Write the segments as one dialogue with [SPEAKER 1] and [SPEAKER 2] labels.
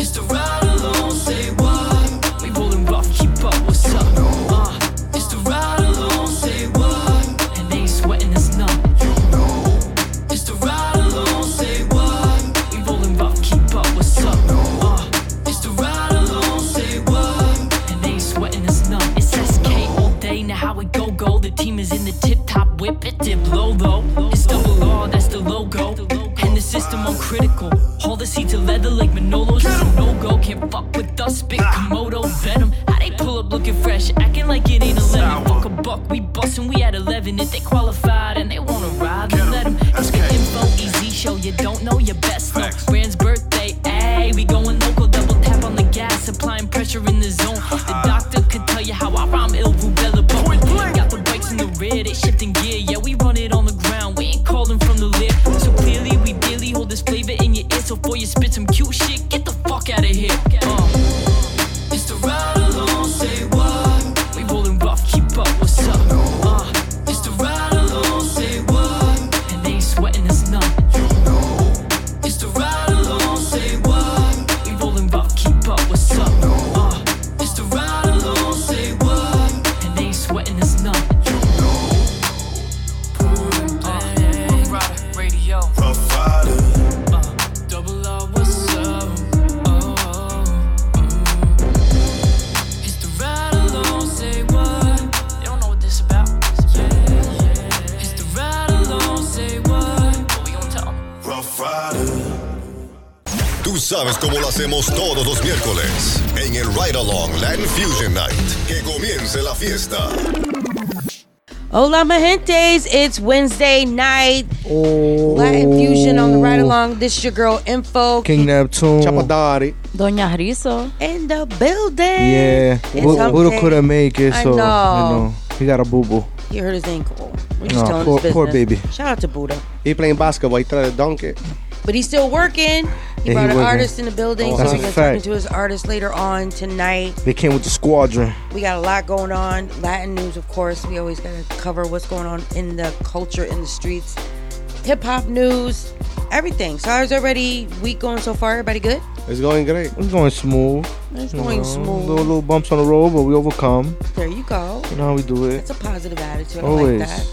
[SPEAKER 1] It's the ride we at 11. If they qualified and they wanna ride, then let them. It's the info, easy show. You don't know your best. No,
[SPEAKER 2] cómo todos los miércoles en el Ryde Along Latin Fusion Night. Que comience la fiesta.
[SPEAKER 3] Hola, my gentes. It's Wednesday night. Oh. Latin Fusion on the Ryde Along. This is your girl, Info.
[SPEAKER 4] King Neptune.
[SPEAKER 5] Chapadari.
[SPEAKER 6] Doña Rizo.
[SPEAKER 3] in the building.
[SPEAKER 4] Yeah. Buddha
[SPEAKER 3] hump
[SPEAKER 4] couldn't make it,
[SPEAKER 3] I
[SPEAKER 4] so
[SPEAKER 3] know.
[SPEAKER 4] you know he got a boo boo.
[SPEAKER 3] He hurt his ankle. We're just
[SPEAKER 4] Aw,
[SPEAKER 3] telling
[SPEAKER 4] poor-
[SPEAKER 3] his
[SPEAKER 4] poor baby.
[SPEAKER 3] Shout out to Buddha.
[SPEAKER 5] He playing basketball. He tried to dunk it.
[SPEAKER 3] But he's still working. He
[SPEAKER 4] Yeah,
[SPEAKER 3] brought
[SPEAKER 4] he
[SPEAKER 3] an
[SPEAKER 4] working.
[SPEAKER 3] artist in the building,
[SPEAKER 4] That's
[SPEAKER 3] so
[SPEAKER 4] a
[SPEAKER 3] we're gonna talk
[SPEAKER 4] fact.
[SPEAKER 3] to his artist later on tonight.
[SPEAKER 4] They came with the squadron.
[SPEAKER 3] We got a lot going on. Latin news, of course. We always gotta cover what's going on in the culture, in the streets. Hip hop news, everything. So how's already week going so far? Everybody good?
[SPEAKER 5] It's going great.
[SPEAKER 4] It's going smooth.
[SPEAKER 3] It's
[SPEAKER 4] you
[SPEAKER 3] going
[SPEAKER 4] know,
[SPEAKER 3] smooth.
[SPEAKER 4] Little, little bumps on the road, but we overcome.
[SPEAKER 3] There you go.
[SPEAKER 4] You know how we do it.
[SPEAKER 3] It's a positive attitude. I
[SPEAKER 4] Always.
[SPEAKER 3] like that.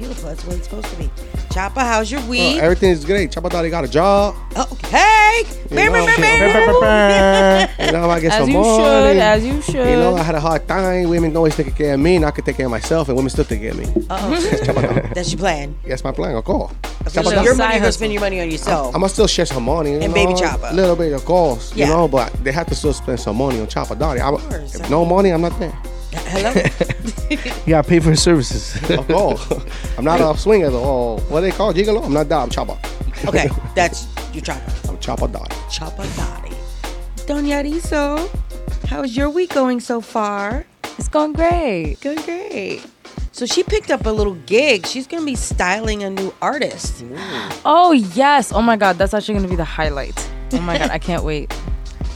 [SPEAKER 3] That's beautiful. That's what it's supposed to be. Choppa, how's your
[SPEAKER 5] Oh,
[SPEAKER 3] week?
[SPEAKER 5] everything is great. Chapadari got a job.
[SPEAKER 3] Oh okay.
[SPEAKER 5] You know, you know, I get
[SPEAKER 6] As
[SPEAKER 5] some
[SPEAKER 6] you
[SPEAKER 5] money.
[SPEAKER 6] should, as you should.
[SPEAKER 5] You know, I had a hard time. Women always taking care of me, and I could take care of myself, and women still take care of me.
[SPEAKER 3] Uh-oh. That's your plan.
[SPEAKER 5] That's my plan, of course.
[SPEAKER 3] So
[SPEAKER 5] Chapadari-
[SPEAKER 3] your money, you're gonna spend your money on yourself.
[SPEAKER 5] I'm gonna still share some money.
[SPEAKER 3] And
[SPEAKER 5] know,
[SPEAKER 3] Baby Choppa.
[SPEAKER 5] A little bit, of course.
[SPEAKER 3] Yeah.
[SPEAKER 5] You know, but they have to still spend some money on Chapadari. I'm-
[SPEAKER 3] course.
[SPEAKER 5] If no money, I'm not there.
[SPEAKER 3] Hello.
[SPEAKER 4] You gotta pay for his services.
[SPEAKER 5] Of course. I'm not a swinger, though. Oh, what they call gigolo? I'm not that. I'm Choppa.
[SPEAKER 3] okay, that's your Choppa.
[SPEAKER 5] I'm Chapadari.
[SPEAKER 3] Choppa Dottie. Doña Rizo, how's your week going so far?
[SPEAKER 6] It's going great.
[SPEAKER 3] Good, great. So she picked up a little gig. She's gonna be styling a new artist.
[SPEAKER 6] Oh yes. Oh my god, that's actually gonna be the highlight. Oh my god, I can't wait.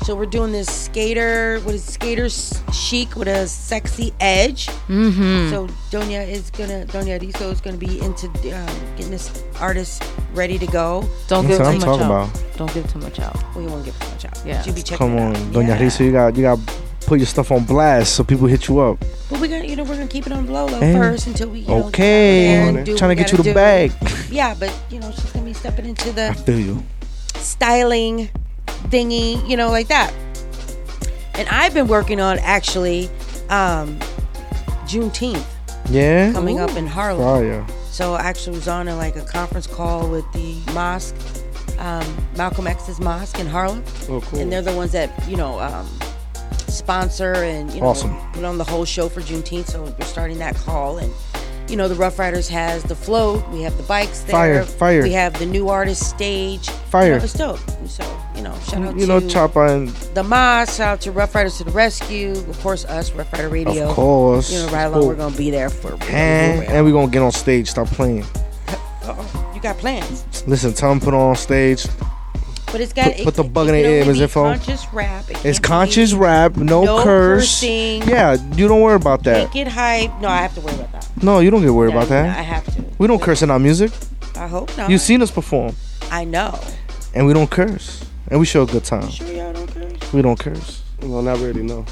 [SPEAKER 3] So we're doing this skater, what is skater chic with a sexy edge.
[SPEAKER 6] Mm-hmm.
[SPEAKER 3] So Donia is gonna, Donia Rizo is gonna be into um, getting this artist ready to go.
[SPEAKER 6] Don't
[SPEAKER 4] That's
[SPEAKER 6] give too
[SPEAKER 4] I'm
[SPEAKER 6] much out.
[SPEAKER 4] about.
[SPEAKER 6] Don't give too much out.
[SPEAKER 3] We won't give too much out.
[SPEAKER 6] Yeah.
[SPEAKER 3] you be checking
[SPEAKER 4] Come on,
[SPEAKER 3] out.
[SPEAKER 4] Doña
[SPEAKER 3] Yeah.
[SPEAKER 4] Risa, you got you got put your stuff on blast so people hit you up.
[SPEAKER 3] But we got, you know, we're gonna keep it on low low first until we. You know,
[SPEAKER 4] Okay,
[SPEAKER 3] get out there and do
[SPEAKER 4] trying to get you
[SPEAKER 3] gotta
[SPEAKER 4] the
[SPEAKER 3] do.
[SPEAKER 4] bag.
[SPEAKER 3] Yeah, but you know, she's gonna be stepping into
[SPEAKER 4] I
[SPEAKER 3] the
[SPEAKER 4] feel you.
[SPEAKER 3] styling thingy, you know, like that. And I've been working on actually um Juneteenth
[SPEAKER 4] Yeah.
[SPEAKER 3] coming up in Harlem.
[SPEAKER 4] Oh, yeah.
[SPEAKER 3] So I actually was on a, like a conference call with the mosque, um, Malcolm X's mosque in Harlem,
[SPEAKER 5] Oh, cool.
[SPEAKER 3] and they're the ones that you know um, sponsor and you know
[SPEAKER 4] Awesome.
[SPEAKER 3] put on the whole show for Juneteenth. So we're starting that call, and you know the Ruff Ryders has the float, we have the bikes there,
[SPEAKER 4] Fire, fire.
[SPEAKER 3] we have the new artist stage,
[SPEAKER 4] Fire.
[SPEAKER 3] You know, it's dope. So you know, shout out
[SPEAKER 4] You know,
[SPEAKER 3] to
[SPEAKER 4] and
[SPEAKER 3] the mosque, shout out to Ruff Ryders to the rescue, of course us Ruff Ryder Radio,
[SPEAKER 4] of course.
[SPEAKER 3] You know, right along, we're gonna be there for.
[SPEAKER 4] and, and we're gonna get on stage. Stop playing.
[SPEAKER 3] Uh-oh, you got plans.
[SPEAKER 4] Listen, tell them put on stage.
[SPEAKER 3] But it's got
[SPEAKER 4] Put- put the bug
[SPEAKER 3] it
[SPEAKER 4] in their ear,
[SPEAKER 3] be
[SPEAKER 4] Info.
[SPEAKER 3] Conscious rap. It
[SPEAKER 4] It's
[SPEAKER 3] can't be-
[SPEAKER 4] conscious rap, no,
[SPEAKER 3] No
[SPEAKER 4] curse.
[SPEAKER 3] cursing.
[SPEAKER 4] Yeah, you don't worry about that.
[SPEAKER 3] Can't get hype. No, I have to worry about that.
[SPEAKER 4] No, you don't get worried
[SPEAKER 3] No,
[SPEAKER 4] about
[SPEAKER 3] no, I have to.
[SPEAKER 4] We don't curse in our music.
[SPEAKER 3] I hope not.
[SPEAKER 4] You've seen us perform,
[SPEAKER 3] I know.
[SPEAKER 4] and we don't curse, and we show a good time.
[SPEAKER 3] Sure, y'all don't curse.
[SPEAKER 4] We don't curse.
[SPEAKER 5] Well, not really. No.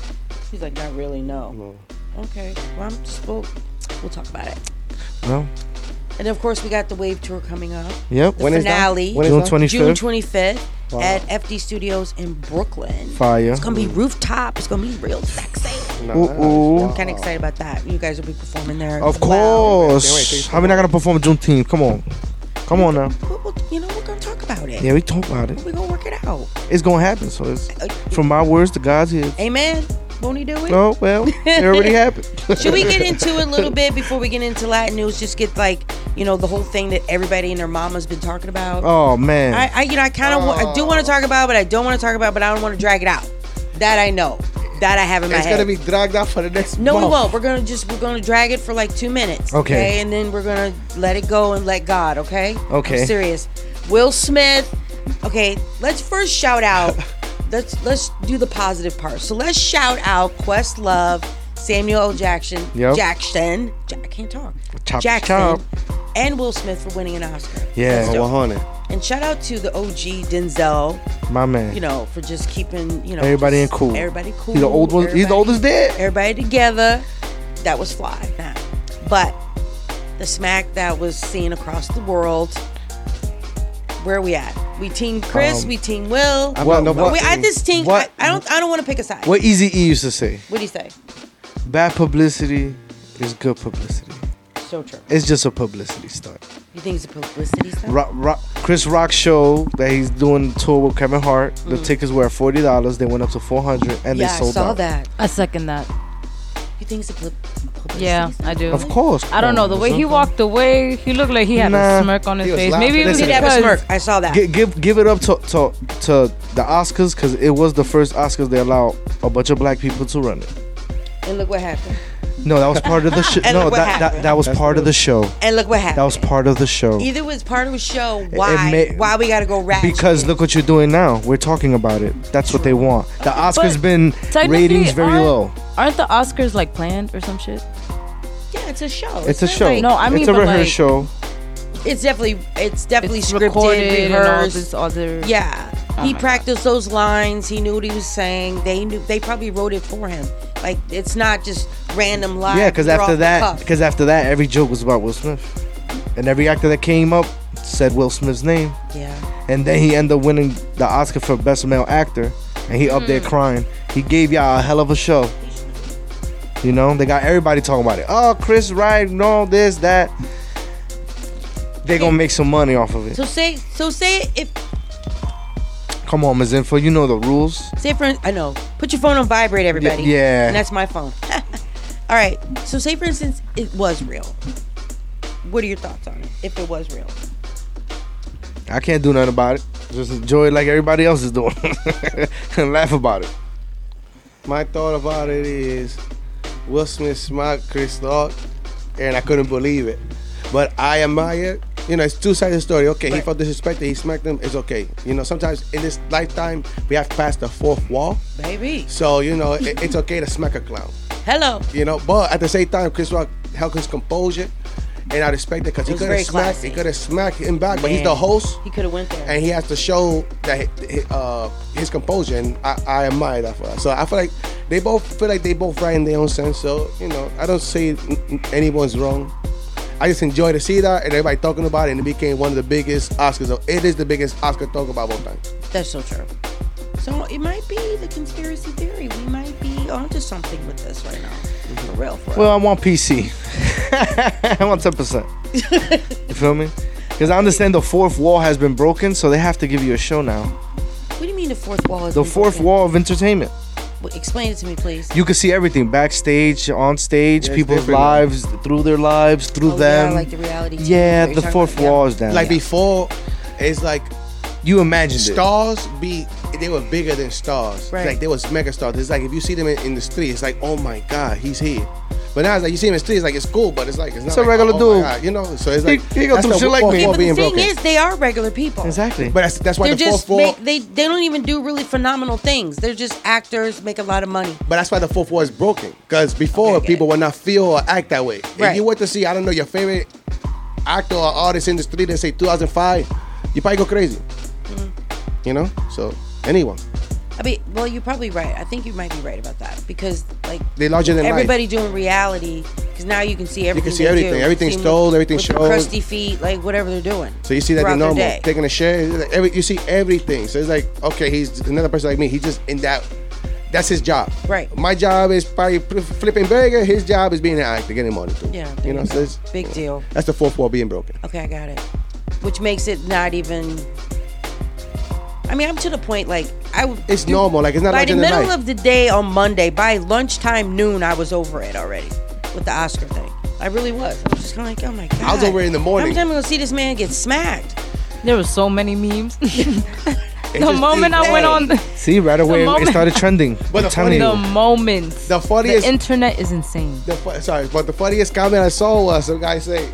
[SPEAKER 3] He's like, not really, no.
[SPEAKER 5] No.
[SPEAKER 3] Okay. Well, I'm just, we'll, we'll talk about it.
[SPEAKER 4] Well,
[SPEAKER 3] And of course, we got the Wave Tour coming up.
[SPEAKER 4] yep.
[SPEAKER 3] The
[SPEAKER 5] When is that?
[SPEAKER 3] finale.
[SPEAKER 5] When is
[SPEAKER 4] June
[SPEAKER 5] that?
[SPEAKER 4] twenty
[SPEAKER 3] June 25th
[SPEAKER 5] Wow.
[SPEAKER 3] at FD Studios in Brooklyn.
[SPEAKER 4] Fire.
[SPEAKER 3] It's gonna be rooftop. It's gonna be real sexy.
[SPEAKER 5] Nah,
[SPEAKER 4] Ooh, ooh.
[SPEAKER 3] I'm kind of excited about that. You guys will be performing there.
[SPEAKER 4] Of
[SPEAKER 3] as well.
[SPEAKER 5] Can't
[SPEAKER 4] course.
[SPEAKER 5] can't
[SPEAKER 4] How we not gonna perform Juneteenth? Come on. Come on now.
[SPEAKER 3] Well, well, you know, we're gonna talk about it.
[SPEAKER 4] Yeah, we talk about it.
[SPEAKER 3] We're gonna work it out.
[SPEAKER 4] It's gonna happen. So it's
[SPEAKER 3] Uh,
[SPEAKER 4] from my words to God's ears.
[SPEAKER 3] Amen. Won't he do it?
[SPEAKER 4] Oh well, it already happened.
[SPEAKER 3] Should we get into it a little bit before we get into Latin news? Just get like, you know, the whole thing that everybody and their mama's been talking about.
[SPEAKER 4] Oh man.
[SPEAKER 3] I, I, you know, I kind of, I do want to talk about, it, but I don't want to talk about, it, but I don't want to drag it out. That I know. That I have in my
[SPEAKER 5] It's
[SPEAKER 3] head.
[SPEAKER 5] gonna be dragged out for the next.
[SPEAKER 3] no, we won't. We're gonna just, we're gonna drag it for like two minutes.
[SPEAKER 4] Okay.
[SPEAKER 3] And then we're gonna let it go and let God. Okay.
[SPEAKER 4] Okay.
[SPEAKER 3] I'm serious. Will Smith. Okay. Let's first shout out. let's let's do the positive part. So let's shout out Questlove, Samuel L. Jackson,
[SPEAKER 4] Yep.
[SPEAKER 3] Jackson. Ja- I can't talk.
[SPEAKER 4] Chop,
[SPEAKER 3] Jackson.
[SPEAKER 4] chop.
[SPEAKER 3] And Will Smith for winning an Oscar.
[SPEAKER 4] Yeah.
[SPEAKER 3] That's
[SPEAKER 5] Oh,
[SPEAKER 3] dope.
[SPEAKER 5] 100.
[SPEAKER 3] And shout out to the OG Denzel,
[SPEAKER 4] My man.
[SPEAKER 3] you know, for just keeping, you know,
[SPEAKER 4] Everybody in cool.
[SPEAKER 3] Everybody cool.
[SPEAKER 4] He's the old one. He's the oldest dead.
[SPEAKER 3] Everybody together. That was fly. Nah. But the smack that was seen across the world. Where are we at? We team Chris.
[SPEAKER 4] Um,
[SPEAKER 3] we team Will.
[SPEAKER 5] I'm not no
[SPEAKER 4] what-
[SPEAKER 3] we, I this team.
[SPEAKER 4] what-
[SPEAKER 3] I, I don't. I don't want to pick a side.
[SPEAKER 4] What Easy E used to say:
[SPEAKER 3] What do you say?
[SPEAKER 4] bad publicity is good publicity.
[SPEAKER 3] So true.
[SPEAKER 4] It's just a publicity stunt.
[SPEAKER 3] You think it's a publicity stunt?
[SPEAKER 4] Rock, Rock, Chris Rock show that he's doing tour with Kevin Hart. The tickets were forty dollars. They went up to four hundred, and
[SPEAKER 3] Mm. yeah,
[SPEAKER 4] they sold
[SPEAKER 3] I saw
[SPEAKER 4] out.
[SPEAKER 3] that.
[SPEAKER 6] I second that.
[SPEAKER 3] You think it's a pub- publicity
[SPEAKER 6] Yeah,
[SPEAKER 3] stunt?
[SPEAKER 6] I do.
[SPEAKER 4] Of course.
[SPEAKER 6] I don't know the way he walked away. He looked like he had
[SPEAKER 4] Nah.
[SPEAKER 6] a smirk on his face.
[SPEAKER 5] laughing.
[SPEAKER 6] Maybe it
[SPEAKER 3] He
[SPEAKER 4] Listen,
[SPEAKER 3] did have a smirk. I saw that.
[SPEAKER 4] Give, give give it up to to, to the Oscars because it was the first Oscars they allowed a bunch of black people to run it.
[SPEAKER 3] And look what happened.
[SPEAKER 4] No, that was part of the show.
[SPEAKER 3] And
[SPEAKER 4] No,
[SPEAKER 3] look what
[SPEAKER 4] that, that
[SPEAKER 3] happened.
[SPEAKER 4] that was
[SPEAKER 5] That's
[SPEAKER 4] part of
[SPEAKER 5] the-
[SPEAKER 4] the show.
[SPEAKER 3] And look what happened.
[SPEAKER 4] That was part of the show.
[SPEAKER 3] Either was part of a show. Why?
[SPEAKER 4] may-
[SPEAKER 3] why we gotta go ratchet?
[SPEAKER 4] Because look what you're doing now. We're talking about it. That's what they want. The Oscars
[SPEAKER 6] But
[SPEAKER 4] been
[SPEAKER 6] technically,
[SPEAKER 4] ratings very
[SPEAKER 6] aren't-
[SPEAKER 4] low.
[SPEAKER 6] Aren't the Oscars like planned or some shit?
[SPEAKER 3] yeah, it's a show.
[SPEAKER 4] It's a
[SPEAKER 3] not
[SPEAKER 4] show.
[SPEAKER 3] like-
[SPEAKER 6] No, I mean,
[SPEAKER 4] it's a
[SPEAKER 6] but, like-
[SPEAKER 4] rehearsed show.
[SPEAKER 3] it's definitely it's definitely
[SPEAKER 6] It's
[SPEAKER 3] scripted,
[SPEAKER 6] recorded and all this other.
[SPEAKER 3] Yeah, he practiced those lines. He knew what he was saying. They knew. They probably wrote it for him. Like it's not just random lines.
[SPEAKER 4] Yeah, because after that, because after that, every joke was about Will Smith, and every actor that came up said Will Smith's name,
[SPEAKER 3] yeah,
[SPEAKER 4] and then he ended up winning the Oscar for Best Male Actor, and he up
[SPEAKER 3] Hmm.
[SPEAKER 4] there crying. He gave y'all a hell of a show. You know, they got everybody talking about it. Oh, Chris Wright, no, this, that. They gonna make some money off of it.
[SPEAKER 3] so say so say if
[SPEAKER 4] Come on, Ms. Info, you know the rules.
[SPEAKER 3] say for I know put your phone on vibrate, everybody.
[SPEAKER 4] yeah.
[SPEAKER 3] and that's my phone. All right. So say for instance it was real. What are your thoughts on it? If it was real,
[SPEAKER 4] I can't do nothing about it. Just enjoy it like everybody else is doing, and laugh about it.
[SPEAKER 5] My thought about it is Will Smith smacked Chris Rock, and I couldn't believe it. But I admire, you know, it's two sided story. Okay, he felt disrespected, he smacked him, it's okay. You know, sometimes in this lifetime, we have passed the fourth wall.
[SPEAKER 3] baby.
[SPEAKER 5] So, you know, it, it's okay to smack a clown.
[SPEAKER 3] Hello.
[SPEAKER 5] You know, but at the same time, Chris Rock held his composure, and I respect it because he could have smacked,
[SPEAKER 3] classy.
[SPEAKER 5] he could have smacked him back, but he's the host
[SPEAKER 3] He could have went there.
[SPEAKER 5] and he has to show that uh, his composure, and I, I admire that for us. So I feel like they both feel like they both right in their own sense. So you know, I don't say anyone's wrong. I just enjoy to see that and everybody talking about it, and it became one of the biggest Oscars. Of, it is the biggest Oscar talk about both times.
[SPEAKER 3] That's so true. So it might be the conspiracy theory. We might be onto something with this right now. For real, for real.
[SPEAKER 4] Well, I want PC. I want ten percent. You feel me? Because I understand the fourth wall has been broken, so they have to give you a show now.
[SPEAKER 3] what do you mean the fourth wall is
[SPEAKER 4] The fourth wall of entertainment.
[SPEAKER 3] Explain it to me, please.
[SPEAKER 4] You can see everything backstage, on stage,
[SPEAKER 5] Yeah,
[SPEAKER 4] people's
[SPEAKER 5] different now.
[SPEAKER 4] lives, through their lives, through
[SPEAKER 3] Oh,
[SPEAKER 4] them.
[SPEAKER 3] yeah, like the reality.
[SPEAKER 4] Yeah, the fourth
[SPEAKER 3] about,
[SPEAKER 4] wall is down.
[SPEAKER 5] Like before, it's like
[SPEAKER 4] you imagined it.
[SPEAKER 5] stars be they were bigger than stars.
[SPEAKER 3] Right.
[SPEAKER 5] Like they was mega stars. It's like if you see them in, in the street, it's like, oh my god, he's here. But now it's like you see him in the street, it's like it's cool, but it's like it's not
[SPEAKER 4] It's a
[SPEAKER 5] like,
[SPEAKER 4] regular
[SPEAKER 5] oh my
[SPEAKER 4] dude.
[SPEAKER 5] God, you know. So it's like
[SPEAKER 4] he got
[SPEAKER 5] that's
[SPEAKER 4] some
[SPEAKER 5] the
[SPEAKER 4] shit like
[SPEAKER 5] fourth
[SPEAKER 4] me.
[SPEAKER 5] wall
[SPEAKER 3] Okay, but the
[SPEAKER 5] being
[SPEAKER 3] thing
[SPEAKER 5] broken.
[SPEAKER 3] is, they are regular people.
[SPEAKER 4] Exactly.
[SPEAKER 5] But that's that's why
[SPEAKER 3] They're
[SPEAKER 5] the
[SPEAKER 3] just
[SPEAKER 5] fourth wall.
[SPEAKER 3] make, they they don't even do really phenomenal things. They're just actors, make a lot of money.
[SPEAKER 5] But that's why the fourth wall is broken. Because before
[SPEAKER 3] Okay,
[SPEAKER 5] people
[SPEAKER 3] it.
[SPEAKER 5] would not feel or act that way.
[SPEAKER 3] Right.
[SPEAKER 5] If you went to see, I don't know, your favorite actor or artist in the street and say 2005, you probably go crazy.
[SPEAKER 3] Mm-hmm.
[SPEAKER 5] You know? So anyone.
[SPEAKER 3] I mean, well, you're probably right. I think you might be right about that because like
[SPEAKER 5] They larger than life.
[SPEAKER 3] everybody doing reality because now you can see everything.
[SPEAKER 5] You
[SPEAKER 3] can see
[SPEAKER 5] everything.
[SPEAKER 3] do.
[SPEAKER 5] Everything's
[SPEAKER 3] See
[SPEAKER 5] everything's
[SPEAKER 3] with
[SPEAKER 5] shown.
[SPEAKER 3] Crusty feet, like whatever they're doing.
[SPEAKER 5] So you see that they're normal. Taking a share. like every, you see everything. So it's like, okay, he's another person like me. He's just in that. That's his job.
[SPEAKER 3] Right.
[SPEAKER 5] My job is probably flipping burger. His job is being an actor, getting money too.
[SPEAKER 3] Yeah,
[SPEAKER 5] You know, so it's,
[SPEAKER 3] big deal.
[SPEAKER 5] that's the fourth wall being broken.
[SPEAKER 3] Okay, I got it. Which makes it not even. I mean, I'm to the point like I.
[SPEAKER 5] It's
[SPEAKER 3] dude,
[SPEAKER 5] normal. Like it's not
[SPEAKER 3] a
[SPEAKER 5] By
[SPEAKER 3] the middle
[SPEAKER 5] life.
[SPEAKER 3] of the day on Monday, by lunchtime noon, I was over it already with the Oscar thing. I really was. I was just kind of like, oh my god.
[SPEAKER 5] I was over it in the morning.
[SPEAKER 3] How many times am I gonna see this man get smacked?
[SPEAKER 6] There were so many memes. The moment I went on, the,
[SPEAKER 4] See, right away it
[SPEAKER 6] moment-
[SPEAKER 4] started trending.
[SPEAKER 5] But the funny-
[SPEAKER 6] the
[SPEAKER 4] you.
[SPEAKER 6] moments.
[SPEAKER 5] The funniest-
[SPEAKER 6] The internet is insane.
[SPEAKER 5] The fu- sorry, but the funniest comment I saw was some guy say,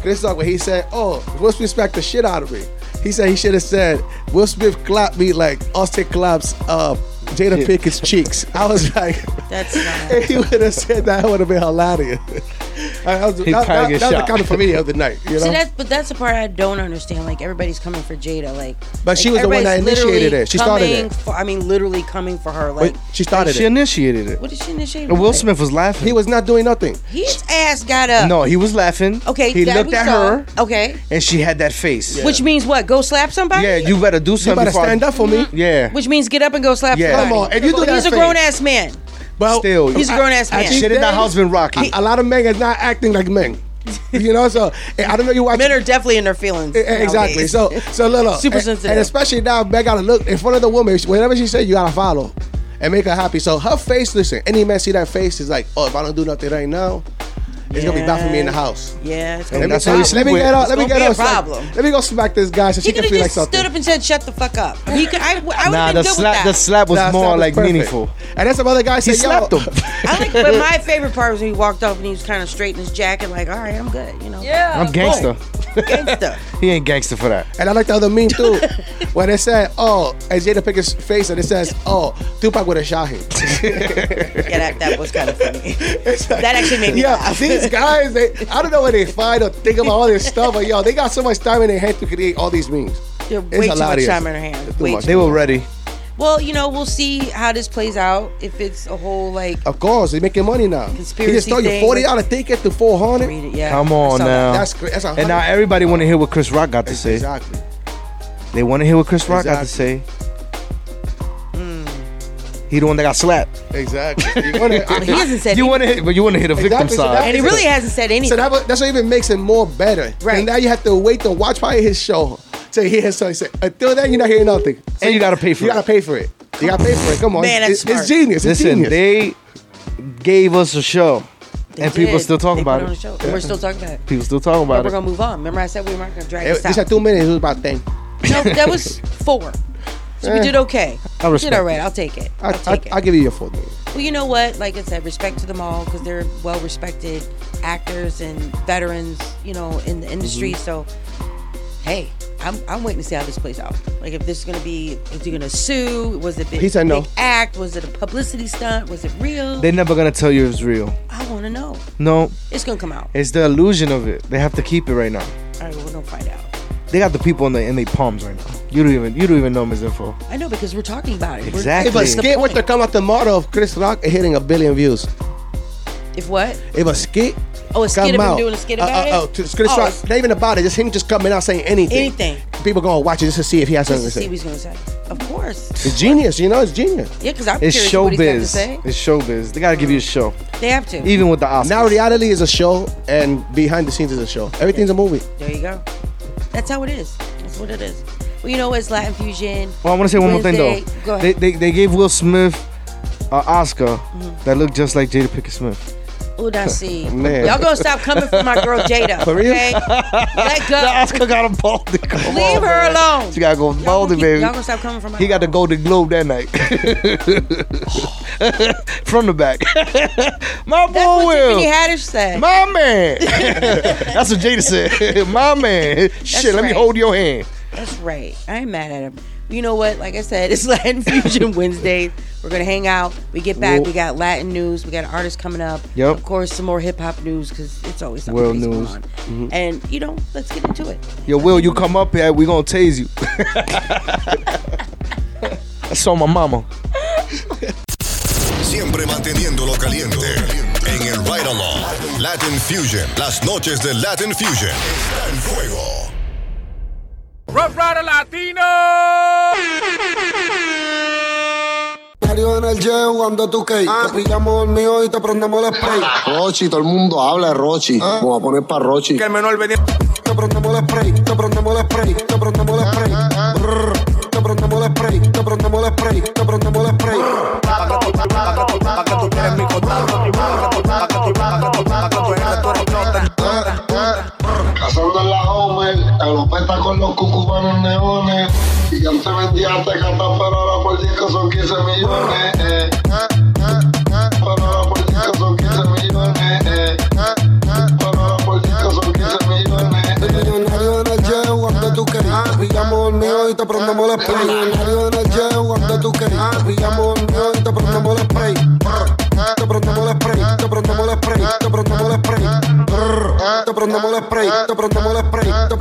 [SPEAKER 5] Chris Rock, when he said, "Oh, Will Smith smacked the shit out of me." He said he should have said, "Will Smith clapped me like August claps uh, Jada
[SPEAKER 4] Yeah.
[SPEAKER 5] Pinkett's cheeks." I was like,
[SPEAKER 3] That's not.
[SPEAKER 5] if he would have said that, it would have been hilarious. that was,
[SPEAKER 4] He'd
[SPEAKER 5] that,
[SPEAKER 4] probably
[SPEAKER 5] that, that was the
[SPEAKER 4] shot.
[SPEAKER 5] kind of for me of the night, you know.
[SPEAKER 3] See, that's but that's the part I don't understand. Like everybody's coming for Jada, like.
[SPEAKER 5] But she
[SPEAKER 3] like,
[SPEAKER 5] was the one that initiated it. She started it.
[SPEAKER 3] For, I mean, literally coming for her. Like,
[SPEAKER 5] Wait, she started
[SPEAKER 4] She
[SPEAKER 5] it.
[SPEAKER 4] She initiated it.
[SPEAKER 3] what did she initiate?
[SPEAKER 4] Will
[SPEAKER 3] with?
[SPEAKER 4] Smith was laughing.
[SPEAKER 5] He was not doing nothing.
[SPEAKER 3] His ass got up.
[SPEAKER 4] No, he was laughing.
[SPEAKER 3] Okay,
[SPEAKER 4] He
[SPEAKER 3] that
[SPEAKER 4] looked
[SPEAKER 3] we
[SPEAKER 4] at
[SPEAKER 3] saw.
[SPEAKER 4] her,
[SPEAKER 3] Okay,
[SPEAKER 4] and she had that face.
[SPEAKER 3] which means what? Go slap somebody.
[SPEAKER 4] Yeah, you better do something.
[SPEAKER 5] You
[SPEAKER 4] something.
[SPEAKER 5] better
[SPEAKER 4] before I-
[SPEAKER 5] stand up for me. Mm-hmm.
[SPEAKER 4] Yeah.
[SPEAKER 3] Which means get up and go slap
[SPEAKER 4] Yeah.
[SPEAKER 3] Somebody.
[SPEAKER 5] Come on, if you do that
[SPEAKER 3] he's a
[SPEAKER 5] face-
[SPEAKER 3] grown ass man.
[SPEAKER 5] Well,
[SPEAKER 4] Still,
[SPEAKER 3] He's a grown ass man.
[SPEAKER 4] Shit in that
[SPEAKER 5] they-
[SPEAKER 4] house been rocky.
[SPEAKER 5] A lot of men is not acting like men. you know, so eh, I don't know you watch
[SPEAKER 3] Men are definitely in their feelings.
[SPEAKER 5] Eh, eh, Exactly.
[SPEAKER 3] nowadays.
[SPEAKER 5] So, so little
[SPEAKER 3] Super
[SPEAKER 5] and,
[SPEAKER 3] sensitive.
[SPEAKER 5] and especially now, Meg gotta look in front of the woman. Whenever she said, you gotta follow and make her happy. So her face, listen, any man see that face is like, oh, if I don't do nothing right now, it's gonna be bad for me in the house.
[SPEAKER 3] yeah, it's gonna be
[SPEAKER 4] that's
[SPEAKER 3] a
[SPEAKER 4] how
[SPEAKER 3] problem.
[SPEAKER 5] Let me get up. Let me
[SPEAKER 3] gonna
[SPEAKER 5] get
[SPEAKER 3] be a
[SPEAKER 5] up.
[SPEAKER 3] Problem.
[SPEAKER 5] let me go smack this guy so she
[SPEAKER 3] He
[SPEAKER 5] can
[SPEAKER 3] could have
[SPEAKER 5] feel like
[SPEAKER 3] just
[SPEAKER 5] something.
[SPEAKER 3] stood up and said, "Shut the fuck up." He could. I, I would have
[SPEAKER 4] Nah,
[SPEAKER 3] been
[SPEAKER 4] the
[SPEAKER 3] good
[SPEAKER 4] slap,
[SPEAKER 3] with
[SPEAKER 4] the
[SPEAKER 3] that.
[SPEAKER 4] slap was
[SPEAKER 5] That
[SPEAKER 4] more
[SPEAKER 5] was
[SPEAKER 4] like
[SPEAKER 5] perfect.
[SPEAKER 4] meaningful.
[SPEAKER 5] And then some other guy
[SPEAKER 4] He
[SPEAKER 5] said,
[SPEAKER 4] slapped
[SPEAKER 5] Yo,
[SPEAKER 4] him.
[SPEAKER 3] I like, but my favorite part was when he walked off and he was kind of straight in his jacket, like, "All right, I'm good," you know.
[SPEAKER 6] Yeah.
[SPEAKER 4] I'm gangster.
[SPEAKER 3] Gangsta.
[SPEAKER 4] he ain't gangster for that.
[SPEAKER 5] And I like the other meme too, when they said, "Oh," and Jada Pinkett's face, and it says, "Oh, Tupac would have shot him."
[SPEAKER 3] Yeah, that, that was kind of funny.
[SPEAKER 5] Like-
[SPEAKER 3] That actually made me
[SPEAKER 5] yeah,
[SPEAKER 3] laugh.
[SPEAKER 5] these guys, they, I don't know where they find or think about all this stuff, but yo, they got so much time in their head to create all these memes.
[SPEAKER 3] They're
[SPEAKER 5] It's
[SPEAKER 3] way too much time in their hands. Way too
[SPEAKER 4] They were ready.
[SPEAKER 3] Well, you know, we'll see how this plays out. If it's a whole like
[SPEAKER 5] Of course, they're making money now. he
[SPEAKER 3] Conspiracy
[SPEAKER 5] just told you forty dollar ticket to four hundred.
[SPEAKER 3] yeah.
[SPEAKER 4] Come on
[SPEAKER 3] saw
[SPEAKER 4] now.
[SPEAKER 5] That's great. That's
[SPEAKER 4] And now everybody want to hear what Chris Rock got to say.
[SPEAKER 5] Exactly.
[SPEAKER 4] They want to hear what Chris Rock got to say. He the one that got slapped.
[SPEAKER 5] Exactly. You wanna-
[SPEAKER 3] But he hasn't said.
[SPEAKER 4] You want to hit, but you want to hit the victim
[SPEAKER 5] Exactly, so
[SPEAKER 4] side.
[SPEAKER 5] that-
[SPEAKER 3] and he really hasn't said anything.
[SPEAKER 5] So that, that's what even makes it more better.
[SPEAKER 3] Right.
[SPEAKER 5] And now you have to wait to watch probably his show to hear his son say. Until then, you're not hearing nothing. So
[SPEAKER 4] And you gotta pay for it.
[SPEAKER 5] You
[SPEAKER 4] it.
[SPEAKER 5] gotta pay for it. You gotta pay for it. Come on,
[SPEAKER 3] Man,
[SPEAKER 5] it's,
[SPEAKER 3] that's
[SPEAKER 5] it's
[SPEAKER 3] smart.
[SPEAKER 5] genius. It's
[SPEAKER 4] Listen,
[SPEAKER 5] genius.
[SPEAKER 4] they gave us a show,
[SPEAKER 3] They
[SPEAKER 4] and people still talking
[SPEAKER 3] They put
[SPEAKER 4] about
[SPEAKER 3] on the
[SPEAKER 4] it.
[SPEAKER 3] show. And We're still talking about it.
[SPEAKER 4] People still talking about it.
[SPEAKER 3] But
[SPEAKER 4] about
[SPEAKER 3] we're gonna move on. Remember, I said we weren't gonna drag
[SPEAKER 5] It-
[SPEAKER 3] this
[SPEAKER 5] Just
[SPEAKER 3] out.
[SPEAKER 5] at two minutes, it was about ten.
[SPEAKER 3] No, that was four. So we
[SPEAKER 5] Eh.
[SPEAKER 3] did okay.
[SPEAKER 4] I
[SPEAKER 3] We
[SPEAKER 4] respect
[SPEAKER 3] did all right. I'll take it.
[SPEAKER 5] I,
[SPEAKER 3] I'll
[SPEAKER 5] I,
[SPEAKER 3] take it.
[SPEAKER 5] I'll give you your four minutes.
[SPEAKER 3] Well, you know what? Like I said, respect to them all because they're well respected actors and veterans, you know, in the industry.
[SPEAKER 5] Mm-hmm.
[SPEAKER 3] So, hey, I'm, I'm waiting to see how this plays out. Like, if this is gonna be, if is he gonna sue? Was it big,
[SPEAKER 5] He said no.
[SPEAKER 3] big act? Was it a publicity stunt? Was it real?
[SPEAKER 4] They're never gonna tell you it's real.
[SPEAKER 3] I want to know.
[SPEAKER 4] No,
[SPEAKER 3] It's gonna come out.
[SPEAKER 4] it's the illusion of it. They have to keep it right now.
[SPEAKER 3] All right, well, we're gonna find out.
[SPEAKER 4] They got the people in the in their palms right now. You don't even you don't even know Ms. Info.
[SPEAKER 3] I know because we're talking about it. We're-
[SPEAKER 4] Exactly.
[SPEAKER 5] If a skit were to come out tomorrow of Chris Rock hitting a billion views,
[SPEAKER 3] If what?
[SPEAKER 5] if a skit
[SPEAKER 3] Oh, a skit
[SPEAKER 5] come
[SPEAKER 3] of him
[SPEAKER 5] out,
[SPEAKER 3] doing a skit
[SPEAKER 5] uh,
[SPEAKER 3] about
[SPEAKER 5] uh,
[SPEAKER 3] it?
[SPEAKER 5] Oh, to Chris
[SPEAKER 3] Oh,
[SPEAKER 5] Rock,
[SPEAKER 3] it's-
[SPEAKER 5] not even about it, just him just coming out saying anything.
[SPEAKER 3] Anything.
[SPEAKER 5] People gonna watch it just to see if he has
[SPEAKER 3] Just
[SPEAKER 5] something
[SPEAKER 3] to
[SPEAKER 5] to
[SPEAKER 3] see what
[SPEAKER 5] say.
[SPEAKER 3] he's gonna say. Of course.
[SPEAKER 5] It's genius, you know, it's genius.
[SPEAKER 3] Yeah, because I'm
[SPEAKER 4] It's
[SPEAKER 3] curious what he's got to
[SPEAKER 4] showbiz.
[SPEAKER 3] say.
[SPEAKER 4] It's showbiz. They gotta give you a show,
[SPEAKER 3] They have to.
[SPEAKER 4] even with the Oscars.
[SPEAKER 5] Now reality is a show and behind the scenes is a show. Everything's a movie.
[SPEAKER 3] There you go. That's how it is. That's what it is. Well, you know, it's Latin Fusion.
[SPEAKER 4] Well, I want to say one more thing though.
[SPEAKER 3] Go
[SPEAKER 4] They,
[SPEAKER 3] ahead.
[SPEAKER 4] they they gave Will Smith an Oscar
[SPEAKER 3] Mm-hmm.
[SPEAKER 4] that looked just like Jada Pinkett Smith.
[SPEAKER 3] That's see.
[SPEAKER 5] Man.
[SPEAKER 3] Y'all gonna stop coming for my girl Jada.
[SPEAKER 5] For real?
[SPEAKER 3] Okay? Let go.
[SPEAKER 4] Oscar got him baldy. Come
[SPEAKER 3] Leave
[SPEAKER 4] on,
[SPEAKER 3] her
[SPEAKER 4] man.
[SPEAKER 3] alone.
[SPEAKER 4] She gotta go
[SPEAKER 3] Y'all
[SPEAKER 4] baldy,
[SPEAKER 3] keep-
[SPEAKER 4] baby.
[SPEAKER 3] Y'all gonna stop coming for my
[SPEAKER 4] He got the. Golden Globe that night. From the back. My boy
[SPEAKER 3] That's what
[SPEAKER 4] Will.
[SPEAKER 3] Tiffany Haddish said.
[SPEAKER 4] My man. That's what Jada said. My man. Shit, let me hold your hand.
[SPEAKER 3] That's right. I ain't mad at him. You know what? Like I said, it's Latin Fusion Wednesdays. We're gonna hang out. We get back.
[SPEAKER 4] Well-
[SPEAKER 3] we got Latin news. We got an artist coming up.
[SPEAKER 4] Yep.
[SPEAKER 3] Of course, some more hip hop news because it's always something
[SPEAKER 4] World
[SPEAKER 3] that's going
[SPEAKER 4] news. Mm-hmm.
[SPEAKER 3] on. And you know, let's get into it.
[SPEAKER 4] Yo, Will, you come up here, we gonna tase you. That's on my mama.
[SPEAKER 2] Siempre manteniéndolo caliente. En el Ryde Along. Latin Fusion. Las noches de Latin Fusion. Está en fuego.
[SPEAKER 7] Ruff Ryder Latino.
[SPEAKER 8] Mario en el jet cuando tú que te pillamos el mío y te prendemos el spray. Rochi, todo el mundo habla de Rochi. Vamos a poner para Rochi.
[SPEAKER 7] Que el menor venía.
[SPEAKER 8] Te prendemos el spray, te prendemos el spray, te prendemos el spray. Brrr. Te prendemos el spray, te prendemos el spray, te prendemos el spray.
[SPEAKER 7] Pa' que tú, pa' que tú, pa' que tú quieres mi contacto.
[SPEAKER 8] con los cucubanos neones. Y ya se vendía hasta pero por son 15 millones. Eh. Son millones. Millones. El y te prendemos la play. De y te prendemos la play. Te prendemos la spray, te prendemos la spray, te prendemos la spray. Te prendemos la spray, te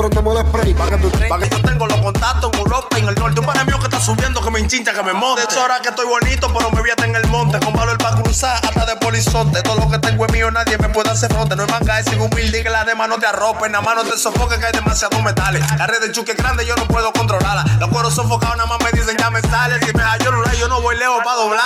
[SPEAKER 8] spray.
[SPEAKER 7] Pa' que tú, pa' que yo tengo los contactos en Europa y en el norte. Un pana mío que subiendo, que me enchincha, que me monte. Hecho, ahora que estoy bonito, pero me voy en el monte. Con valor para cruzar, hasta de polizonte. Todo lo que tengo es mío, nadie me puede hacer fronte. No es manga, es humilde que la demás no te arropen. Nada más no te sofoque, que hay demasiados metales. La red de chuque grande, yo no puedo controlarla. Los cueros sofocados, nada más me dicen, ya me sale. Si me hallo un yo no voy lejos para doblar.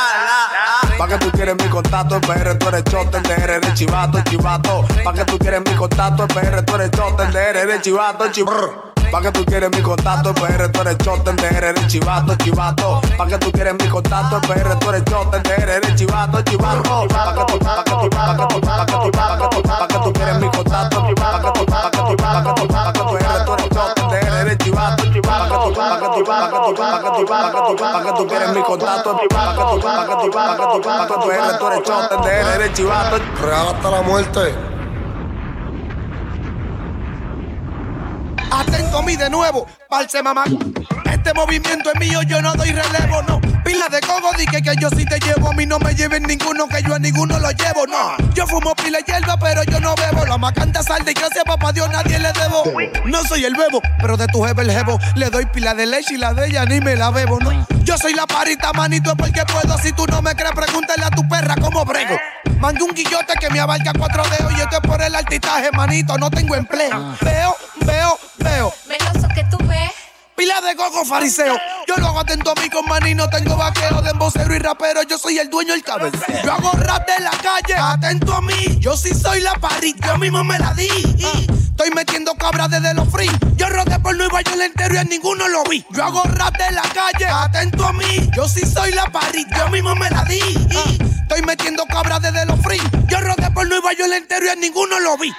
[SPEAKER 7] Pa' que tú quieres mi contacto, el PR, tú eres chote, el DR de chivato, chivato. Pa' que tú quieres mi contacto, el PR, tú eres chote, el DR de chivato, chivato. Pa' que tú quieres mi contacto, el PR, tú eres chote, el DR de chivato, chivato. Pa' que tú quieres mi contacto, el PR, tú eres chote, el DR de chivato, chivato. Pa' que tú, pa' que tú, pa' que tú, pa' que tú, pa' que tú, pa' que tú quieres mi contacto, pa' que tú, pa' que tú, pa' que tú, pa' que tú, eres chote, el DR de chivato, chivato. Pa' que tú, pa' que tú, pa' que tú, pa' que tú, pa' que tú, quieres mi contacto, pa' que tú, pa' que tú, pa' que tú, pa' que tú, eres chote, el DR de chivato.
[SPEAKER 8] Real hasta la muerte.
[SPEAKER 7] Atento a mí de nuevo, false mamá. Este movimiento es mío, yo no doy relevo, no. Pila de cogo, dije que yo sí te llevo. A mí no me lleven ninguno, que yo a ninguno lo llevo, no. Yo fumo pila de hierba, pero yo no bebo. La macanta sal de gracias, papá Dios, nadie le debo. No soy el bebo, pero de tu jefe el jevo. Le doy pila de leche y la de ella ni me la bebo, no. Yo soy la parita, manito, es porque puedo. Si tú no me crees, pregúntale a tu perra cómo brego. Mande un guillote que me abarca cuatro dedos y esto es por el altitaje, manito, no tengo empleo. Veo, veo, veo.
[SPEAKER 9] Meloso que tú ves.
[SPEAKER 7] Pila de coco fariseo. Yo lo hago atento a mí con maní, no tengo vaqueo de embocero y rapero. Yo soy el dueño del cabeceo. Yo hago rap de la calle, atento a mí. Yo sí soy la parita, yo mismo me la di. Estoy metiendo cabras desde los free. Yo rodé por Nueva York entero y a ninguno lo vi. Yo hago rap de la calle, atento a mí. Yo sí soy la parita, yo mismo me la di. Estoy metiendo cabras desde los free. Yo rodé por Nueva York entero y a ninguno lo vi.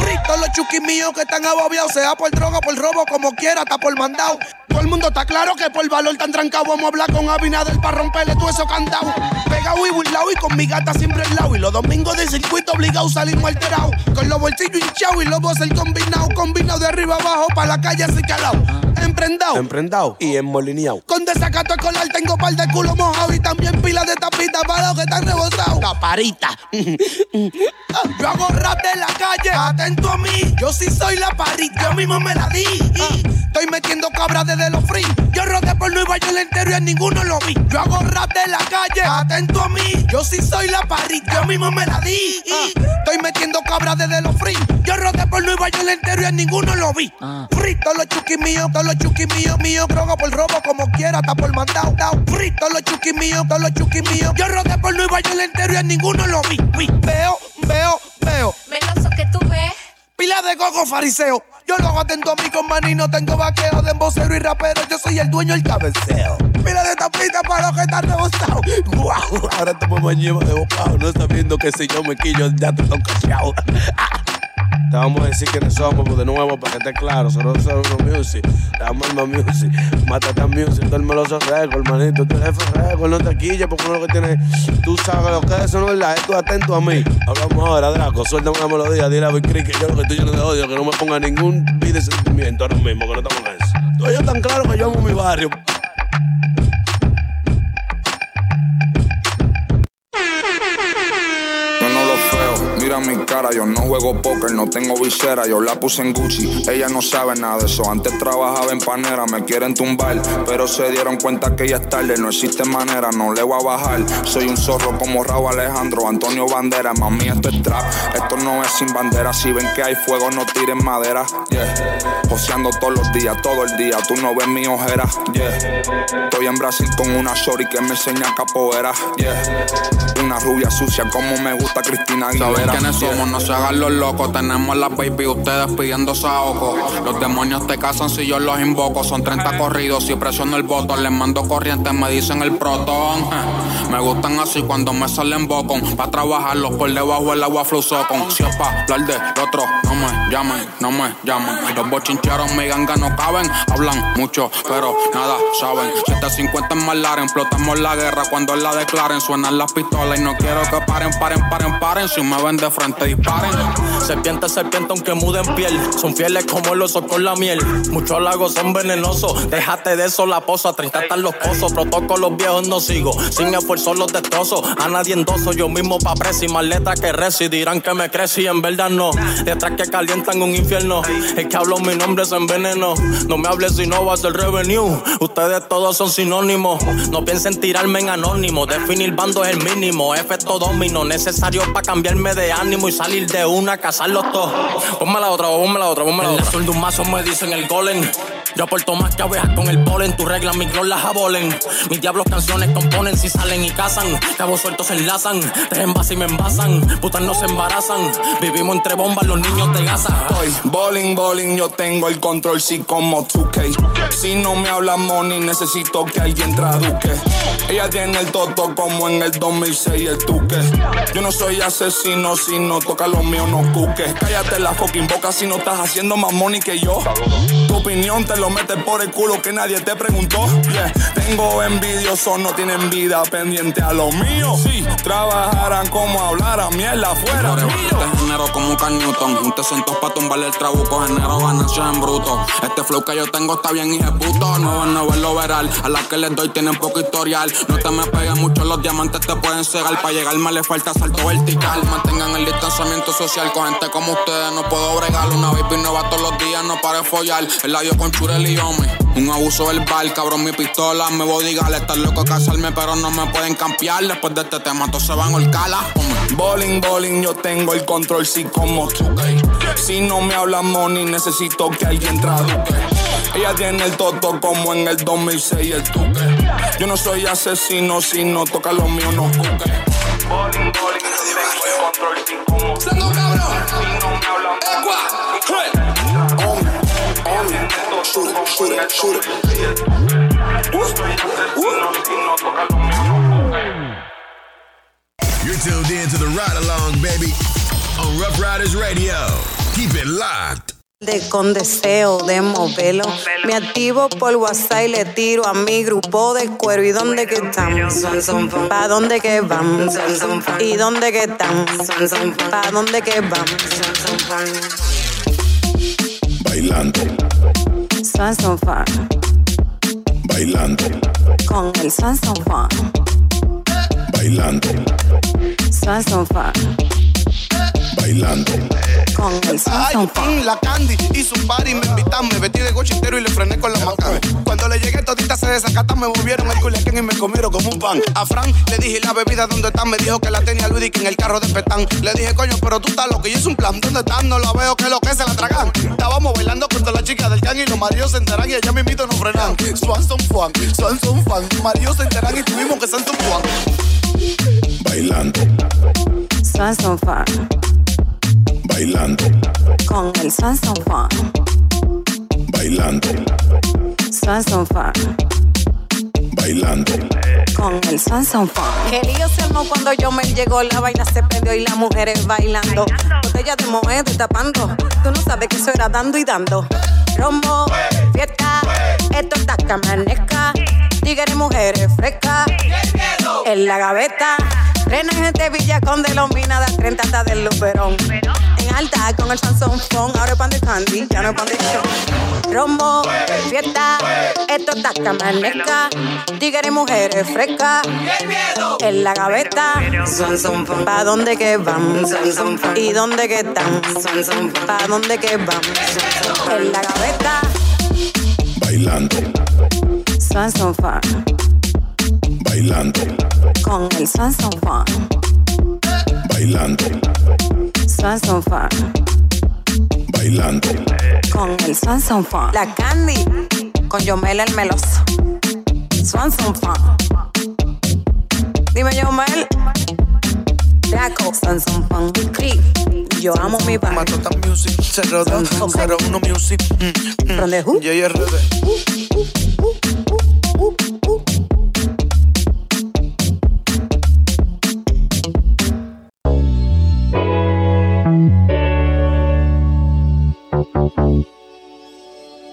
[SPEAKER 7] Free, todos los chuquis míos que están ababiados, sea por droga, por robo, como quiera, hasta por mandado. Todo el mundo está claro que por valor tan trancado vamos a hablar con Abinader para romperle todo eso cantado. Pegado y burlado y con mi gata siempre al lado. Y los domingos de circuito obligado salimos alterados. Con los bolsillos hinchados y los voces combinado, combinado de arriba abajo para la calle así calado. Emprendado.
[SPEAKER 10] Emprendado y enmolineado.
[SPEAKER 7] Con desacato escolar tengo par de culo mojado y también pila de tapitas para los que están La parita. Yo hago rap de la calle, atento a mí. Yo sí soy la parita, yo mismo me la di. Estoy metiendo cabras desde los free. Yo rodé por Nueva York entero y a ninguno lo vi. Yo hago rap de la calle, atento a mí. Yo sí soy la parita, yo mismo me la di. Estoy metiendo cabras desde los free. Yo rodé por York entero y a ninguno lo vi. Free, todos los chuquis míos, todos los chuquis míos, míos, droga por robo como quiera, hasta por mandado. Todos los chuquis míos, todos los chuquis míos. Yo rodé por Nueva York entero y a ninguno lo vi. vi. Veo, veo, veo.
[SPEAKER 9] Meloso que tú ves.
[SPEAKER 7] Pila de coco fariseo. Yo lo hago atento a mí con maní, no tengo vaqueo de embocero y rapero. Yo soy el dueño del cabeceo. Pila de tapita para los que están rebosados. Guau, ahora estamos mañana de bocado, no sabiendo que si yo me quillo ya te están cachado.
[SPEAKER 10] Te vamos a decir quiénes somos de nuevo para que esté claro. Nosotros somos music. Damos el music. Matata music. Todo el meloso récord, hermanito. Tú eres récord. No te quilles porque uno lo que tiene. Tú sabes lo que es eso, no es verdad. Tú atento a mí. Hablamos ahora, Draco. Suéltame una melodía. Dile a Big que yo lo que estoy lleno de odio. Que no me ponga ningún beat de sentimiento ahora mismo. Que no estamos en eso. Tú yo tan claro que yo amo mi barrio.
[SPEAKER 11] Mira
[SPEAKER 12] mi cara, yo no juego póker, no tengo visera, yo la puse en Gucci. Ella no sabe nada de eso, antes trabajaba en panera, me quieren tumbar, pero se dieron cuenta que ya es tarde, no existe manera, no le voy a bajar. Soy un zorro como Raúl Alejandro, Antonio Bandera, mami, esto es trap, esto no es sin bandera. Si ven que hay fuego, no tiren madera, yeah. Joseando todos los días, todo el día, tú no ves mi ojera, yeah. Estoy en Brasil con una shorty que me enseña capoeira, yeah. Una rubia sucia como me gusta Cristina
[SPEAKER 13] ¿Saben
[SPEAKER 12] Aguilera.
[SPEAKER 13] Somos? No se hagan los locos. Tenemos la baby, ustedes pidiendo saoco. Los demonios te casan si yo los invoco. Son 30 corridos, si presiono el botón. Les mando corriente, me dicen el protón. Me gustan así cuando me salen bocón. Pa' trabajarlos por debajo del agua fluzocon. Si es pa' hablar de lo otro, no me llamen, no me llamen. Los bochincheros mi ganga no caben. Hablan mucho, pero nada saben. 750 en Malaren, explotamos la guerra cuando la declaren. Suenan las pistolas y no quiero que paren, paren, paren, paren. Si me ven de frente, disparen.
[SPEAKER 14] Serpiente, serpiente, aunque muden piel. Son fieles como el oso con la miel. Muchos lagos son venenosos. Déjate de eso, la posa. 30 están los pozos. Protocolos viejos no sigo. Sin esfuerzo los destrozo. A nadie endoso. Yo mismo pa' presi. Más letras que resi. Dirán que me crecí. En verdad no. Detrás que calientan un infierno. El que hablo mi nombre es enveneno. No me hables si no va a ser revenue. Ustedes todos son sinónimos. No piensen tirarme en anónimo. Definir bando es el mínimo. Efecto domino. Necesario para cambiarme de ánimo y salir de una, cazarlos todos. Ponme la otra, ponme la otra, ponme la otra. En de un mazo me dicen el golem. Yo aporto más que abejas con el polen. Tu regla, mis glow las abolen. Mis diablos canciones componen si salen y cazan. Cabos sueltos se enlazan. Te envasan y me envasan. Putas no se embarazan. Vivimos entre bombas, los niños de Gaza.
[SPEAKER 12] Estoy bowling, bowling, yo tengo el control, sí, como 2K. Si no me habla money, necesito que alguien traduzca. Ella tiene el toto como en el 2006 el tuque. Yo no soy asesino, si no toca lo mío, no cuques. Cállate la fucking boca si no estás haciendo más money que yo. Tu opinión te lo metes por el culo que nadie te preguntó. Yeah. Tengo envidiosos, no tienen vida pendiente a lo mío. Sí, trabajarán como hablaran, mierda afuera.
[SPEAKER 13] Este género como un Newton. Un centos pa' tumbarle el trabuco. Genero ganancias en bruto. Este flow que yo tengo está bien, puto. No van a verlo veral. A las que les doy tienen poco historial. No te me pegues mucho, los diamantes te pueden cegar. Para llegar más le falta salto vertical. Mantengan el distanciamiento social con gente como ustedes. No puedo bregar. Una baby nueva todos los días, no pare de follar. El labio con churel y hombre. Un abuso verbal, cabrón, mi pistola. Me voy a digar, estar loco casarme, pero no me pueden campear. Después de este tema, todos se van a holcala.
[SPEAKER 12] Bowling, bowling, yo tengo el control, sí, como 2K. Si no me habla money, necesito que alguien traduzca. Ella tiene el toto como en el 2006 el tuque. Yo no soy asesino, si no toca lo mío, no. Bowling, bowling, tengo control, sí, como 2K. Si no me habla money,
[SPEAKER 15] Shoot it, shoot it, shoot it.
[SPEAKER 16] You're tuned in to the Ryde Along, baby, on Ruff Ryders Radio. Keep it locked.
[SPEAKER 17] De con deseo de moverlo. Me activo por WhatsApp y le tiro a mi grupo de cuero. ¿Y dónde que estamos? ¿Pa' dónde que vamos? ¿Y dónde que estamos? ¿Pa' dónde que vamos?
[SPEAKER 15] Bailando,
[SPEAKER 17] Swan son fan.
[SPEAKER 15] bailando,
[SPEAKER 17] Con el Swan son fan.
[SPEAKER 15] bailando,
[SPEAKER 17] Swan son fan.
[SPEAKER 15] bailando.
[SPEAKER 17] El
[SPEAKER 18] Ay,
[SPEAKER 17] son fan.
[SPEAKER 18] la Candy hizo un party, me invitan, me vestí de cochintero y le frené con la macana. Cuando le llegué todita se desacatan, me volvieron el culiacán y me comieron como un pan. A Fran le dije, ¿y la bebida dónde está? Me dijo que la tenía Luis y que en el carro de Petán. Le dije, coño, pero tú estás loco, y es un plan, ¿dónde están? No la veo, que lo que se la tragan. Estábamos bailando con toda la chica del gang y los maridos se enteran y allá mismito nos frenan. Swan son fan, swan son fan, maridos se enteran y tuvimos que ser Juan.
[SPEAKER 15] Bailando,
[SPEAKER 17] Swan son fan.
[SPEAKER 15] Bailando,
[SPEAKER 17] Con el Swan son fan.
[SPEAKER 15] bailando,
[SPEAKER 17] Swan son fan.
[SPEAKER 15] bailando.
[SPEAKER 17] Con el Swan son fan. Que lío se armó cuando yo me llegó, la vaina se prendió y las mujeres bailando. Botella de moed y tapando. Tú no sabes que eso era dando y dando. Romo, fiesta, esto está que amanezca. Tigres mujeres frescas. En la gaveta. Plena gente Villa con de los minas de 30 hasta del Luperón. Alta con el Sansón Ahora es pan de candy, ya no es pan de show. Romo, fiesta, esto está camaneca. Tigres y mujeres frescas. En la gaveta. Son, son, ¿Pa' dónde que van? ¿Y dónde que están? ¿Pa' dónde que van? En la gaveta.
[SPEAKER 19] Bailando,
[SPEAKER 17] Son, son, fan.
[SPEAKER 19] bailando,
[SPEAKER 17] Con el son, son, fan.
[SPEAKER 19] bailando,
[SPEAKER 17] Son, son, fan.
[SPEAKER 19] bailando.
[SPEAKER 17] Con el son, son, fan. La Candy. Con Yomel el meloso. Son, son, fan. Dime, Yomel. Draco. Son, son, fan. Cri. Yo amo mi bar.
[SPEAKER 20] Matota Music, 02, 01 Music. Mm, mm.
[SPEAKER 17] ¿From the who?
[SPEAKER 20] Yo y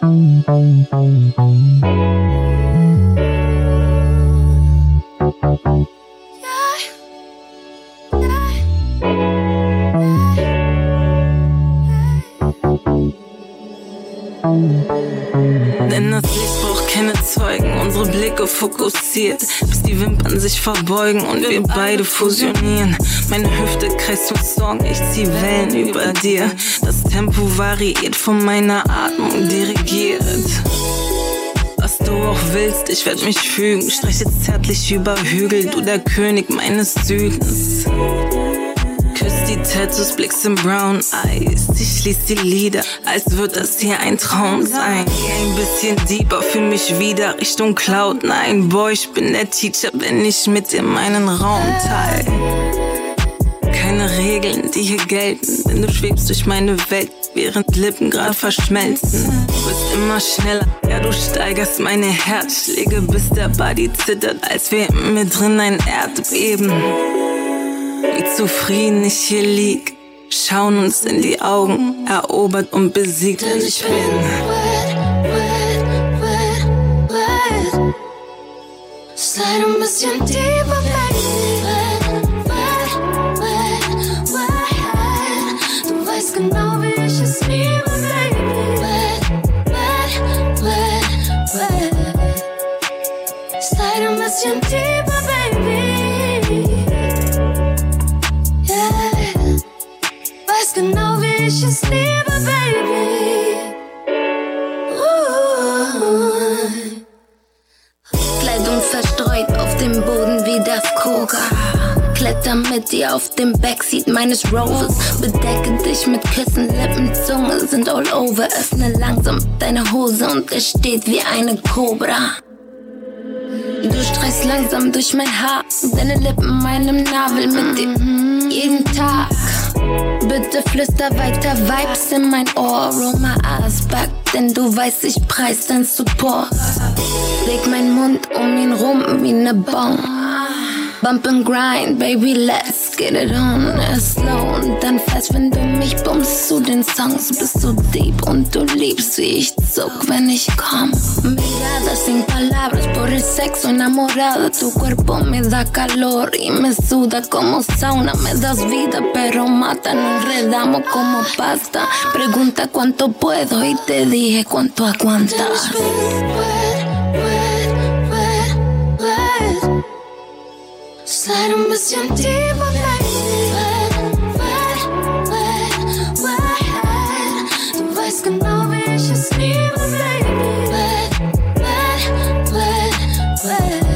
[SPEAKER 20] RD.
[SPEAKER 21] Denn das Licht braucht keine Zeugen, unsere Blicke fokussiert, bis die Wimpern sich verbeugen und wir beide fusionieren. Meine Hüfte kreist zum Song, ich zieh Wellen über dir. Das Tempo variiert von meiner Atmung dirigiert. Was du auch willst, ich werd mich fügen. Streich jetzt zärtlich über Hügel, du der König meines Südens. Küss die Tattoos, blickst im Brown Eyes. Ich schließ die Lieder, als wird das hier ein Traum sein. Ein bisschen deeper für mich wieder Richtung Cloud. Nein, Boy, ich bin der Teacher, wenn ich mit dir meinen Raum teil. Keine Regeln, die hier gelten, denn du schwebst durch meine Welt, während Lippen gerade verschmelzen. Du bist immer schneller, ja, du steigerst meine Herzschläge, bis der Body zittert, als wir mit drin ein Erdbeben. Wie zufrieden ich hier lieg, schauen uns in die Augen, erobert und besiegt, denn ich bin.
[SPEAKER 22] Slide un bisschen deeper,
[SPEAKER 23] Koga. Kletter mit dir auf dem Backseat meines Rovers. Bedecke dich mit Küssen, Lippen, Zunge sind all over. Öffne langsam deine Hose und es steht wie eine Cobra. Du streichst langsam durch mein Haar, deine Lippen meinem Nabel mit dir jeden Tag. Bitte flüster weiter Vibes in mein Ohr, roll my ass back, denn du weißt, ich preis dein Support. Leg meinen Mund um ihn rum wie ne Bon. Bump and grind, baby, let's get it on. Slow und dann fest, wenn du mich bummst zu den Songs. Bist so deep und du liebst, wie ich zuck, wenn ich komm. Mirada sin palabras por el sexo enamorada. Tu cuerpo me da calor y me suda como sauna. Me das vida, pero mata, nos enredamos como pasta. Pregunta cuánto puedo y te dije cuánto aguantas.
[SPEAKER 22] Slide wet, wet.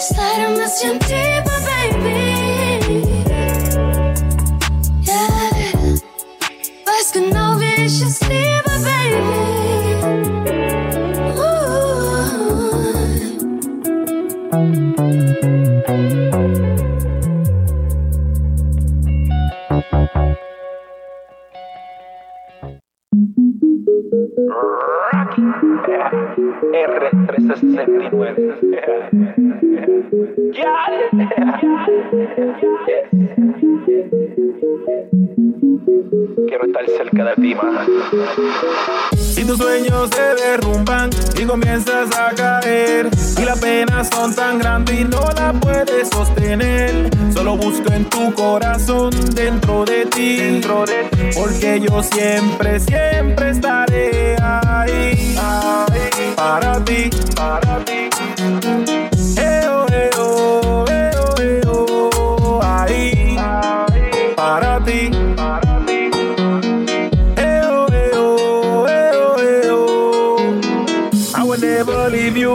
[SPEAKER 22] Slide ein bisschen deeper, baby. Yeah. Weiß genau, wie ich es liebe,
[SPEAKER 15] R369.
[SPEAKER 10] Quiero estar cerca de ti, más.
[SPEAKER 24] Si tus sueños se derrumban y comienzas a caer. Y las penas son tan grandes y no la puedes sostener, solo busco en tu corazón dentro de ti, dentro de ti, porque yo siempre, siempre estaré ahí, ahí. Para ti, para ti.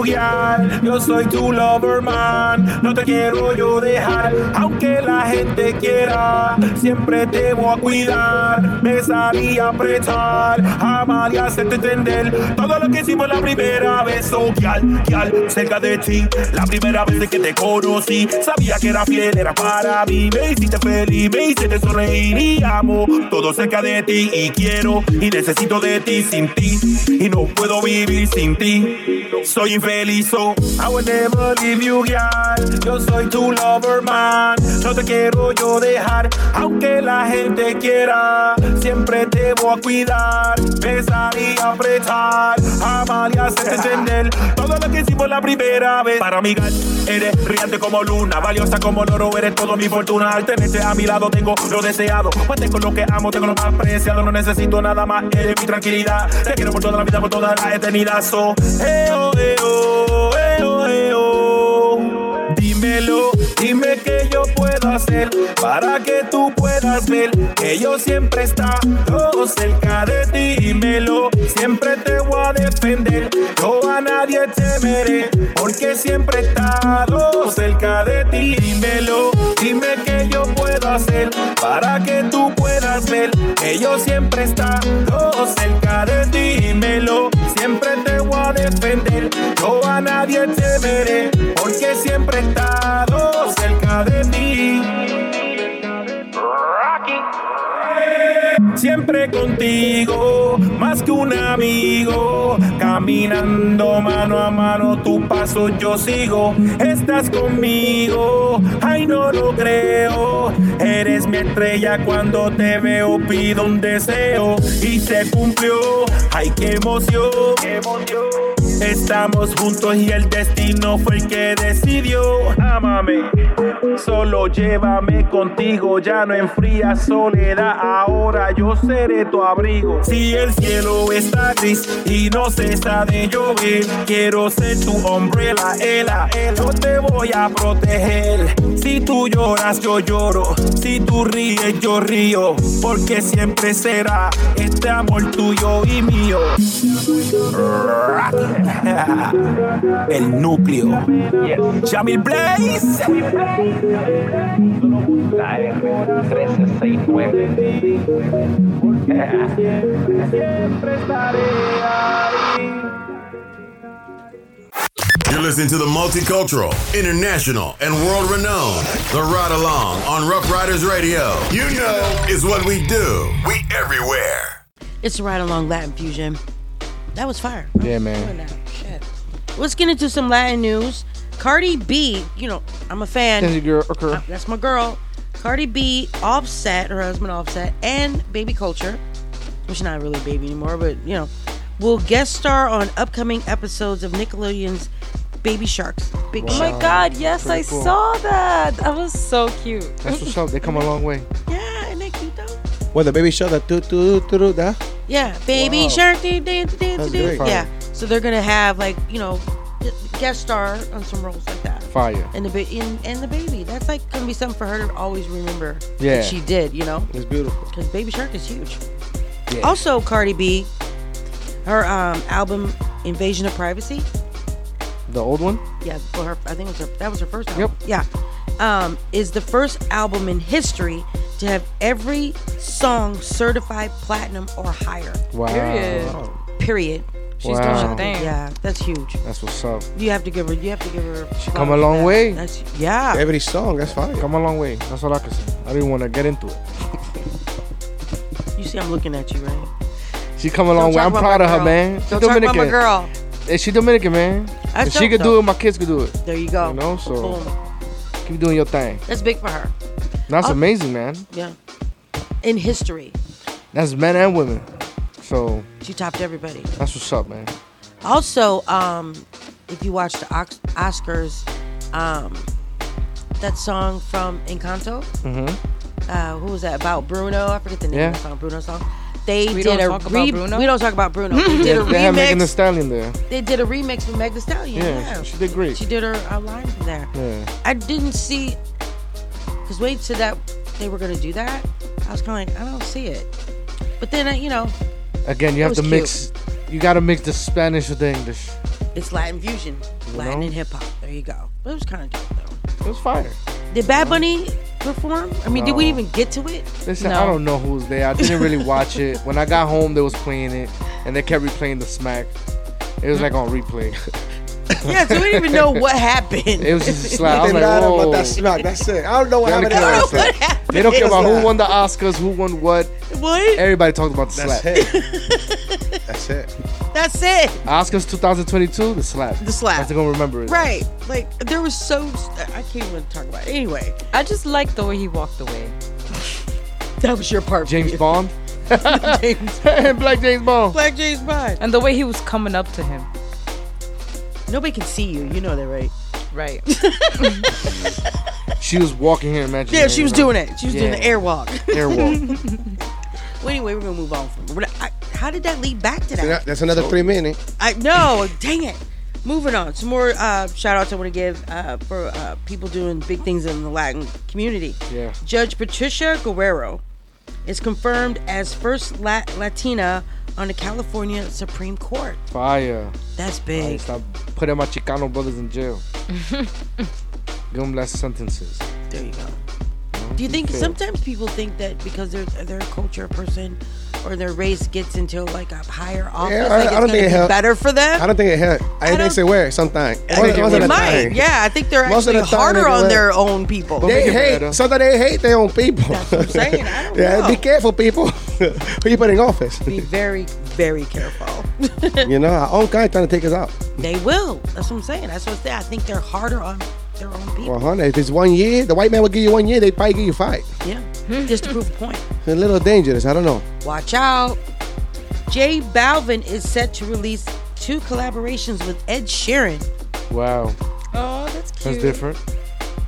[SPEAKER 24] Girl. Yo soy tu lover, man. No te quiero yo dejar, aunque la gente quiera. Siempre te voy a cuidar, besar y apretar, amar y hacerte entender todo lo que hicimos la primera vez. Oh, girl, girl, cerca de ti, la primera vez que te conocí, sabía que era fiel, era para mí. Me hiciste feliz, me hiciste sonreír y amo todo cerca de ti y quiero y necesito de ti sin ti y no puedo vivir sin ti. Soy infeliz, so I will never leave you, girl. Yo soy tu lover, man. No te quiero yo dejar, aunque la gente quiera. Siempre te voy a cuidar, besar y apretar, amar y hacerte entender todo lo que hicimos la primera vez. Para mí, girl, eres brillante como luna, valiosa como el oro, eres todo mi fortuna. Al tenerte a mi lado tengo lo deseado. Pues tengo lo que amo, tengo lo más preciado. No necesito nada más, eres mi tranquilidad. Te quiero por toda la vida, por toda la eternidad. So, eo, eo, eo, eo. Dímelo, dime que yo puedo para que tú puedas ver que yo siempre he estado cerca de ti. Dímelo, siempre te voy a defender. Yo a nadie temeré porque siempre he estado cerca de ti. Dímelo, dime que yo puedo hacer para que tú puedas ver que yo siempre he estado cerca de ti. Dímelo, siempre te voy a defender. Yo a nadie temeré porque siempre he Siempre contigo, más que un amigo. Caminando mano a mano, tu paso yo sigo. Estás conmigo, ay, no lo creo. Eres mi estrella cuando te veo, pido un deseo. Y se cumplió, ay, qué emoción. Estamos juntos y el destino fue el que decidió. Ámame, solo llévame contigo. Ya no enfría soledad, ahora yo seré tu abrigo. Si el cielo está gris y no cesa de llover, quiero ser tu umbrella, ela. Yo te voy a proteger. Si tú lloras, yo lloro. Si tú ríes, yo río. Porque siempre será este amor tuyo y mío. El núcleo. Jamil Blaze.
[SPEAKER 10] La R1369.
[SPEAKER 24] Siempre estaré ahí.
[SPEAKER 16] You're listening to the multicultural, international, and world renowned The Ryde Along on Ruff Ryders Radio. You know is what we do. We everywhere.
[SPEAKER 3] It's the Ryde Along Latin Fusion. That was fire.
[SPEAKER 4] Yeah, man.
[SPEAKER 3] Shit. Let's get into some Latin news. Cardi B, you know, I'm a fan.
[SPEAKER 4] That's your girl, okay.
[SPEAKER 3] That's my girl. Cardi B, Offset, her husband Offset, and Baby Kulture, which is not really a baby anymore, but you know, will guest star on upcoming episodes of Nickelodeon's Baby Sharks. Big
[SPEAKER 6] Oh my god, yes, I
[SPEAKER 4] cool.
[SPEAKER 6] saw that. That was so cute.
[SPEAKER 4] That's what's up. They come a long way.
[SPEAKER 3] Yeah, isn't that cute though?
[SPEAKER 5] Well, the baby shark, that do do do do that.
[SPEAKER 3] Yeah, Baby
[SPEAKER 5] Wow.
[SPEAKER 3] Shark, dance, dance, dance,
[SPEAKER 5] That's
[SPEAKER 3] dance.
[SPEAKER 5] great.
[SPEAKER 3] Yeah, so they're gonna have like you know, guest star on some roles like that.
[SPEAKER 4] Fire.
[SPEAKER 3] And the ba- in and the baby. That's like gonna be something for her to always remember.
[SPEAKER 4] Yeah.
[SPEAKER 3] that she did. You know,
[SPEAKER 5] It's beautiful.
[SPEAKER 3] because Baby Shark is huge.
[SPEAKER 4] Yeah.
[SPEAKER 3] Also, Cardi B, her um, album Invasion of Privacy.
[SPEAKER 4] The old one?
[SPEAKER 3] Yeah, well, her I think it was her, that was her first album. Yep. Yeah, um, is the first album in history to have every song certified platinum or higher.
[SPEAKER 4] Wow. Period.
[SPEAKER 3] Period.
[SPEAKER 4] She's doing her
[SPEAKER 6] thing.
[SPEAKER 3] Yeah, that's huge.
[SPEAKER 4] That's what's up.
[SPEAKER 3] You have to give her. You have to give her.
[SPEAKER 4] She come a long way.
[SPEAKER 3] That's yeah.
[SPEAKER 5] Every song, that's fine.
[SPEAKER 4] Come a long way. That's all I can say. I didn't want to get into it.
[SPEAKER 3] You see, I'm looking at you, right?
[SPEAKER 4] She come a long
[SPEAKER 3] Don't
[SPEAKER 4] way. I'm proud of her,
[SPEAKER 3] girl.
[SPEAKER 4] man. She's
[SPEAKER 3] Don't talk about
[SPEAKER 4] Dominican.
[SPEAKER 3] my girl.
[SPEAKER 4] Hey, she Dominican, man.
[SPEAKER 3] That's
[SPEAKER 4] if she
[SPEAKER 3] dope,
[SPEAKER 4] could
[SPEAKER 3] though.
[SPEAKER 4] do it, my kids could do it.
[SPEAKER 3] There you go.
[SPEAKER 4] You know, so
[SPEAKER 3] Boom.
[SPEAKER 4] keep doing your thing.
[SPEAKER 3] That's big for her.
[SPEAKER 4] That's
[SPEAKER 3] Oh.
[SPEAKER 4] amazing, man.
[SPEAKER 3] Yeah. In history.
[SPEAKER 4] That's men and women. So
[SPEAKER 3] She topped everybody.
[SPEAKER 4] that's what's up, man.
[SPEAKER 3] Also, um, if you watch the Ox- Oscars, um, that song from Encanto,
[SPEAKER 4] Mm-hmm.
[SPEAKER 3] uh, who was that about Bruno? I forget the name of the song. Bruno song. They
[SPEAKER 6] We
[SPEAKER 3] did a
[SPEAKER 6] talk about
[SPEAKER 3] re-
[SPEAKER 6] Bruno?
[SPEAKER 3] We don't talk about Bruno. They did a
[SPEAKER 4] they had Megan Thee
[SPEAKER 3] remix.
[SPEAKER 4] Stallion there.
[SPEAKER 3] They did a remix with Meg Thee Stallion.
[SPEAKER 4] Yeah,
[SPEAKER 3] Yeah,
[SPEAKER 4] she did great.
[SPEAKER 3] She did her a line from there.
[SPEAKER 4] Yeah.
[SPEAKER 3] I didn't see because wait till that they were gonna do that. I was kind of like, I don't see it. But then I, you know,
[SPEAKER 4] Again, you have to
[SPEAKER 3] cute.
[SPEAKER 4] mix. You got to mix the Spanish with the English.
[SPEAKER 3] it's Latin fusion,
[SPEAKER 4] You
[SPEAKER 3] Latin
[SPEAKER 4] know?
[SPEAKER 3] and hip hop. There you go. It was kind of dope though.
[SPEAKER 4] It was fire.
[SPEAKER 3] Did Bad Bunny perform? I mean, did we even get to it?
[SPEAKER 4] Listen, I don't know who was there. I didn't really watch it. When I got home, they was playing it, and they kept replaying the smack. It was like on replay.
[SPEAKER 3] yeah, so we didn't even know what happened.
[SPEAKER 4] It was just a slap.
[SPEAKER 5] They
[SPEAKER 4] I'm like,
[SPEAKER 5] mad about that smack. That's it. I don't know what
[SPEAKER 4] They
[SPEAKER 5] happened.
[SPEAKER 4] don't care
[SPEAKER 5] to
[SPEAKER 4] about
[SPEAKER 5] that
[SPEAKER 4] that.
[SPEAKER 5] slap.
[SPEAKER 4] They don't care about who won the Oscars, who won what.
[SPEAKER 3] What?
[SPEAKER 4] Everybody talked about the
[SPEAKER 5] That's
[SPEAKER 4] slap.
[SPEAKER 5] it. That's it.
[SPEAKER 3] That's it.
[SPEAKER 4] Oscars 2022, the slap.
[SPEAKER 3] The slap.
[SPEAKER 4] That's gonna remember it.
[SPEAKER 3] Right. Like there was so I can't even talk about it. Anyway,
[SPEAKER 6] I just like the way he walked away.
[SPEAKER 3] that was your part.
[SPEAKER 4] James Bond.
[SPEAKER 3] James.
[SPEAKER 4] And Black James Bond.
[SPEAKER 3] Black James Bond.
[SPEAKER 6] And the way he was coming up to him.
[SPEAKER 3] Nobody can see you. You know that, right?
[SPEAKER 6] Right.
[SPEAKER 4] She was walking here, imagine.
[SPEAKER 3] Yeah, she was doing it. She was doing the airwalk.
[SPEAKER 4] Airwalk.
[SPEAKER 3] Well, anyway, we're gonna move on from. But I, how did that lead back to that?
[SPEAKER 5] that- That's another three minutes.
[SPEAKER 3] I no, dang it. Moving on. Some more uh, shout outs I want to give uh, for uh, people doing big things in the Latin community.
[SPEAKER 4] Yeah.
[SPEAKER 3] Judge Patricia Guerrero is confirmed as first La- Latina on the California Supreme Court.
[SPEAKER 4] Fire.
[SPEAKER 3] That's
[SPEAKER 4] Fire.
[SPEAKER 3] big.
[SPEAKER 4] Stop putting my Chicano brothers in jail. Give them less sentences.
[SPEAKER 3] There you go. Do you think
[SPEAKER 4] Fair.
[SPEAKER 3] sometimes people think that because they're they're a culture person or their race gets into like a higher office,
[SPEAKER 5] Yeah,
[SPEAKER 3] like
[SPEAKER 5] I,
[SPEAKER 3] it's
[SPEAKER 5] I don't think it
[SPEAKER 3] be better for them?
[SPEAKER 5] I don't think it helped. I, think it's where sometimes.
[SPEAKER 3] I think it might. Yeah, I think they're
[SPEAKER 5] Most
[SPEAKER 3] actually
[SPEAKER 5] the
[SPEAKER 3] harder
[SPEAKER 5] they
[SPEAKER 3] on their own people.
[SPEAKER 5] They hate. Sometimes they hate their own people. That's what I'm
[SPEAKER 3] saying. I don't
[SPEAKER 5] yeah,
[SPEAKER 3] know.
[SPEAKER 5] be careful, people. Who you put in office?
[SPEAKER 3] Be very, very careful.
[SPEAKER 5] you know, our own kind trying to take us out.
[SPEAKER 3] They will. That's what I'm saying. That's what I'm saying. I think they're harder on their own people.
[SPEAKER 5] Well, honey, if it's one year, the white man will give you one year. They probably give you five.
[SPEAKER 3] Yeah, hmm, just to prove a point.
[SPEAKER 5] It's a little dangerous. I don't know.
[SPEAKER 3] Watch out. J Balvin is set to release two collaborations with Ed Sheeran.
[SPEAKER 4] Wow.
[SPEAKER 6] Oh, that's cute.
[SPEAKER 4] That's different.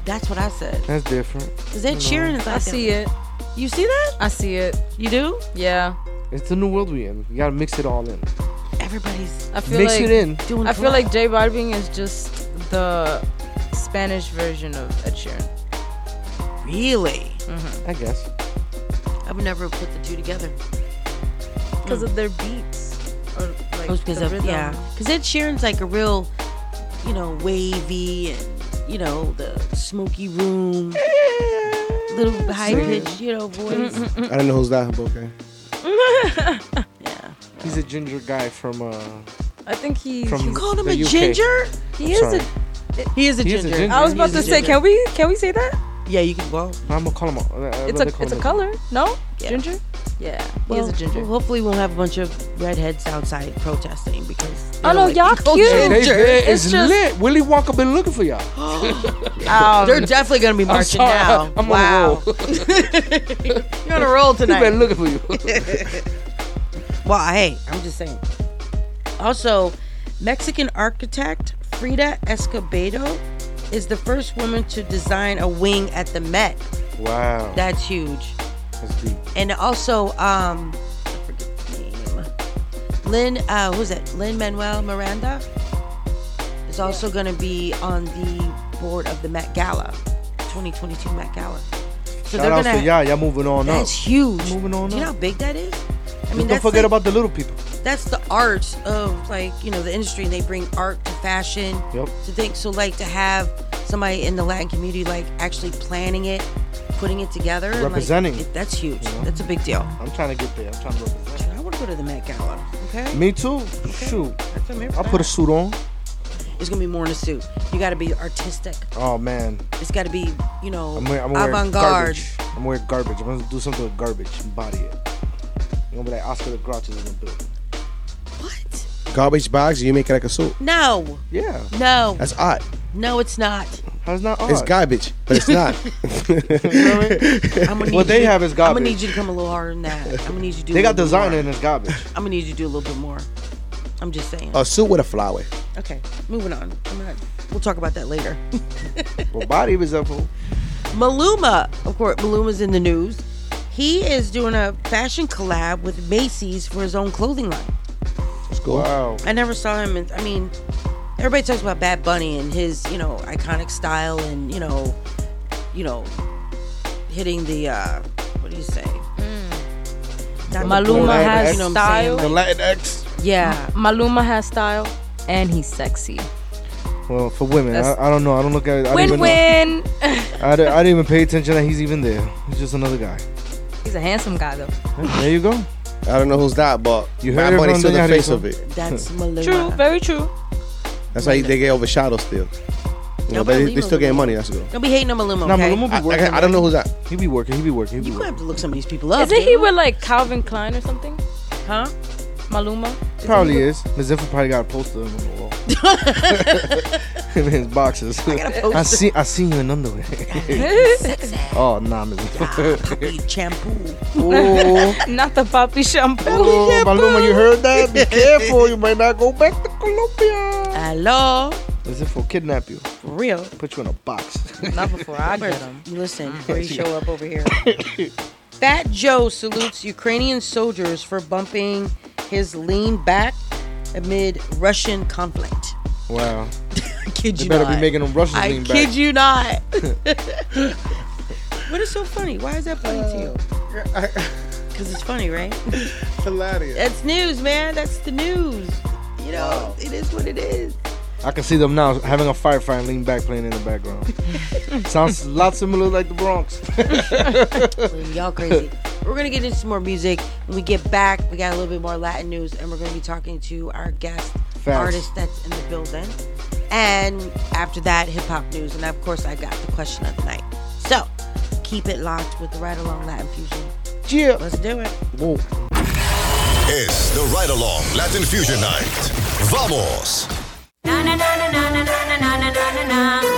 [SPEAKER 3] That's what I said.
[SPEAKER 4] That's different.
[SPEAKER 3] Because Ed
[SPEAKER 4] You know.
[SPEAKER 3] Sheeran is like
[SPEAKER 6] I see it.
[SPEAKER 3] You see that?
[SPEAKER 6] I see it.
[SPEAKER 3] You do?
[SPEAKER 6] Yeah.
[SPEAKER 4] It's the new world we in. You gotta mix it all in.
[SPEAKER 3] Everybody's
[SPEAKER 6] I feel
[SPEAKER 4] Mix
[SPEAKER 6] like
[SPEAKER 4] it in.
[SPEAKER 3] doing
[SPEAKER 6] I feel like
[SPEAKER 3] collab.
[SPEAKER 6] J Balvin is just the Spanish version of Ed Sheeran.
[SPEAKER 3] Really?
[SPEAKER 4] I guess.
[SPEAKER 3] I would never put the two together.
[SPEAKER 6] Because of their beats. Or like
[SPEAKER 3] Oh, because
[SPEAKER 6] the
[SPEAKER 3] of
[SPEAKER 6] rhythm.
[SPEAKER 3] yeah. Because Ed Sheeran's like a real, you know, wavy and you know the smoky room, little high pitched, you know, voice.
[SPEAKER 5] I don't know who's that, but okay. Yeah.
[SPEAKER 4] He's a ginger guy from uh
[SPEAKER 6] I think he.
[SPEAKER 4] From
[SPEAKER 6] he
[SPEAKER 3] You called him a
[SPEAKER 4] UK.
[SPEAKER 3] ginger?
[SPEAKER 6] He
[SPEAKER 4] I'm
[SPEAKER 6] is
[SPEAKER 4] sorry.
[SPEAKER 6] a.
[SPEAKER 3] He is a
[SPEAKER 4] He is a
[SPEAKER 3] ginger.
[SPEAKER 4] ginger.
[SPEAKER 6] I was about to say,
[SPEAKER 3] ginger.
[SPEAKER 6] can we can we say that?
[SPEAKER 3] Yeah, you can. Well,
[SPEAKER 4] I'm gonna call him. A,
[SPEAKER 6] It's a it's a color. No, ginger. Yeah, he
[SPEAKER 3] well,
[SPEAKER 6] is a ginger.
[SPEAKER 3] well, hopefully, we won't have a bunch of redheads outside protesting because.
[SPEAKER 6] Oh, no, y'all
[SPEAKER 3] "Go
[SPEAKER 6] cute."
[SPEAKER 4] They,
[SPEAKER 3] ginger."
[SPEAKER 4] they,
[SPEAKER 6] It's
[SPEAKER 4] it's
[SPEAKER 6] just-
[SPEAKER 4] lit. Willy Wonka been looking for y'all.
[SPEAKER 6] Um,
[SPEAKER 3] They're definitely gonna be marching
[SPEAKER 4] sorry,
[SPEAKER 3] now.
[SPEAKER 4] I'm on a
[SPEAKER 3] wow,
[SPEAKER 4] roll.
[SPEAKER 3] you're on a roll
[SPEAKER 4] He
[SPEAKER 3] tonight.
[SPEAKER 4] been looking for you.
[SPEAKER 3] Well, hey, I'm just saying. Also, Mexican architect Frida Escobedo is the first woman to design a wing at the Met.
[SPEAKER 4] wow.
[SPEAKER 3] That's huge.
[SPEAKER 4] That's deep.
[SPEAKER 3] And also, um, I forget the name. Lin, uh, who's it? Lin-Manuel Miranda is also going to be on the board of the Met Gala, 2022 Met Gala. So
[SPEAKER 4] Shout out to y'all. Y'all moving on up.
[SPEAKER 3] That's huge.
[SPEAKER 4] Moving on
[SPEAKER 3] Do you know how big that is? I mean,
[SPEAKER 4] don't forget
[SPEAKER 3] like-
[SPEAKER 4] about the little people.
[SPEAKER 3] that's the art of like you know the industry and they bring art to fashion
[SPEAKER 4] Yep.
[SPEAKER 3] to think so like to have somebody in the latin community like actually planning it putting it together and, like,
[SPEAKER 4] Representing.
[SPEAKER 3] it, that's huge
[SPEAKER 4] You know?
[SPEAKER 3] that's a big deal
[SPEAKER 4] I'm trying to get there. I'm trying to represent.
[SPEAKER 3] i want to go to the met gala okay
[SPEAKER 4] Me too. Shoot.
[SPEAKER 3] Here for
[SPEAKER 4] I'll put a suit on.
[SPEAKER 3] it's gonna be more in a suit you got to be artistic
[SPEAKER 4] Oh man.
[SPEAKER 3] it's got to be you know
[SPEAKER 4] I'm, wear, I'm
[SPEAKER 3] avant-garde
[SPEAKER 4] garbage. I'm wearing garbage. I'm gonna do something with garbage and body it. I'm gonna be like Oscar the Grouch is in the building. What?
[SPEAKER 5] Garbage bags, you make it like a suit.
[SPEAKER 3] no
[SPEAKER 4] Yeah.
[SPEAKER 3] no
[SPEAKER 5] That's odd.
[SPEAKER 3] no it's not
[SPEAKER 4] How's not odd?
[SPEAKER 5] It's garbage, but it's not.
[SPEAKER 3] I'm gonna need
[SPEAKER 4] What they
[SPEAKER 3] you-
[SPEAKER 4] have is garbage.
[SPEAKER 3] I'm
[SPEAKER 4] garbage.
[SPEAKER 3] gonna need you to come a little harder than that. I'm gonna need you to do.
[SPEAKER 4] They
[SPEAKER 3] a
[SPEAKER 4] got
[SPEAKER 3] little bit
[SPEAKER 4] designer
[SPEAKER 3] more.
[SPEAKER 4] and it's garbage.
[SPEAKER 3] I'm gonna need you to do a little bit more. I'm just saying.
[SPEAKER 5] a suit with a flower.
[SPEAKER 3] Okay, moving on. I'm not, we'll talk about that later.
[SPEAKER 4] Well, body was up. fool.
[SPEAKER 3] Maluma, of course, Maluma's in the news. He is doing a fashion collab with Macy's for his own clothing line.
[SPEAKER 5] That's cool.
[SPEAKER 4] Wow.
[SPEAKER 3] I never saw him. In, I mean, everybody talks about Bad Bunny and his, you know, iconic style and you know, you know, hitting the uh, what do you say? Not the
[SPEAKER 6] Maluma
[SPEAKER 3] border,
[SPEAKER 6] has
[SPEAKER 3] you know what I'm saying?
[SPEAKER 6] style.
[SPEAKER 3] Like-
[SPEAKER 5] Latinx.
[SPEAKER 3] yeah.
[SPEAKER 6] Maluma has style, and he's sexy.
[SPEAKER 4] Well, for women, I, I don't know. I don't look at. I
[SPEAKER 6] Win
[SPEAKER 4] didn't even know-
[SPEAKER 6] win.
[SPEAKER 4] I, I didn't even pay attention that he's even there. He's just another guy.
[SPEAKER 6] He's a handsome guy though.
[SPEAKER 4] There you go.
[SPEAKER 5] I don't know who's that, but
[SPEAKER 4] You
[SPEAKER 5] Bad
[SPEAKER 4] heard it
[SPEAKER 5] Bunny's still the face of it.
[SPEAKER 3] That's Maluma.
[SPEAKER 6] True, very true.
[SPEAKER 5] That's why they get overshadowed still. You know, but they, they still getting money. That's good.
[SPEAKER 3] Don't be hating on Maluma,
[SPEAKER 4] Nah,
[SPEAKER 3] okay?
[SPEAKER 4] Maluma be
[SPEAKER 5] I,
[SPEAKER 4] working.
[SPEAKER 5] I, I don't know who's that.
[SPEAKER 4] He be working. He be working. He be
[SPEAKER 3] You gonna
[SPEAKER 4] working.
[SPEAKER 3] have to look some of these people up.
[SPEAKER 6] Isn't he
[SPEAKER 3] dude.
[SPEAKER 6] with like Calvin Klein or something?
[SPEAKER 3] Huh?
[SPEAKER 6] Maluma.
[SPEAKER 4] Probably is. Ms. Info probably got a poster of him on the wall. in his boxes.
[SPEAKER 3] I got.
[SPEAKER 4] I see. I seen you in underwear. Oh nah, Ms. Info.
[SPEAKER 3] Ah, puppy shampoo.
[SPEAKER 4] oh,
[SPEAKER 6] Not the puppy shampoo.
[SPEAKER 4] oh, Maluma, you heard that? Be careful. You might not go back to Colombia.
[SPEAKER 3] Hello.
[SPEAKER 4] Ms. Info kidnap you.
[SPEAKER 3] For real.
[SPEAKER 4] Put you in a box.
[SPEAKER 6] Not before I get him.
[SPEAKER 3] Listen before you show up over here. Fat Joe salutes Ukrainian soldiers for bumping his lean back amid Russian conflict.
[SPEAKER 4] wow.
[SPEAKER 3] I kid
[SPEAKER 4] They
[SPEAKER 3] you
[SPEAKER 4] better
[SPEAKER 3] not.
[SPEAKER 4] be making them Russians
[SPEAKER 3] I
[SPEAKER 4] lean back.
[SPEAKER 3] I kid you not. what is so funny? Why is that funny to you? Uh, because it's funny, right?
[SPEAKER 5] Hilarious.
[SPEAKER 3] That's news, man. That's the news. You know, it is what it is.
[SPEAKER 4] I can see them now having a firefight and lean back playing in the background. Sounds a lot similar like the Bronx.
[SPEAKER 3] Y'all crazy. We're gonna get into some more music. When we get back, we got a little bit more Latin news, and we're gonna be talking to our guest
[SPEAKER 4] Facts.
[SPEAKER 3] artist that's in the building. And after that, hip hop news, and of course, I got the question of the night. So keep it locked with the Ryde Along Latin Fusion.
[SPEAKER 4] Yeah.
[SPEAKER 3] Let's do it.
[SPEAKER 4] Whoa.
[SPEAKER 2] Es the Ryde Along Latin Fusion Night. Vamos.
[SPEAKER 20] You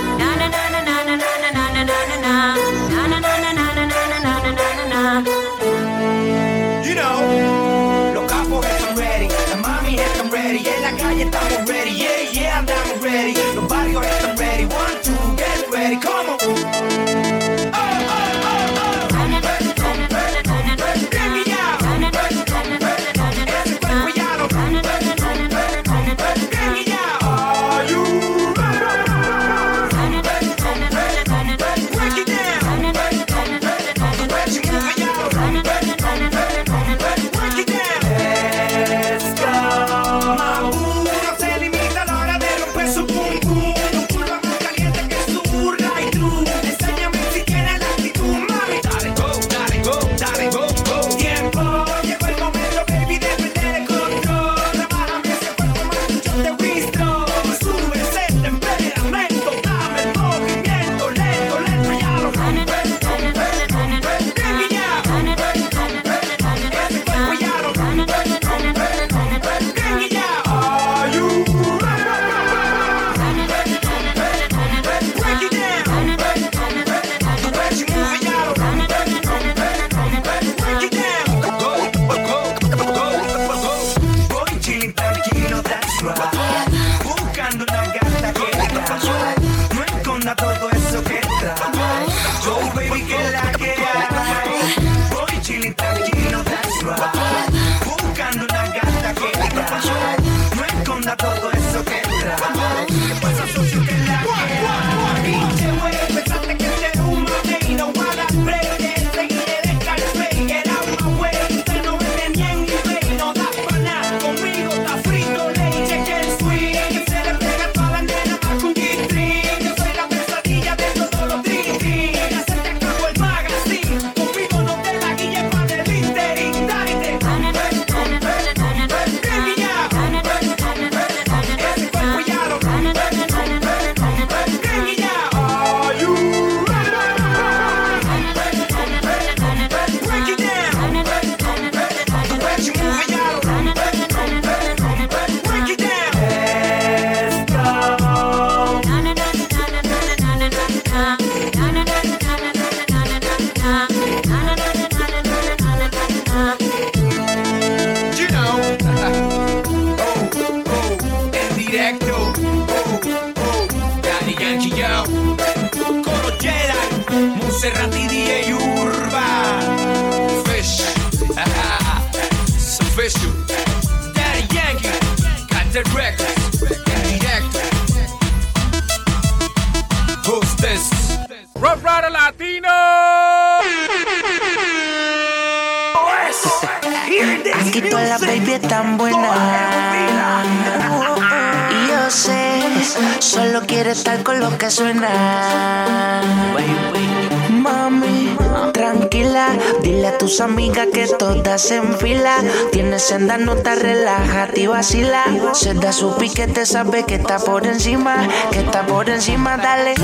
[SPEAKER 25] Senda nota, relájate y vacila. Se da su piquete, sabe que está por encima, que está por encima, dale.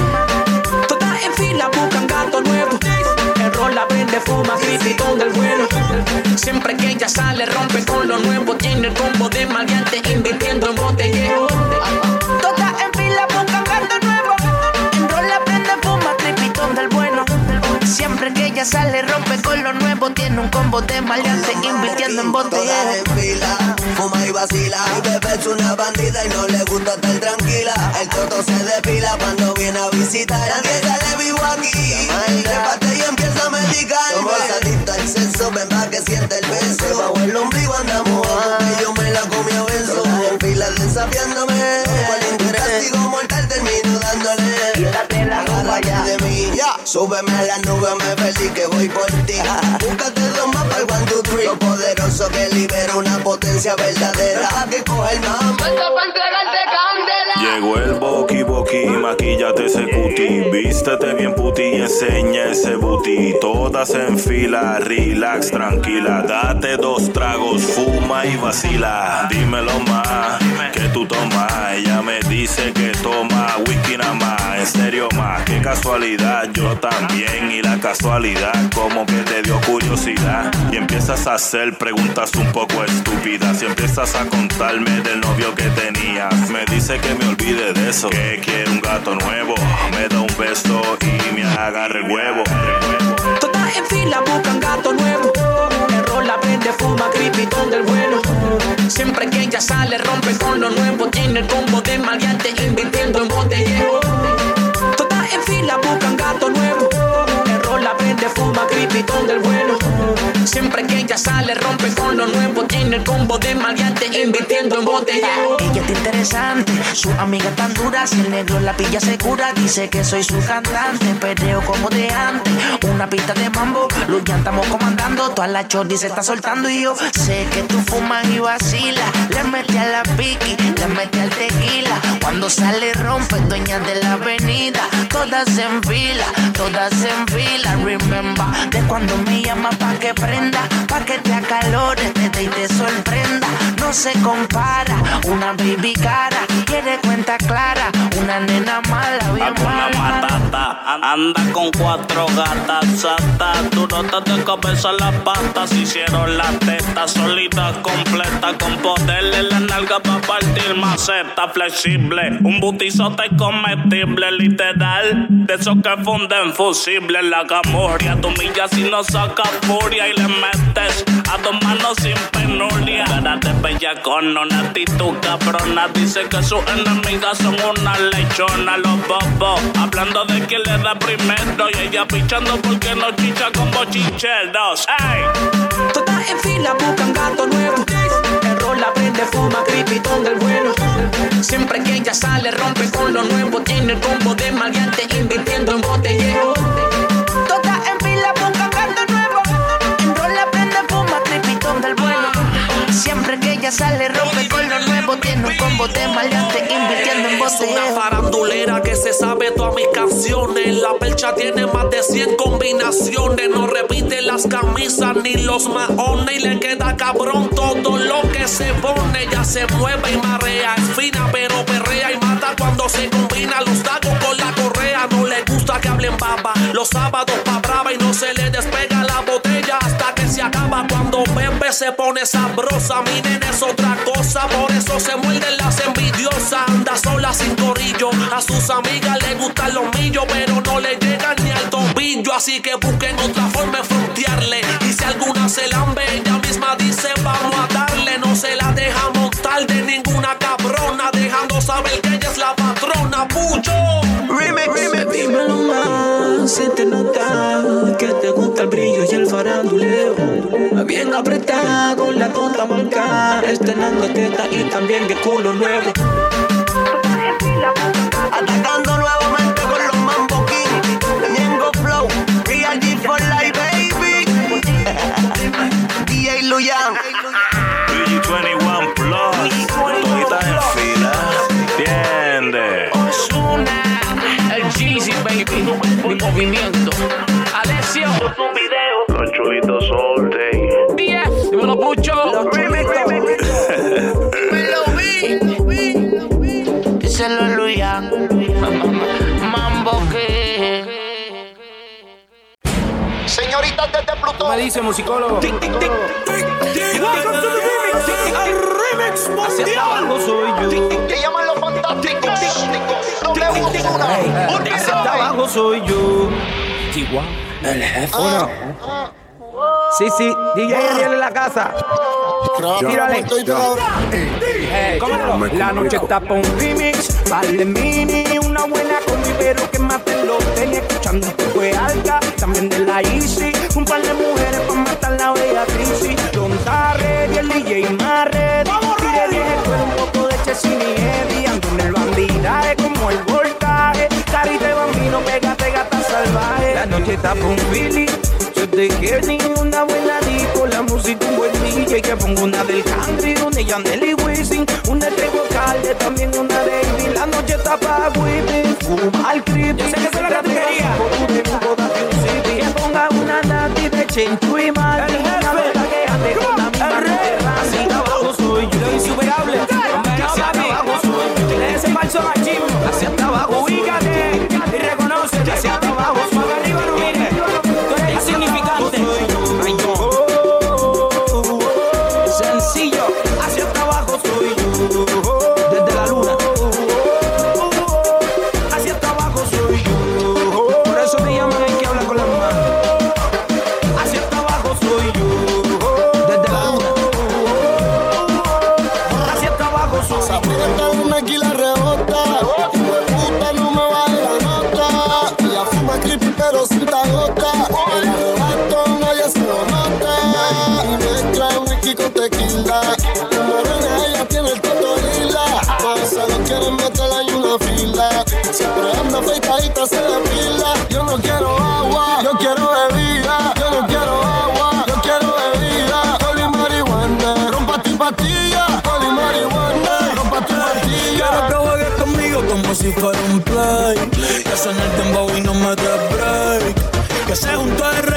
[SPEAKER 26] Todas en fila buscan gato nuevo. El rol la prende, fuma, criticón del bueno. Siempre que ella sale, rompe con lo nuevo. Tiene el combo de maleante, invirtiendo en botellero.
[SPEAKER 25] Todas en fila buscan gato nuevo. En rol la prende, fuma, crepitón del bueno. Siempre que ella sale, rompe con lo nuevo. Tiene un combo de maleante, invirtiendo en
[SPEAKER 27] en fila, fuma y vacila. Mi bebé es una bandida y no le gusta estar tranquila. El toto se depila cuando viene a visitar. Nadie sale vivo aquí. Trépate y empieza a medicarme. Somos adictos al sexo, ven pa' que siente el beso. Bajo el ombligo andamos, súbeme a la nube, me perdí que voy por ti. Búscate dos más para el one, two, three. Lo poderoso que libera una potencia verdadera. Que coge el mambo.
[SPEAKER 9] Llegó el boqui boqui, maquillate ese cuti, vístete bien puti y enseña ese booty. Todas en fila, relax, tranquila, date dos tragos, fuma y vacila. Dímelo más, que tú tomas. Ella me dice que toma whisky nada más, en serio más. Qué casualidad, yo también y la casualidad como que te dio curiosidad y empiezas a hacer preguntas un poco estúpidas y empiezas a contarme del novio que tenías. Me dice que me olvide de eso, que un gato nuevo, me da un beso y me agarra el huevo.
[SPEAKER 26] Todas en fila buscan gato nuevo. La prende, fuma, cripitón del bueno. Siempre que ella sale, rompe con lo nuevo. Tiene el combo de maleante, invirtiendo en botellero. Todas en fila buscan gato nuevo. El rol la prende, fuma, cripitón del bueno. Siempre que ella sale, rompe con lo nuevo. Tiene el combo de maleante, invirtiendo en botellero.
[SPEAKER 25] Ella está interesante, su amiga tan dura, si el negro la pilla segura, dice que soy su cantante, perreo como de antes, una pista de mambo, los ya estamos comandando, toda la chordi se está soltando. Y yo sé que tú fumas y vacilas, le mete a la piqui, le mete al tequila, cuando sale rompe, dueña de la avenida, todas en fila, todas en fila, remember, de cuando me llama pa' que prenda, pa' que te acalores, te y te sorprenda, no se compara, una baby cara, quiere cuenta clara, una nena mala, bien mala.
[SPEAKER 28] anda con cuatro gatas sata Tú no te de cabeza las patas Hicieron la teta solita, completa Con poder en la nalga para partir maceta. Flexible Un butizote comestible, literal. De esos que funden fusible La gamorria, tu milla si no saca furia Y le metes a dos manos sin penuria. Cara de bellacona, una actitud cabrona Dice que sus enemigas son una lechona Los bobos, hablando de quién le da primero Y ella pichando porque no chicha con bochincheros ¡Ey!
[SPEAKER 26] Todas en fila buscan gato nuevo. El la prende, fuma, cripitón del bueno. Siempre que ella sale, rompe con lo nuevo. Tiene el combo de maleante, invirtiendo en botellero.
[SPEAKER 25] Que sale, rompe con lo nuevo. Tiene un combo de maleante, invirtiendo en
[SPEAKER 29] Es una farandulera que se sabe todas mis canciones. La percha tiene más de 100 combinaciones. No repite las camisas ni los maones. Y le queda cabrón todo lo que se pone. Ya se mueve y marea. Es fina, pero perrea y mata cuando se combina los tacos con la correa. No le gusta que hablen baba. Los sábados pa' brava y no se le despega la se pone sabrosa. Mi nena es otra cosa. Por eso se muerden las envidiosas. Anda sola sin corillo. A sus amigas le gustan los millos, pero no le llegan ni al tobillo. Así que busquen otra forma de frontearle. Y si alguna se lambe, ella misma dice: Vamos a darle. No se la deja montar de ninguna cabrona. Dejando saber que ella es la patrona. Pucho.
[SPEAKER 26] Remix, remix. Dímelo más.
[SPEAKER 24] se te nota Bien apretada con la contra marcada, estrenando teta y también de culo nuevo.
[SPEAKER 26] Me dice musicólogo. Algo soy yo.
[SPEAKER 30] Te llaman los fantásticos.
[SPEAKER 26] Hasta abajo soy yo. Chihuahua. El jefe. Uno. Sí, sí. DJ Ariel en la casa. Tírale. La noche está pa' un remix. Vale mini, una buena combi, pero que maten Escuchando poco de alga, también de la Easy. Un par de mujeres pa' matar la crisis. Don Tarre y el DJ Marre. Tire vieje, tú eres un poco de Chesini Eddie. Ando en el bandidaje como el voltaje. De bambino, pégate gata salvaje. La noche está pa' un feeling. Yo te quiero ni una buena disco, la música un buen DJ que pongo una del country, una de Yandel y Wisin, una de Calde, también una de Ivy. La noche está pa' whipping, fumar creepy. Yo sé que es la categoría. Que ponga una nati de Chenchu y Martin, una bella que ande con la misma tierra. Así abajo soy yo, insuperable. Hacia abajo soy yo. Ese falso machismo, hacia hasta abajo, ubícate
[SPEAKER 30] ya se. Yo no quiero agua, yo quiero bebida. Yo no quiero agua, yo quiero bebida. Oli marihuana, rompa tu patilla. Oli marihuana, rompa tu patilla.
[SPEAKER 24] Quiero que juegues conmigo como si fuera un play. Que suene el dembow y no me dé break. Que se con el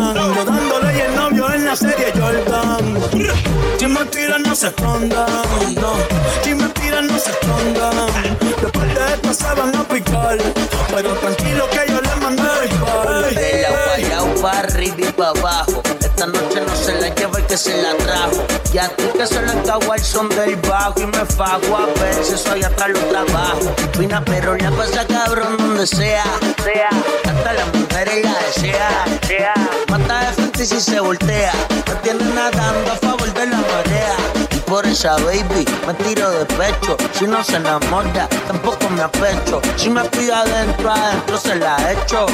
[SPEAKER 24] dándole y el novio en la serie Jordan. Si me tiran, no se escondan. No. Si me tiran, no se escondan. De van a picar. Pero tranquilo que yo les mandé el
[SPEAKER 27] De la guayao pa' arriba y pa' abajo. Esta noche no se la lleva el que se la trajo. Y a ti que se le acabó el son del bajo. Y me fago a ver si soy atrás lo trabajo. Fina pero la pasa cabrón donde sea. Sea. Hasta las mujeres la desea. Sea. Mata de frente y si se voltea. Me tiene nadando a favor de la marea. Por esa baby me tiro de pecho. Si no se enamora, tampoco me apecho. Si me pide adentro, adentro se la echo.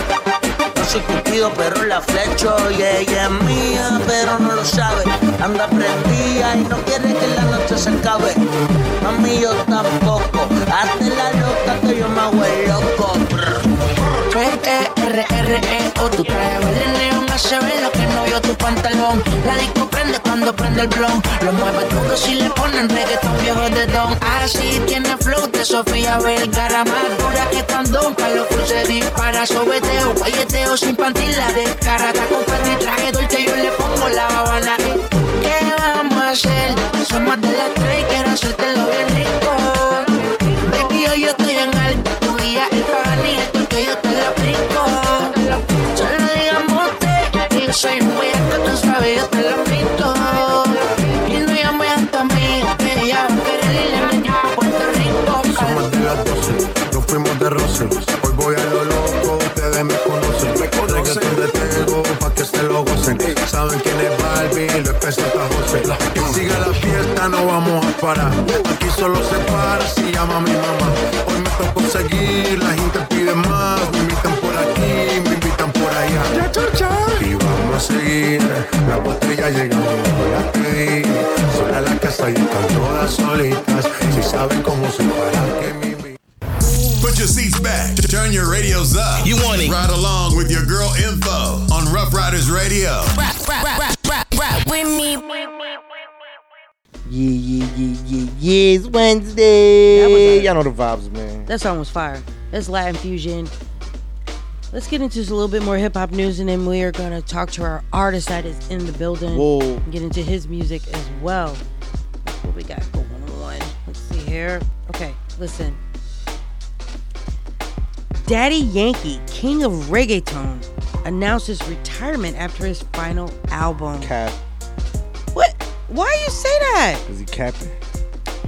[SPEAKER 27] No soy cupido, pero la flecho. Y ella es mía, pero no lo sabe. Anda prendida y no quiere que la noche se acabe. Mami, yo tampoco. Hazte la loca que yo me hago el loco. P-E-R-R-E-O Tu traje verde neón hace ver lo que no vio tu pantalón. La disco prende cuando prende el blon. Lo mueve todo si le ponen reggaetón viejo de don. Así tiene flow de Sofía Vergara. Más dura que tandón Carlos Cruz se dispara. Sobeteo, guayeteo sin panty La descara, está con panty traje dulce Yo le pongo la babana ¿Qué vamos a hacer? Somos de las tres y quiero hacértelo bien rico. Baby, hoy yo estoy en alto Tu día el paganito Soy muy que tú sabes, yo te lo pinto. Y no llamo a mí, que ella va a querer
[SPEAKER 25] ir a Puerto Rico. Somos
[SPEAKER 31] de las 12, nos fuimos de roce. Hoy voy a lo loco, ustedes me conocen. Me conocen que te tengo pa' que se lo gocen. Saben quién es Barbie, lo empezó hasta José. Que siga la fiesta, no vamos a parar. Aquí solo se para si llama a mi mamá. Hoy me tocó seguir, la gente pide más. Me invitan por aquí, me invitan por allá. Ya, seguir, la botella llegando, voy a pedir. Sola la casa y están todas solitas. Si saben cómo se para, que me
[SPEAKER 16] Put your seats back. Turn your radios up. You want it? Ride along with your girl info on Ruff Ryders Radio.
[SPEAKER 22] Rap, rap, rap, rap, rap with me.
[SPEAKER 4] Yeah, yeah, yeah, yeah, yeah. It's Wednesday. Y'all know the vibes, man.
[SPEAKER 3] That song was fire. That's Latin fusion. Let's get into just a little bit more hip hop news, and then we are gonna talk to our artist that is in the building.
[SPEAKER 5] Whoa.
[SPEAKER 3] and Get into his music as well. What we got going on. Let's see here. Okay, listen. Daddy Yankee, king of reggaeton, announced his retirement after his final album.
[SPEAKER 4] Cap.
[SPEAKER 3] What? Why you say that?
[SPEAKER 4] Is he capping?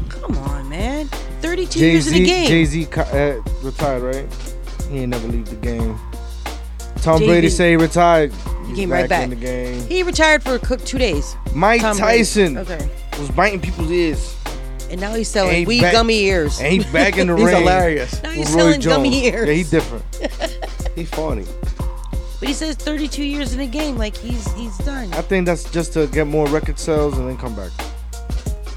[SPEAKER 3] Come on, man. 32
[SPEAKER 4] Jay
[SPEAKER 3] years in the game.
[SPEAKER 4] Jay Z uh, retired, right? He ain't never leave the game. Tom
[SPEAKER 3] Jay-Z.
[SPEAKER 4] Brady say he retired.
[SPEAKER 3] He
[SPEAKER 4] He's
[SPEAKER 3] came right back.
[SPEAKER 4] in the game.
[SPEAKER 3] He retired for a cook two days.
[SPEAKER 4] Mike
[SPEAKER 3] Tom
[SPEAKER 4] Tyson
[SPEAKER 3] Okay.
[SPEAKER 4] was biting people's ears.
[SPEAKER 3] And now he's selling
[SPEAKER 4] he
[SPEAKER 3] weed
[SPEAKER 4] back-
[SPEAKER 3] gummy ears.
[SPEAKER 4] And he's back in the
[SPEAKER 5] He's
[SPEAKER 4] ring.
[SPEAKER 5] hilarious.
[SPEAKER 3] Now he's selling gummy ears.
[SPEAKER 4] Yeah, he's different.
[SPEAKER 5] He's funny.
[SPEAKER 3] But he says 32 years in the game, like he's he's done.
[SPEAKER 4] I think that's just to get more record sales and then come back.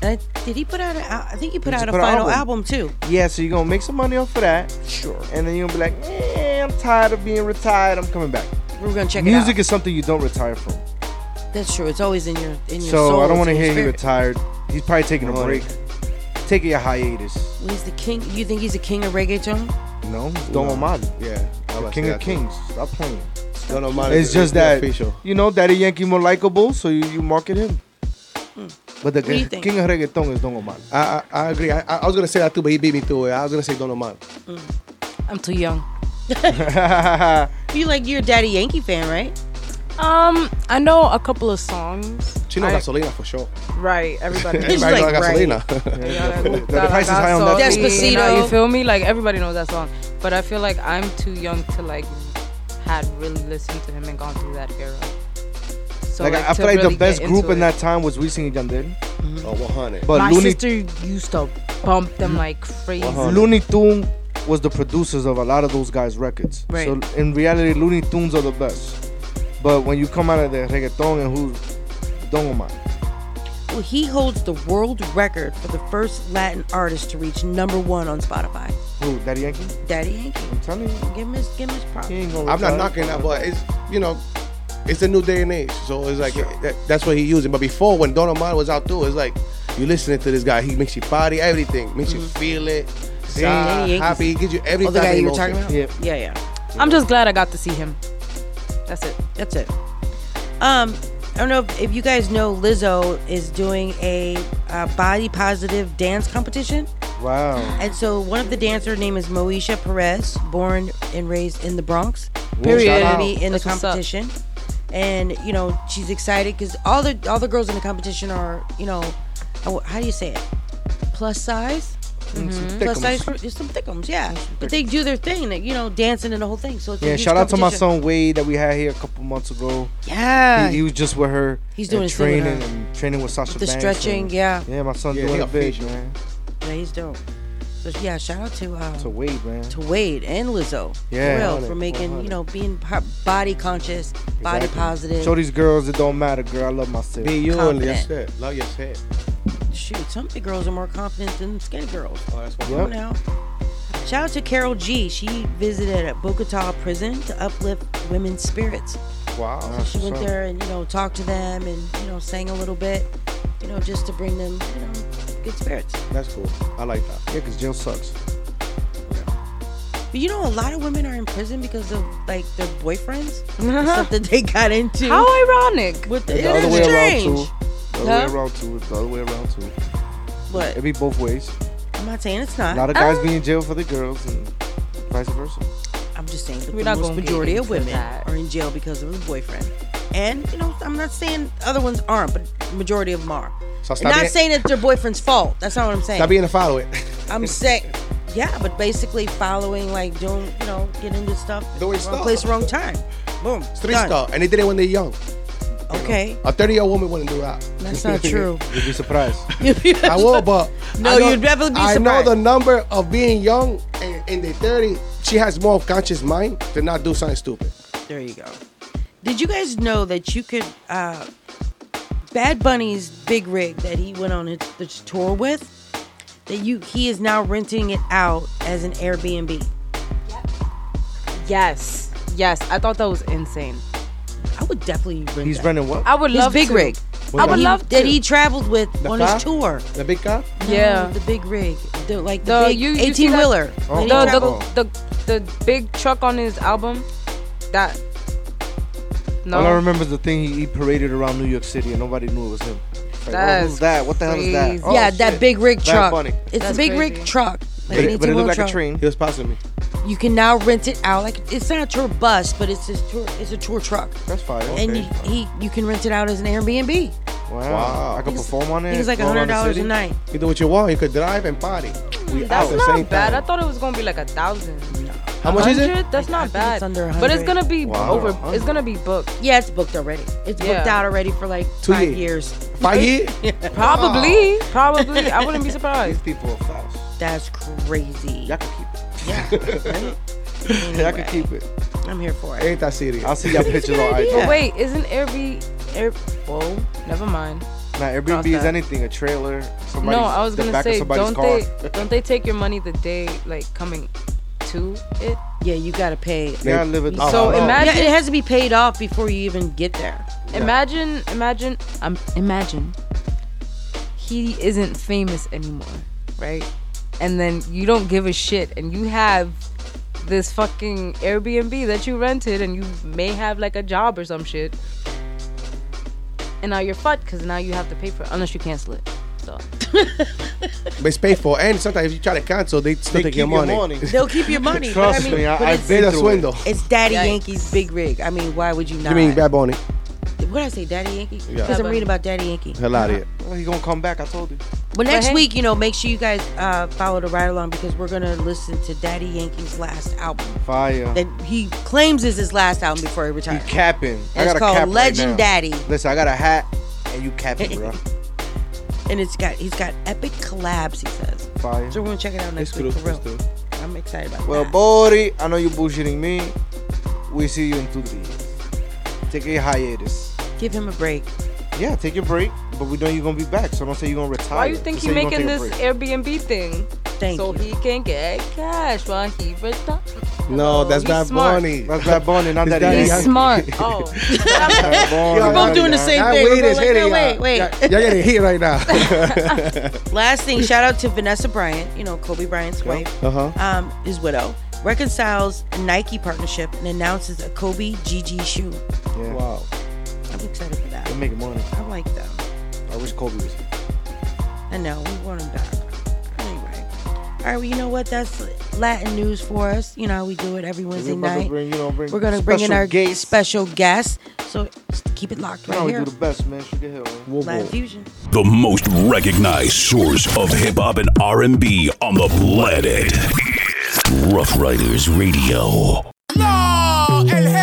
[SPEAKER 3] And did he put out a? I think he put
[SPEAKER 4] He
[SPEAKER 3] out a
[SPEAKER 4] put
[SPEAKER 3] final
[SPEAKER 4] album.
[SPEAKER 3] album. too.
[SPEAKER 4] Yeah, so you're gonna make some money off of that.
[SPEAKER 5] Sure.
[SPEAKER 4] And then you're gonna be like, eh, I'm tired of being retired. I'm coming back.
[SPEAKER 3] We're gonna check
[SPEAKER 4] out.
[SPEAKER 3] Music
[SPEAKER 4] is something you don't retire from.
[SPEAKER 3] That's true. It's always in your in your
[SPEAKER 4] So
[SPEAKER 3] soul.
[SPEAKER 4] I don't want to hear
[SPEAKER 3] your
[SPEAKER 4] he
[SPEAKER 3] spirit.
[SPEAKER 4] retired. He's probably taking a break. Taking a hiatus.
[SPEAKER 3] Well, he's the king. You think he's the king of reggaeton?
[SPEAKER 4] No, it's Don Omar.
[SPEAKER 5] Yeah.
[SPEAKER 4] The king of
[SPEAKER 5] that too.
[SPEAKER 4] kings. Stop playing.
[SPEAKER 5] Don't know mine
[SPEAKER 4] It's just that
[SPEAKER 5] official.
[SPEAKER 4] you know Daddy Yankee more likable, so you, you market him. But the
[SPEAKER 3] do you think?
[SPEAKER 4] king of reggaeton is Don Omar.
[SPEAKER 5] I, I, I agree. I, I was gonna say that too, but he beat me to it. I was gonna say Don Omar.
[SPEAKER 6] I'm too young.
[SPEAKER 3] You like you're a Daddy Yankee fan, right?
[SPEAKER 6] Um, I know a couple of songs.
[SPEAKER 5] She know
[SPEAKER 6] I-
[SPEAKER 5] Gasolina for sure.
[SPEAKER 6] Right, everybody.
[SPEAKER 5] Everybody know
[SPEAKER 3] like,
[SPEAKER 5] Gasolina.
[SPEAKER 4] The price is high on that.
[SPEAKER 6] Despacito.
[SPEAKER 3] Despacito.
[SPEAKER 6] You feel me? Like everybody knows that song, but I feel like I'm too young to like had really listened to him and gone through that era. So
[SPEAKER 4] like, I feel like
[SPEAKER 6] really
[SPEAKER 4] the best group in that time was Wisin and Yandel.
[SPEAKER 5] Oh, 100.
[SPEAKER 4] But
[SPEAKER 6] My
[SPEAKER 4] Luny,
[SPEAKER 6] sister used to bump them mm-hmm. like crazy.
[SPEAKER 4] Luny Tune was the producers of a lot of those guys' records.
[SPEAKER 3] Right.
[SPEAKER 4] So in reality, Luny Tunes are the best. But when you come out of the reggaeton and who's Don Omar,
[SPEAKER 3] Well, he holds the world record for the first Latin artist to reach number one on Spotify.
[SPEAKER 4] who Daddy Yankee?
[SPEAKER 3] Daddy Yankee.
[SPEAKER 4] I'm telling you,
[SPEAKER 3] Give him his, give him his props.
[SPEAKER 4] he ain't gonna.
[SPEAKER 5] I'm not knocking that, but it's you know, it's a new day and age. So it's like that, that's what he using. But before, when Don Omar was out too, it's like you listening to this guy. He makes you party, everything, makes you feel it,
[SPEAKER 3] Daddy
[SPEAKER 5] sad,
[SPEAKER 3] Yankees.
[SPEAKER 5] happy. He gives you everything.
[SPEAKER 3] Oh, the guy you were talking about?
[SPEAKER 4] Yeah.
[SPEAKER 3] Yeah, yeah.
[SPEAKER 6] I'm just glad I got to see him. That's it.
[SPEAKER 3] That's it. Um, I don't know if, if you guys know Lizzo is doing a, uh body positive dance competition.
[SPEAKER 4] Wow.
[SPEAKER 3] And so one of the dancers' name is Moesha Perez, born and raised in the Bronx.
[SPEAKER 6] Period.
[SPEAKER 3] She's
[SPEAKER 6] Shout
[SPEAKER 3] gonna be in the
[SPEAKER 6] That's what's up.
[SPEAKER 3] competition. And you know she's excited because all the all the girls in the competition are you know uh, how do you say it plus size
[SPEAKER 4] Mm-hmm.
[SPEAKER 3] plus size for just some thickums yeah but they do their thing like, you know dancing and the whole thing so it's
[SPEAKER 4] Yeah, shout out to my son Wade that we had here a couple months ago.
[SPEAKER 3] yeah
[SPEAKER 4] He, he was just with her.
[SPEAKER 3] He's doing
[SPEAKER 4] and
[SPEAKER 3] his thing with
[SPEAKER 4] training
[SPEAKER 3] her.
[SPEAKER 4] and training with Sasha
[SPEAKER 3] the
[SPEAKER 4] Banks
[SPEAKER 3] stretching
[SPEAKER 4] and-
[SPEAKER 3] yeah
[SPEAKER 4] Yeah, my son
[SPEAKER 5] Yeah,
[SPEAKER 4] doing a big, man.
[SPEAKER 3] yeah he's dope so yeah shout out to uh,
[SPEAKER 4] To Wade, man.
[SPEAKER 3] to Wade and Lizzo.
[SPEAKER 4] Yeah.
[SPEAKER 3] for, real, for making
[SPEAKER 4] 100.
[SPEAKER 3] you know being body conscious, body
[SPEAKER 4] Exactly.
[SPEAKER 3] positive.
[SPEAKER 4] Show these girls it don't matter, girl. I love myself.
[SPEAKER 5] Be you and
[SPEAKER 3] Confident.
[SPEAKER 5] your shit. Love your shit.
[SPEAKER 3] Shoot, some of big girls are more confident than skinny girls.
[SPEAKER 5] Oh, that's what
[SPEAKER 3] Come on now. Shout out to Karol G. She visited at Bogota prison to uplift women's spirits.
[SPEAKER 5] Wow.
[SPEAKER 3] So she went there and you know talked to them and you know sang a little bit, you know just to bring them you know good spirits.
[SPEAKER 5] That's cool. I like that.
[SPEAKER 4] Yeah, because jail sucks.
[SPEAKER 3] But you know a lot of women are in prison because of like their boyfriends, and stuff that they got into.
[SPEAKER 6] How ironic.
[SPEAKER 3] With the,
[SPEAKER 4] It's the other way
[SPEAKER 3] strange.
[SPEAKER 4] around too. The other
[SPEAKER 6] Huh?
[SPEAKER 4] way around too. It's the other way around too.
[SPEAKER 3] But
[SPEAKER 4] It be both ways.
[SPEAKER 3] I'm not saying it's not.
[SPEAKER 4] A
[SPEAKER 3] not.
[SPEAKER 4] lot of guys be oh. in jail for the girls and vice versa.
[SPEAKER 3] I'm just saying that
[SPEAKER 6] We're
[SPEAKER 3] the
[SPEAKER 6] not
[SPEAKER 3] most
[SPEAKER 6] gonna get
[SPEAKER 3] majority of
[SPEAKER 6] into
[SPEAKER 3] women
[SPEAKER 6] that.
[SPEAKER 3] are in jail because of the boyfriend. And you know, I'm not saying other ones aren't, but the majority of them are.
[SPEAKER 5] So stop
[SPEAKER 3] not
[SPEAKER 5] being,
[SPEAKER 3] saying it's their boyfriend's fault. That's not what I'm saying.
[SPEAKER 5] stop being a follower.
[SPEAKER 3] I'm saying, yeah, but basically following, like doing, you know, getting into stuff.
[SPEAKER 5] Doing
[SPEAKER 3] wrong
[SPEAKER 5] stuff.
[SPEAKER 3] place, wrong time. Boom.
[SPEAKER 5] Street
[SPEAKER 3] done.
[SPEAKER 5] star. And they did it when they're young. know.
[SPEAKER 3] Okay.
[SPEAKER 5] A 30 year old woman wouldn't do that.
[SPEAKER 3] That's not true.
[SPEAKER 4] You'd be surprised.
[SPEAKER 5] I will, but
[SPEAKER 3] No,
[SPEAKER 5] know-
[SPEAKER 3] you'd definitely be surprised.
[SPEAKER 5] I know the number of being young and in their 30. She has more of conscious mind to not do something stupid.
[SPEAKER 3] There you go. Did you guys know that you could uh Bad Bunny's big rig that he went on his, this tour with that you he is now renting it out as an Airbnb.
[SPEAKER 6] Yes. Yes. I thought that was insane.
[SPEAKER 3] I would definitely rent
[SPEAKER 4] He's
[SPEAKER 3] that.
[SPEAKER 4] renting what?
[SPEAKER 6] I would
[SPEAKER 3] His
[SPEAKER 6] love
[SPEAKER 3] big
[SPEAKER 6] to.
[SPEAKER 3] rig.
[SPEAKER 6] I would
[SPEAKER 3] He-
[SPEAKER 6] love to.
[SPEAKER 3] that he traveled with
[SPEAKER 5] The
[SPEAKER 3] on
[SPEAKER 5] car?
[SPEAKER 3] his tour.
[SPEAKER 5] The big car?
[SPEAKER 6] Yeah.
[SPEAKER 3] No, the big rig, the like the,
[SPEAKER 6] The
[SPEAKER 3] big
[SPEAKER 6] you, you see
[SPEAKER 3] eighteen wheeler.
[SPEAKER 4] Oh.
[SPEAKER 6] The, the, the the big truck on his album. That. No.
[SPEAKER 4] All I remember is the thing he, he paraded around New York City and nobody knew it was him. Like, oh,
[SPEAKER 6] That's
[SPEAKER 4] who's that? What the hell is that?
[SPEAKER 6] crazy.
[SPEAKER 4] Oh,
[SPEAKER 3] yeah, that
[SPEAKER 4] shit.
[SPEAKER 3] big rig
[SPEAKER 4] Bad
[SPEAKER 3] truck.
[SPEAKER 4] Bunny.
[SPEAKER 3] It's
[SPEAKER 6] That's
[SPEAKER 3] a big
[SPEAKER 6] crazy.
[SPEAKER 3] rig truck. Like
[SPEAKER 4] But
[SPEAKER 3] an
[SPEAKER 4] it, but it
[SPEAKER 3] 18
[SPEAKER 4] looked
[SPEAKER 3] wheeler
[SPEAKER 4] like
[SPEAKER 3] truck.
[SPEAKER 4] a train.
[SPEAKER 5] He was passing me.
[SPEAKER 3] You can now rent it out. Like it's not a tour bus, but it's his tour. It's a tour truck.
[SPEAKER 4] That's fire.
[SPEAKER 3] And you, he, you can rent it out as an Airbnb.
[SPEAKER 4] Wow.
[SPEAKER 5] Wow.
[SPEAKER 4] I could perform on it.
[SPEAKER 3] He's like
[SPEAKER 4] go around
[SPEAKER 3] hundred
[SPEAKER 4] the
[SPEAKER 3] dollars a
[SPEAKER 4] city?
[SPEAKER 3] night.
[SPEAKER 5] You do what you want. You could drive and party. We
[SPEAKER 6] That's
[SPEAKER 5] out at the
[SPEAKER 6] not
[SPEAKER 5] same
[SPEAKER 6] bad. I
[SPEAKER 5] time.
[SPEAKER 6] thought it was gonna be like a thousand.
[SPEAKER 5] How much is it?
[SPEAKER 6] That's not bad.
[SPEAKER 3] it's under
[SPEAKER 6] but it's gonna be
[SPEAKER 4] Wow.
[SPEAKER 6] over. It's gonna be booked.
[SPEAKER 3] Yeah, it's booked already. It's booked
[SPEAKER 6] Yeah.
[SPEAKER 3] out already for like
[SPEAKER 5] Two
[SPEAKER 3] five
[SPEAKER 5] years.
[SPEAKER 3] years.
[SPEAKER 5] Five years?
[SPEAKER 6] Probably. Probably. I wouldn't be surprised.
[SPEAKER 4] These
[SPEAKER 6] surprised.
[SPEAKER 4] people are fast.
[SPEAKER 3] That's crazy.
[SPEAKER 4] Y'all can keep it.
[SPEAKER 3] Yeah. right?
[SPEAKER 4] Y'all can keep it.
[SPEAKER 3] I'm here for it.
[SPEAKER 5] Ain't that serious?
[SPEAKER 4] I'll see y'all pictures on IG.
[SPEAKER 6] But wait, isn't Airbnb? Air, whoa, never mind.
[SPEAKER 4] Now Airbnb is
[SPEAKER 6] that.
[SPEAKER 4] anything, a trailer, somebody's,
[SPEAKER 6] no, I was
[SPEAKER 4] the
[SPEAKER 6] gonna
[SPEAKER 4] back of
[SPEAKER 6] say,
[SPEAKER 4] somebody's
[SPEAKER 6] don't
[SPEAKER 4] car.
[SPEAKER 6] they? Don't they take your money the day like coming to it?
[SPEAKER 3] Yeah, you gotta pay.
[SPEAKER 4] Gotta live it.
[SPEAKER 6] So
[SPEAKER 4] oh,
[SPEAKER 6] imagine-
[SPEAKER 3] Yeah, it has to be paid off before you even get there.
[SPEAKER 6] Imagine, imagine, um, imagine. He isn't famous anymore, right? And then you don't give a shit, and you have this fucking Airbnb that you rented, and you may have like a job or some shit. And now you're fucked because now you have to pay for it unless you cancel it. So
[SPEAKER 5] But it's paid for. And sometimes if you try to cancel, they still
[SPEAKER 4] They
[SPEAKER 5] take
[SPEAKER 4] keep
[SPEAKER 5] your
[SPEAKER 4] your
[SPEAKER 5] money.
[SPEAKER 4] money.
[SPEAKER 3] They'll keep your money. but
[SPEAKER 4] Trust
[SPEAKER 3] I mean,
[SPEAKER 4] me, I, I've
[SPEAKER 3] it's,
[SPEAKER 4] been
[SPEAKER 5] a
[SPEAKER 4] through
[SPEAKER 5] swindle.
[SPEAKER 3] it's Daddy
[SPEAKER 6] Yikes.
[SPEAKER 3] Yankee's big rig. I mean, why would you not?
[SPEAKER 5] You mean Bad Bunny?
[SPEAKER 3] What did I say, Daddy Yankee?
[SPEAKER 5] Yeah.
[SPEAKER 3] Because I'm reading about Daddy Yankee.
[SPEAKER 5] Hell out of
[SPEAKER 4] it. Well, he gonna come back. I told you.
[SPEAKER 3] But next
[SPEAKER 6] hey.
[SPEAKER 3] week, you know, make sure you guys uh, follow the Ryde Along because we're gonna listen to Daddy Yankee's last album
[SPEAKER 4] Fire.
[SPEAKER 3] that he claims is his last album before he
[SPEAKER 4] He
[SPEAKER 3] retires.
[SPEAKER 4] capping. I
[SPEAKER 3] It's
[SPEAKER 4] got a
[SPEAKER 3] called
[SPEAKER 4] cap
[SPEAKER 3] Legend
[SPEAKER 4] right now.
[SPEAKER 3] Daddy.
[SPEAKER 4] Listen, I got a hat, and you capping, bro.
[SPEAKER 3] And it's got he's got epic collabs. He says.
[SPEAKER 4] Fire.
[SPEAKER 3] So we're gonna check it out next
[SPEAKER 5] It's
[SPEAKER 3] week
[SPEAKER 5] true.
[SPEAKER 3] for real. I'm excited about
[SPEAKER 4] Well,
[SPEAKER 3] that.
[SPEAKER 4] Well, Bori, I know you're bullshitting me. We see you in two days. Take a hiatus.
[SPEAKER 3] Give him a break.
[SPEAKER 4] Yeah, take your break, but we know you're gonna be back. So don't say you're gonna retire.
[SPEAKER 6] why you think
[SPEAKER 4] Just
[SPEAKER 6] he
[SPEAKER 4] you're
[SPEAKER 6] making this
[SPEAKER 4] take a break.
[SPEAKER 6] Airbnb thing?
[SPEAKER 3] Thank
[SPEAKER 6] so
[SPEAKER 3] you.
[SPEAKER 6] he can get cash while he retires.
[SPEAKER 5] No, that's
[SPEAKER 6] he's
[SPEAKER 5] Bad
[SPEAKER 6] smart.
[SPEAKER 5] Bunny.
[SPEAKER 4] That's Bad Bunny, not that
[SPEAKER 6] He's
[SPEAKER 5] Yankee.
[SPEAKER 6] smart. Oh,
[SPEAKER 4] Bad Bunny,
[SPEAKER 3] We're both doing the same thing.
[SPEAKER 5] Wait,
[SPEAKER 3] We're both like, no, wait, wait.
[SPEAKER 5] Y'all y'all getting hit right now.
[SPEAKER 3] Last thing, shout out to Vanessa Bryant, you know, Kobe Bryant's wife,
[SPEAKER 5] Uh-huh.
[SPEAKER 3] um, his widow, reconciles Nike partnership and announces a Kobe GG shoe.
[SPEAKER 4] Yeah,
[SPEAKER 5] Wow.
[SPEAKER 3] I'm excited for that.
[SPEAKER 4] they're making money.
[SPEAKER 3] I like them.
[SPEAKER 4] I wish Kobe was here.
[SPEAKER 3] I know, we want him back. Anyway. All right, well, you know what? That's Latin news for us. You know how we do it every Wednesday
[SPEAKER 4] We're
[SPEAKER 3] night.
[SPEAKER 4] bring, you know, bring
[SPEAKER 3] We're going to bring in our
[SPEAKER 4] guests.
[SPEAKER 3] special guest. So keep it locked
[SPEAKER 4] You
[SPEAKER 3] right
[SPEAKER 4] know we
[SPEAKER 3] here.
[SPEAKER 4] do the best, man. Shoot the hill, man.
[SPEAKER 3] Latin Fusion.
[SPEAKER 32] The most recognized source of hip hop and R&B on the planet. Ruff Ryders Radio.
[SPEAKER 33] No, el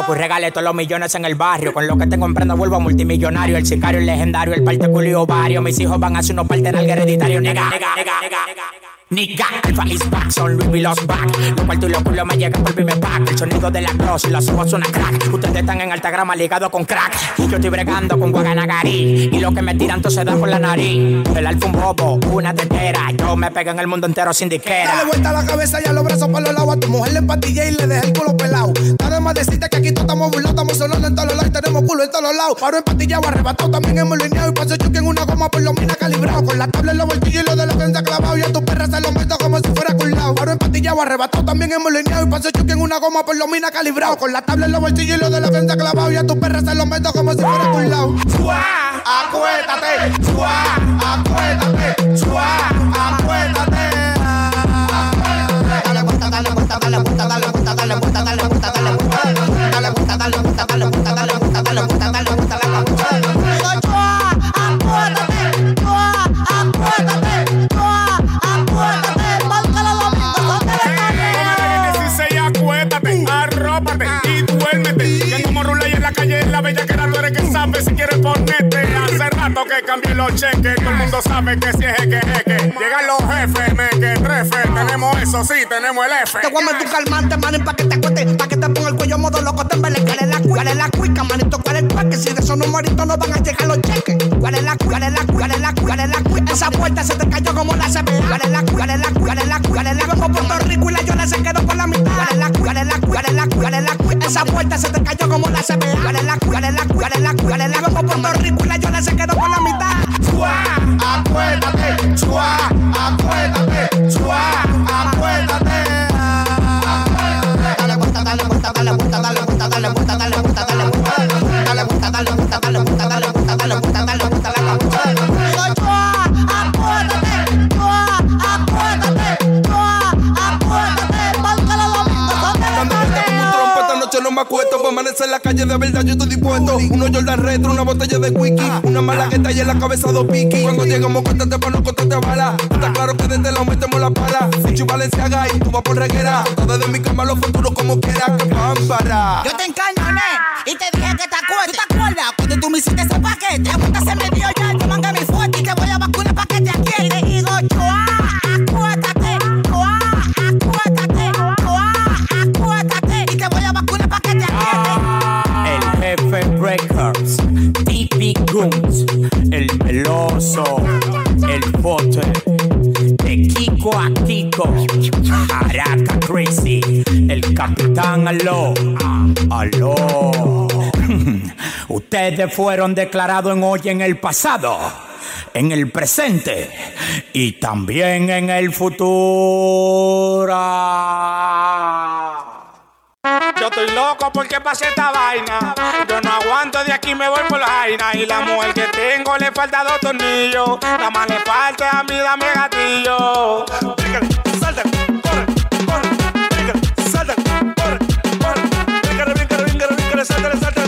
[SPEAKER 34] loco y regale todos los millones en el barrio. Con lo que tengo en vuelvo multimillonario. El sicario, el legendario, el parte culo y ovario. Mis hijos van a hacer unos parte de hereditario. Nega, nega, nega, nega. Nigga, Alpha is back, son Louis V los back. Lo cual tú y lo culo me llega por primer pack. El sonido de la cross y los ojos suena crack. Ustedes están en alta grama ligado con crack. Yo estoy bregando con Guaganagari. Y lo que me tiran todo se da por la nariz. El alfa un bobo, una tetera. Yo me pego en el mundo entero sin disquera.
[SPEAKER 7] Dale vuelta la cabeza y a los brazos por los lados. A tu mujer le empatillé y le dejé el culo pelado. Nada más decirte que aquí todos estamos burlados, estamos sonando en todos los lados y tenemos culo en todos los lados. Paro empatillado, arrebatado, también hemos lineado. Y paso chuque en una goma por lo mina calibrado. Con la tabla en los bolsillos y lo de la prensa clavado. Y a tu perra se lo meto como si fuera culado. Paro empatillado, arrebatado, también hemos lineado. Y paso chuque en una goma por lo mina calibrado. Con la tabla en los bolsillos y lo de la prensa clavado. Y a tu perra se lo meto como si fuera culado. Acuérdate, suá, acuérdate, suá, acuérdate. Dale vuelta, dale vuelta, dale vuelta, dale vuelta,
[SPEAKER 33] si quieres ponerte. Hace rato que cambié los cheques, todo el mundo sabe que si es jeque, jeque. Llegan los jefes, me que trefe. Tenemos eso, sí, tenemos el F.
[SPEAKER 7] Te voy a meter calmante, manín, pa' que te acuestes, pa' que te ponga el cuello modo loco, te embele. ¿Cuál es la cuica? ¿Cuál es la cuica? ¿Cuál es el cueque? Si de esos numeritos no van a llegar los cheques. ¿Cuál es la? ¿Cuál es la? ¿Cuál es la? ¿Cuál es la? Esa puerta se te cayó como la CBA. ¿Cuál es la? ¿Cuál es la? ¿Cuál es la? ¿Cuál es la? Vengo Puerto Rico y la Yona se quedó por la mitad. ¿Cuál es la? ¿Cuál es la? ¿Cuál es la? ¿Cuál es la? Esa puerta se te cayó como la CBA. ¿Cuál es la? ¿Cuál es la? ¿Cuál es la? ¿Cuál es la? Vengo Puerto Rico y la Yona se quedó por la mitad. Chua, acuérdate, chua, acuérdate, chua, acuérdate.
[SPEAKER 18] Amanecer en la calle, de verdad yo estoy dispuesto. Uno Jordan retro, una botella de whisky. Una malagueta y en la cabeza dos piqui. Cuando llegamos, cuéntate pa' no contarte bala. Está claro que desde la metemos la pala. Fuchi Valenciaga y tú vas por reguera. Todo desde mi cama, los futuros como quiera. Que.
[SPEAKER 7] Yo te encañoné y te dije que te acuerdas. ¿Tú te acuerdas? Cuando tú me hiciste ese paquete. Aguanta se me dio
[SPEAKER 34] bote, de Kiko a Kiko, Araca Crazy, el capitán Aló, Aló. Ustedes fueron declarados en hoy en el pasado, en el presente y también en el futuro.
[SPEAKER 33] Yo estoy loco porque pasé esta vaina. Yo no aguanto de aquí, me voy por la vaina. Y la mujer que tengo le falta dos tornillos. Nada más le falta a mí, dame gatillo. Bríncale, salta, corre, corre. Bríncale, salta, corre, corre. Bríncale, bríncale, bríncale, bríncale, sáltale, sáltale,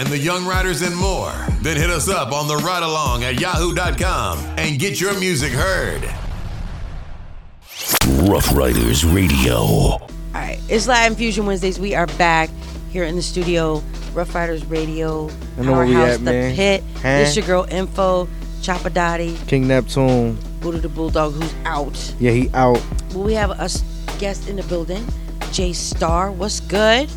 [SPEAKER 16] and the Young Riders and more? Then hit us up on the Ryde Along at yahoo.com and get your music heard.
[SPEAKER 32] Ruff Ryders Radio.
[SPEAKER 3] All right, it's Latin Fusion Wednesdays. We are back here in the studio, Ruff Ryders Radio,
[SPEAKER 4] I know where we
[SPEAKER 3] Powerhouse,
[SPEAKER 4] at,
[SPEAKER 3] The
[SPEAKER 4] man.
[SPEAKER 3] Pit.
[SPEAKER 4] Huh?
[SPEAKER 3] It's your girl Info, Chapadati,
[SPEAKER 4] King Neptune.
[SPEAKER 3] Buddha the Bulldog, who's out.
[SPEAKER 4] Yeah, he out.
[SPEAKER 3] Well, we have a guest in the building, Jay Star. What's good?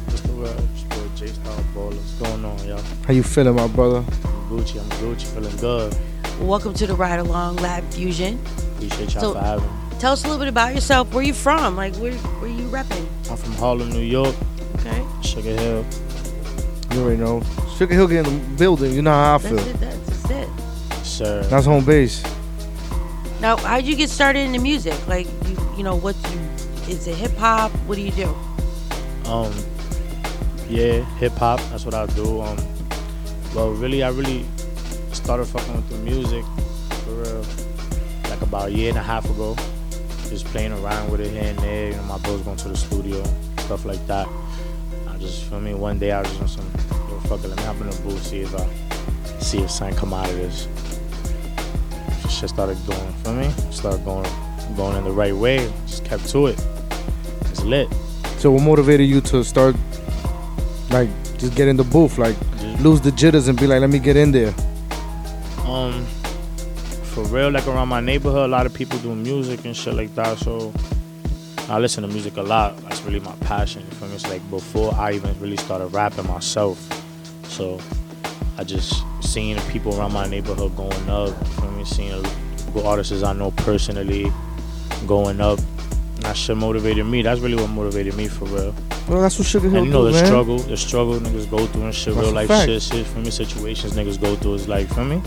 [SPEAKER 4] How you feeling, my brother?
[SPEAKER 35] I'm Gucci. I'm Gucci. Feeling good.
[SPEAKER 3] Welcome to the Ryde Along Lab Fusion.
[SPEAKER 35] Appreciate y'all
[SPEAKER 3] So-
[SPEAKER 35] for having me.
[SPEAKER 3] Tell us a little bit about yourself. Where you from? Like, where where you repping?
[SPEAKER 35] I'm from Harlem, New York.
[SPEAKER 3] Okay.
[SPEAKER 35] Sugar Hill.
[SPEAKER 4] You already know. Sugar Hill get in the building. You know how I feel.
[SPEAKER 3] That's it. That's, that's it.
[SPEAKER 35] Sir.
[SPEAKER 4] That's home base.
[SPEAKER 3] Now, how'd you get started in the music? Like, you you know, what you is it hip hop? What do you do?
[SPEAKER 35] Um, yeah, hip hop. That's what I do. Um, well, really, I really started fucking with the music for real, like about a year and a half ago. Just playing around with it here and there. You know, my bro's going to the studio, stuff like that. I just, feel me, one day I was just on some, yo, fuck it, let me hop in the booth, see if I, see if something come out of this. Shit started going, feel me? Started going, going in the right way. Just kept to it. It's lit.
[SPEAKER 4] So what motivated you to start, like, just get in the booth, like, lose the jitters and be like, let me get in there.
[SPEAKER 35] Um, for real, like around my neighborhood, a lot of people do music and shit like that. So I listen to music a lot. That's really my passion. You feel me? It's like before I even really started rapping myself. So I just seeing people around my neighborhood going up. You feel me? Seeing artists I know personally going up. That shit motivated me. That's really what motivated me for real.
[SPEAKER 4] Well, that's what Sugar Hill
[SPEAKER 35] And you know
[SPEAKER 4] do,
[SPEAKER 35] the
[SPEAKER 4] man.
[SPEAKER 35] struggle, the struggle niggas go through and shit,
[SPEAKER 4] That's
[SPEAKER 35] real life
[SPEAKER 4] fact.
[SPEAKER 35] shit, shit. For me, situations niggas go through is like, for me,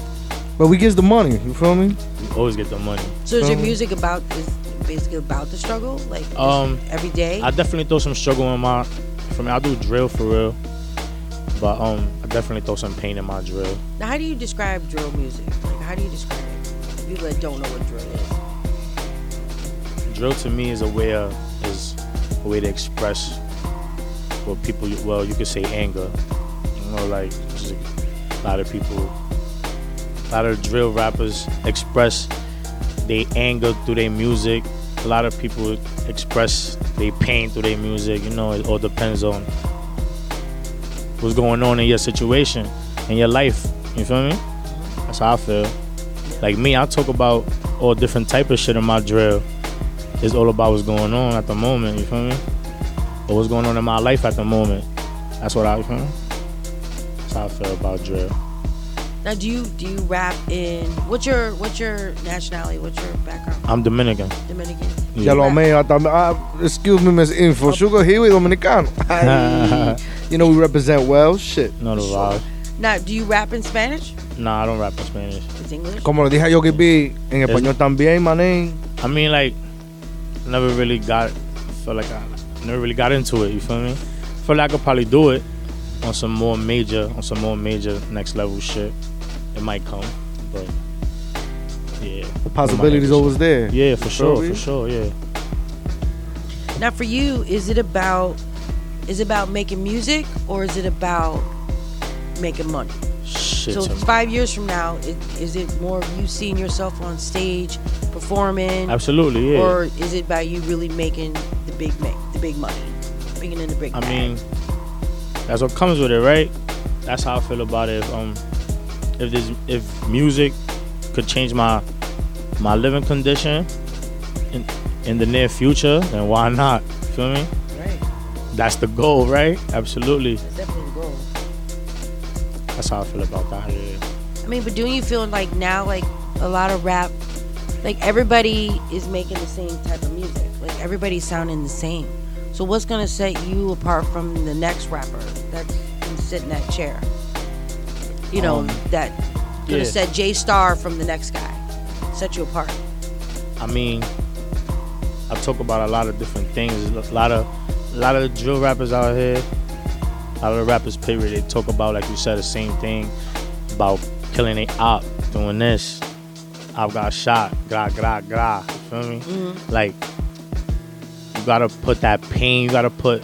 [SPEAKER 4] But we gets the money. You feel me?
[SPEAKER 35] we always get the money.
[SPEAKER 3] So is your music about is basically about the struggle, like
[SPEAKER 35] Um,
[SPEAKER 3] every day?
[SPEAKER 35] I definitely throw some struggle in my. For me, I do drill for real, but um, I definitely throw some pain in my drill.
[SPEAKER 3] now, how do you describe drill music? Like, how do you describe it? People that don't know what drill is.
[SPEAKER 35] Drill to me is a way of, is a way to express what people. Well, you could say anger. You know, like a lot of people, a lot of drill rappers express their anger through their music. A lot of people express their pain through their music. You know, it all depends on what's going on in your situation, in your life. You feel me? That's how I feel. Like me, I talk about all different type of shit in my drill. It's all about what's going on at the moment. You feel me? Or what's going on in my life at the moment. That's what I you feel. That's how I feel about drill.
[SPEAKER 3] Now, do you do you rap in what's your what's your nationality? What's your background?
[SPEAKER 35] I'm Dominican.
[SPEAKER 3] Dominican.
[SPEAKER 4] Ya lo mío, ah, excuse me, Miss Info. Sugar Hill y Dominicano. You know we represent well. Shit.
[SPEAKER 35] No, the vibe.
[SPEAKER 3] Now, do you rap in Spanish?
[SPEAKER 35] Nah, I don't rap in Spanish.
[SPEAKER 3] It's English.
[SPEAKER 4] Como le dije a Yogi B, en español también, manín.
[SPEAKER 35] I mean, like, never really got, feel like I never really got into it. You feel me? Feel like I could probably do it on some more major, on some more major next level shit. It might come, but yeah.
[SPEAKER 4] The possibilities always there.
[SPEAKER 35] Yeah, for sure,
[SPEAKER 4] me?
[SPEAKER 35] for sure, yeah.
[SPEAKER 3] Now, for you, is it about is it about making music or is it about making money?
[SPEAKER 35] Shit.
[SPEAKER 3] so five years from now, it, is it more of you seeing yourself on stage performing?
[SPEAKER 35] Absolutely, yeah.
[SPEAKER 3] Or is it about you really making the big make the big money, bringing in the big?
[SPEAKER 35] I
[SPEAKER 3] bag?
[SPEAKER 35] mean, that's what comes with it, right? That's how I feel about it. If, um, if this, if music could change my my living condition in in the near future, then why not? Feel me?
[SPEAKER 3] Right.
[SPEAKER 35] That's the goal, right? Absolutely.
[SPEAKER 3] That's definitely the goal.
[SPEAKER 35] That's how I feel about that. Yeah.
[SPEAKER 3] I mean, but don't you feel like now, like a lot of rap, like everybody is making the same type of music, like everybody's sounding the same. So what's gonna set you apart from the next rapper that's gonna sit in that chair? You know,
[SPEAKER 35] Um,
[SPEAKER 3] that gonna
[SPEAKER 35] yeah.
[SPEAKER 3] set J Star from the next guy, set you apart.
[SPEAKER 35] I mean, I talk about a lot of different things. A lot of a lot of the drill rappers out here, a lot of the rappers, period, they talk about, like you said, the same thing about killing a op, doing this. I've got shot, gra, gra, gra. You feel me?
[SPEAKER 3] Mhm.
[SPEAKER 35] Like, gotta put that pain, you gotta put,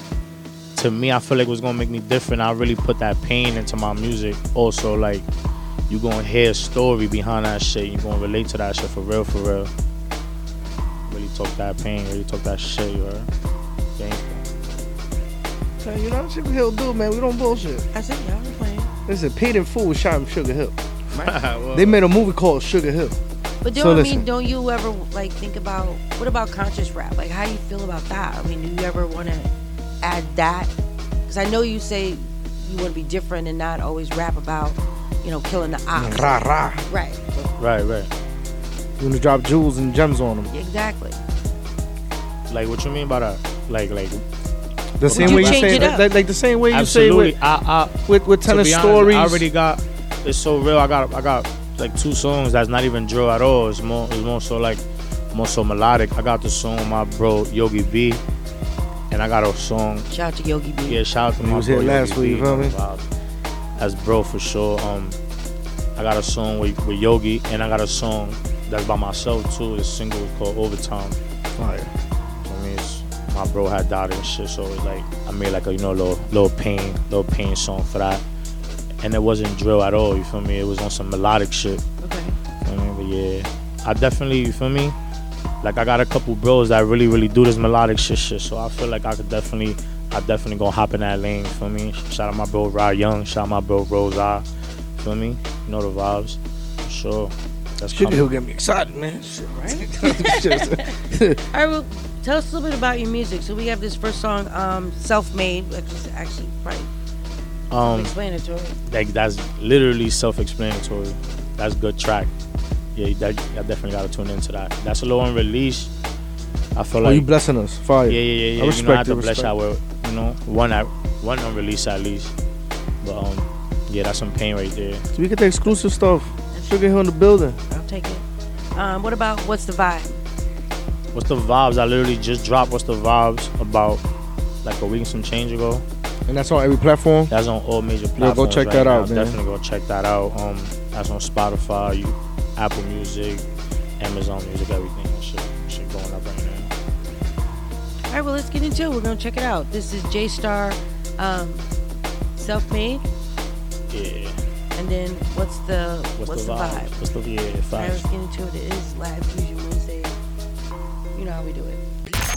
[SPEAKER 35] to me, I feel like what's gonna make me different, I really put that pain into my music. Also, like, you gonna hear a story behind that shit, you gonna relate to that shit for real, for real. Really talk that pain, really talk that shit, you heard? Gangsta.
[SPEAKER 4] Hey, you know, what Sugar Hill do, man. We don't bullshit.
[SPEAKER 3] I said, y'all ain't playing.
[SPEAKER 4] Listen, Paid in Full shot in Sugar Hill.
[SPEAKER 35] Well,
[SPEAKER 4] They made a movie called Sugar Hill.
[SPEAKER 3] But don't
[SPEAKER 4] So
[SPEAKER 3] I mean, don't you ever like think about what about conscious rap? Like, how do you feel about that? I mean, do you ever want to add that? Because I know you say you want to be different and not always rap about, you know, killing the ops.
[SPEAKER 4] Mm, rah, rah.
[SPEAKER 3] Right.
[SPEAKER 35] Right, right.
[SPEAKER 4] You want to drop jewels and gems on them.
[SPEAKER 3] Exactly.
[SPEAKER 35] Like, what you mean by that? Like, like,
[SPEAKER 4] The same way you say, like, like the same way you
[SPEAKER 35] Absolutely.
[SPEAKER 4] say with,
[SPEAKER 35] I, I,
[SPEAKER 4] with, with
[SPEAKER 35] to
[SPEAKER 4] telling
[SPEAKER 35] be honest,
[SPEAKER 4] stories.
[SPEAKER 35] I already got. It's so real. I got. I got like two songs that's not even drill at all. It's more. It's more so like more so melodic. I got the song with my bro Yogi B, and I got a song.
[SPEAKER 3] Shout out to Yogi B.
[SPEAKER 35] Yeah, shout out to
[SPEAKER 4] He
[SPEAKER 35] my
[SPEAKER 4] was
[SPEAKER 35] bro
[SPEAKER 4] here last
[SPEAKER 35] Yogi
[SPEAKER 4] week,
[SPEAKER 35] B,
[SPEAKER 4] you feel me?
[SPEAKER 35] That's bro for sure. Um, I got a song with, with Yogi, and I got a song that's by myself too. The single is called Overtime.
[SPEAKER 4] Fire.
[SPEAKER 35] So, I mean, it's, my bro had died and shit, so it's like I made like a you know little little pain little pain song for that, and it wasn't drill at all. You feel me? It was on some melodic shit.
[SPEAKER 3] Okay.
[SPEAKER 35] I mean, but yeah, I definitely you feel me. Like I got a couple bros that really really do this melodic shit shit, so I feel like I could definitely I definitely gonna hop in that lane. You feel me? Shout out my bro Rod Young. Shout out my bro Rose Eye. Feel me? You know the vibes. For sure. That's
[SPEAKER 4] Sugar
[SPEAKER 35] coming.
[SPEAKER 4] Hill get me excited, man. Shit,
[SPEAKER 3] All right, well, tell us a little bit about your music. So we have this first song, um, "Self-Made," which is actually probably
[SPEAKER 35] Um,
[SPEAKER 3] explanatory.
[SPEAKER 35] like that's literally self-explanatory. That's good track. Yeah, that, I definitely gotta tune into that. That's a little unreleased. I feel
[SPEAKER 4] Oh,
[SPEAKER 35] like
[SPEAKER 4] you blessing us. Fire.
[SPEAKER 35] Yeah, yeah, yeah, yeah.
[SPEAKER 4] I
[SPEAKER 35] you
[SPEAKER 4] respect
[SPEAKER 35] know, I have
[SPEAKER 4] it,
[SPEAKER 35] to bless
[SPEAKER 4] our,
[SPEAKER 35] y'all with you know one at one unreleased at least. But um, yeah, that's some pain right there.
[SPEAKER 4] So we get the exclusive stuff. Sugar Hill in the building.
[SPEAKER 3] I'll take it. Um, what about what's the vibe?
[SPEAKER 35] What's the vibes? I literally just dropped. What's the vibes about like a week and some change ago.
[SPEAKER 4] And that's on every platform.
[SPEAKER 35] That's on all major platforms.
[SPEAKER 4] Yeah,
[SPEAKER 35] platforms.
[SPEAKER 4] go check
[SPEAKER 35] right
[SPEAKER 4] that
[SPEAKER 35] now.
[SPEAKER 4] out, man.
[SPEAKER 35] Definitely go check that out. Um, that's on Spotify, you, Apple Music, Amazon Music, everything. Shit, shit going up right now.
[SPEAKER 3] All right, well, let's get into it. We're gonna check it out. This is J Star, um, self-made,
[SPEAKER 35] Yeah.
[SPEAKER 3] and then what's the
[SPEAKER 35] What's,
[SPEAKER 3] what's,
[SPEAKER 35] the,
[SPEAKER 3] the,
[SPEAKER 35] vibes?
[SPEAKER 3] vibe?
[SPEAKER 35] What's the yeah?
[SPEAKER 3] All right,
[SPEAKER 35] Facts.
[SPEAKER 3] let's get into it. It is live fusion Wednesday. You know how we do it.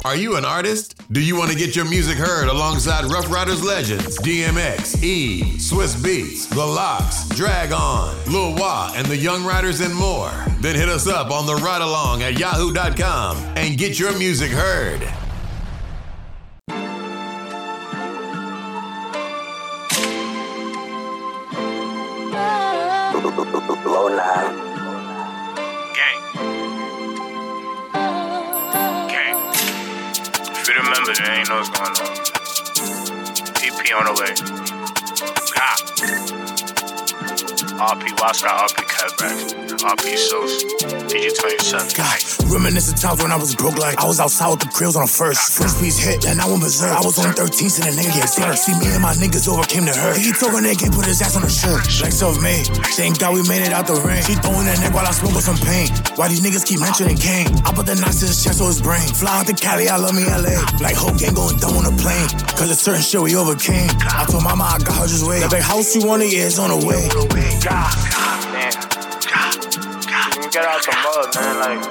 [SPEAKER 16] Are you an artist? Do you want to get your music heard alongside Ruff Ryders legends DMX, E, Swizz Beatz, The LOX, Drag On, Lil Wah, and the Young Riders and more? Then hit us up on the Ryde Along at yahoo.com and get your music heard.
[SPEAKER 35] Gang. Remember, ain't know what's going on. EP on the way. God. RP Wasta, RP Cadback, RP Sauce, PG27.
[SPEAKER 36] God, reminiscent times when I was broke, like I was outside with the krills on a first. First piece hit, and I went berserk. I was on 13th in the nigga get. See me and my niggas overcame the hurt. He took a nigga put his ass on the shirt. Like self-made. Thank God we made it out the rain. She throwing that neck while I smoke with some pain. Why these niggas keep mentioning Kane? I put the knife to his chest or his brain. Fly out to Cali, I love me LA. Like whole gang going dumb on a plane. Cause it's certain shit we overcame. I told mama I got her just wait. That big house you wanted, yeah, it's on the way.
[SPEAKER 35] God, damn. You get out the mud, man. Like,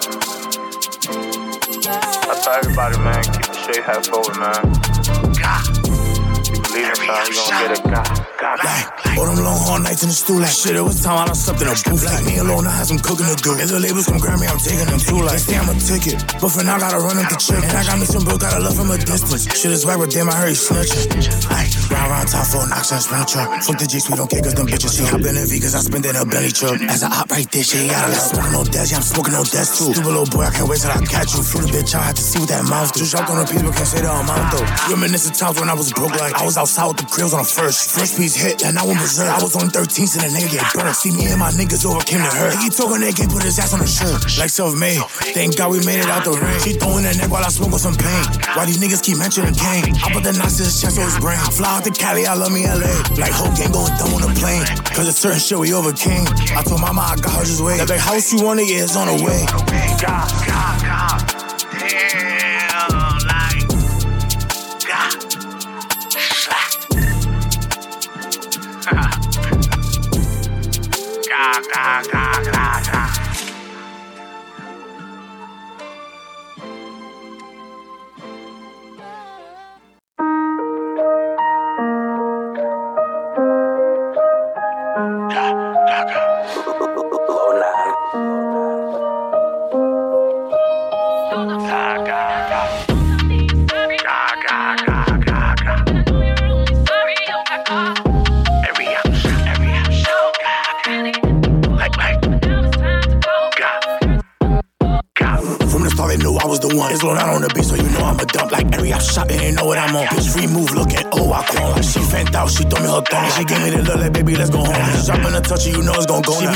[SPEAKER 35] I tell everybody, man, keep a straight head forward, man. You believe in something, you gonna get it. God,
[SPEAKER 36] All nights in the stool, like shit, it was time I done in a booth. Like me alone, I had some cooking to do. If the labels come grab me, I'm taking them too. Like, say I'm a ticket, but for now, gotta run up the check. And I got me some bro, gotta love from a distance. Shit is whack, but damn, I heard he snitching. Like, round round top four, knocks and spin truck. Fuck the Jeeps, we don't care, cause them bitches. She hop in a V, cause I spend in a belly truck. As I hop right there, shit, gotta love. Smoking no death, yeah, I'm smoking no death too. Stupid little boy, I can't wait till I catch you. Flew the bitch, I had to see what that mouth do. Dropped on the piece, but can't say the amount though. Reminiscent times when I was broke, like I was outside with the krills on the first. First piece hit, and I went berserk. Was on 13, so the nigga get burned. See me and my niggas overcame the hurt. He talking that game, put his ass on the shirt. Like self-made. Thank God we made it out the rain. She throwing the neck while I smoke on some pain. Why these niggas keep mentioning game? I put the knots to his chest or his brain. Fly out to Cali, I love me LA. Like whole gang going dumb on the plane. Cause it's certain shit we overcame. I told mama I got her just wait. That big house you want, yeah, it's on the way.
[SPEAKER 7] God, God, God. Damn, God, God, God, God,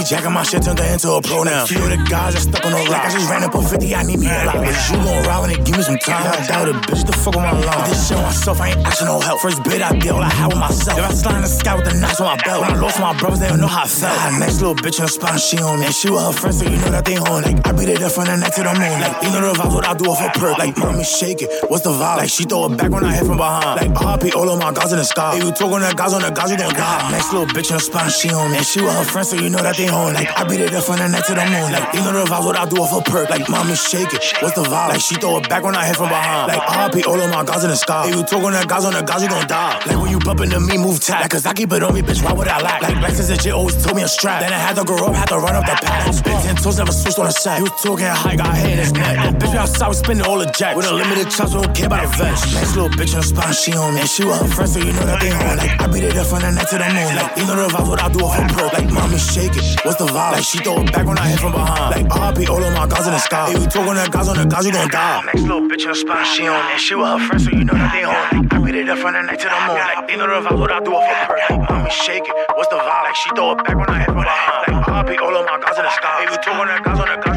[SPEAKER 36] jacking my shit, turned her into a pro now. Few of the guys are stuck on the rock. I just ran up on 50, I need me a lot. Bitch, you gon' ride when they give me some time. I doubt it, bitch, the fuck with my line. This shit on myself, I ain't asking no help. First bid I did, all I had with myself. If I slide in the sky with the knots on my belt. When I lost my brothers, they don't know how I felt. Ah, next little bitch in the spot, she on me. And she with her friends, so you know that they home. Like, I beat it up from the neck to the moon. Like, you know the vibes, what I do off her perk. Like, mommy shake it, what's the vibe? Like, she throw it back when I hit from behind. Like, RP all of my guys in the sky. If you talk on that guys on the guys, you gon' die. Next little bitch in the spot, she on me. And she with her friends, so you know that they home. Like, I beat it up from the neck to the moon. Like, you know the vibes, what I do off her perk. Like, mommy shake it, what's the vibe? Like, she throw it back when I hit from behind. Like, RP all of my guys in the sky. If you talk on that guys on the guys, you gon' die. Like, when you bump into me, move tight. Like, cause I keep it on me, bitch, why would I lack? Like, Black since a J always told me a strap. Then I had to grow up, had to run up the path. Spit 10 toes, never switched on a set. You talking high, got hit in his neck. Bitch, we outside, we spending all the jack. With a limited chops, we don't care about the vest. Next little bitch in the spot, she on me. And she with her friends, so you know that they home. Like, I beat it up from the neck to the moon. Like, you know the vibes, what I do off her perk. Like, mommy shake it, what's the vibe? Like, she throw it back when I hit from behind. Like, RP all of my guys in the sky. If you talk on that guys on the guys, you gon' die. Next little bitch in the spot, she on. And she with her friends, so you know that they home. Like, I beat it up from the neck to the moon. Like, you know the vibes, what I do off her perk. Like, mommy shake it, what's the vibe? Like, she throw it back when I hit from behind. Like, RP all of my guys in the sky. If you talk on that guys on the guys,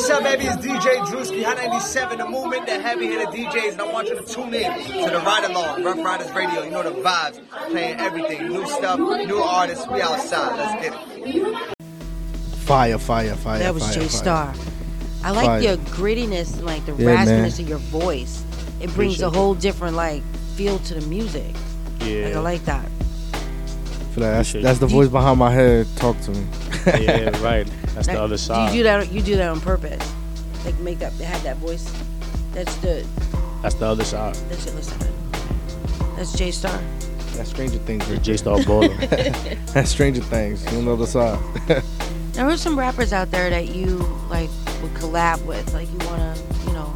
[SPEAKER 37] What's up, baby? It's DJ Drewski, Hot 97, the movement, the heavy hitter DJs, and I want you to tune in to the Ryde Along, Ruff Ryders Radio. You know the vibes, playing everything, new stuff, new artists. We outside. Let's get it.
[SPEAKER 4] Fire, fire, fire.
[SPEAKER 3] That was
[SPEAKER 4] fire,
[SPEAKER 3] J
[SPEAKER 4] fire.
[SPEAKER 3] Star. I like
[SPEAKER 4] Fire.
[SPEAKER 3] your grittiness, and, like the
[SPEAKER 4] Yeah, man.
[SPEAKER 3] raspiness of your voice. It brings
[SPEAKER 35] Appreciate
[SPEAKER 3] a whole different like feel to the music.
[SPEAKER 35] Yeah.
[SPEAKER 3] Like I like that.
[SPEAKER 4] I feel like that's, that's the voice behind my head. Talk to me.
[SPEAKER 35] yeah, right. That's the other side.
[SPEAKER 3] You do that. You do that on purpose. Like make that have that voice. That's the.
[SPEAKER 35] That's the other side.
[SPEAKER 3] That's it. Listen. That's J Star.
[SPEAKER 4] That's Stranger Things. Right
[SPEAKER 35] J Star Baller.
[SPEAKER 4] That's Stranger Things. On the other side.
[SPEAKER 3] There are some rappers out there that you like would collab with, like you wanna, you know,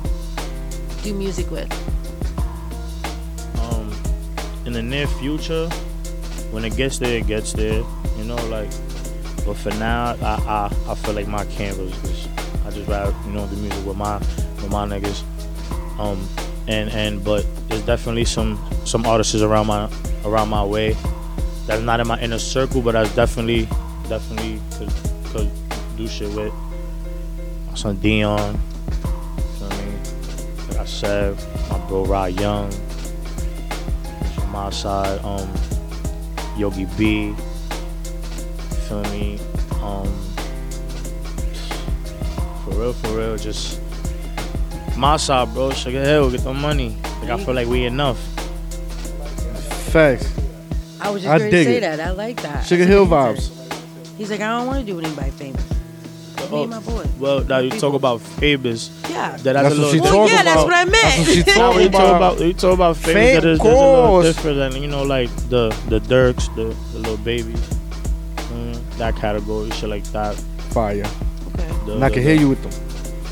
[SPEAKER 3] do music with.
[SPEAKER 35] um, in the near future, when it gets there, it gets there. You know, like. But for now, I I, I feel like my canvas is. I just rather you know the music with my with my niggas. Um, and and but there's definitely some some artists around my around my way that's not in my inner circle, but I definitely definitely could could do shit with. My son Dion. Feel me? Like I said, my bro Rod Young. From my side, um, Yogi B. Feel me? Um, for real, for real, just my side, bro. Sugar Hill, get the money. Like I feel like we enough.
[SPEAKER 4] Facts.
[SPEAKER 3] I was just
[SPEAKER 4] I
[SPEAKER 3] going to
[SPEAKER 4] dig
[SPEAKER 3] say
[SPEAKER 4] it.
[SPEAKER 3] that. I like that.
[SPEAKER 4] Sugar Hill vibes.
[SPEAKER 3] He's like, I don't want to do with anybody famous. Me and my boy.
[SPEAKER 35] Well, now you talk about famous.
[SPEAKER 3] Yeah.
[SPEAKER 35] That, that's,
[SPEAKER 4] That's
[SPEAKER 35] a
[SPEAKER 4] what
[SPEAKER 35] little
[SPEAKER 4] she
[SPEAKER 35] different.
[SPEAKER 4] talking Yeah, that's about. what I meant. That's what she
[SPEAKER 35] Now,
[SPEAKER 4] talking
[SPEAKER 35] when you talk
[SPEAKER 4] about.
[SPEAKER 35] about. You talk about famous.
[SPEAKER 4] Fame,
[SPEAKER 35] that is, that's a little
[SPEAKER 4] course.
[SPEAKER 35] different than you know, like the the Durks, the the little babies, that category, shit like that.
[SPEAKER 4] Fire.
[SPEAKER 35] The,
[SPEAKER 4] And I
[SPEAKER 35] the-
[SPEAKER 4] can hear you with them.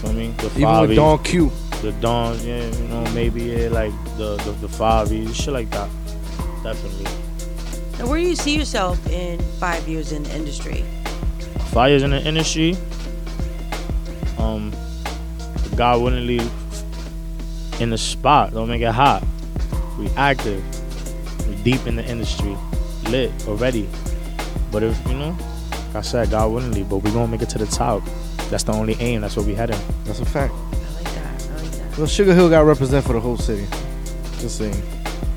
[SPEAKER 35] Feel me? The
[SPEAKER 4] Even with Don Q.
[SPEAKER 35] The Dons, yeah, you know, maybe yeah, like the the, the Favies, shit like that. Definitely.
[SPEAKER 3] Now, where do you see yourself in five years in the industry?
[SPEAKER 35] fires in the industry. Um, God wouldn't leave in the spot. Don't make it hot. We active. We deep in the industry, lit already. But if you know, like I said, God wouldn't leave. But we gonna make it to the top. That's the only aim. That's what we heading.
[SPEAKER 4] That's a fact. I like that. I like that. Well, Sugar Hill got represent for the whole city. Just saying.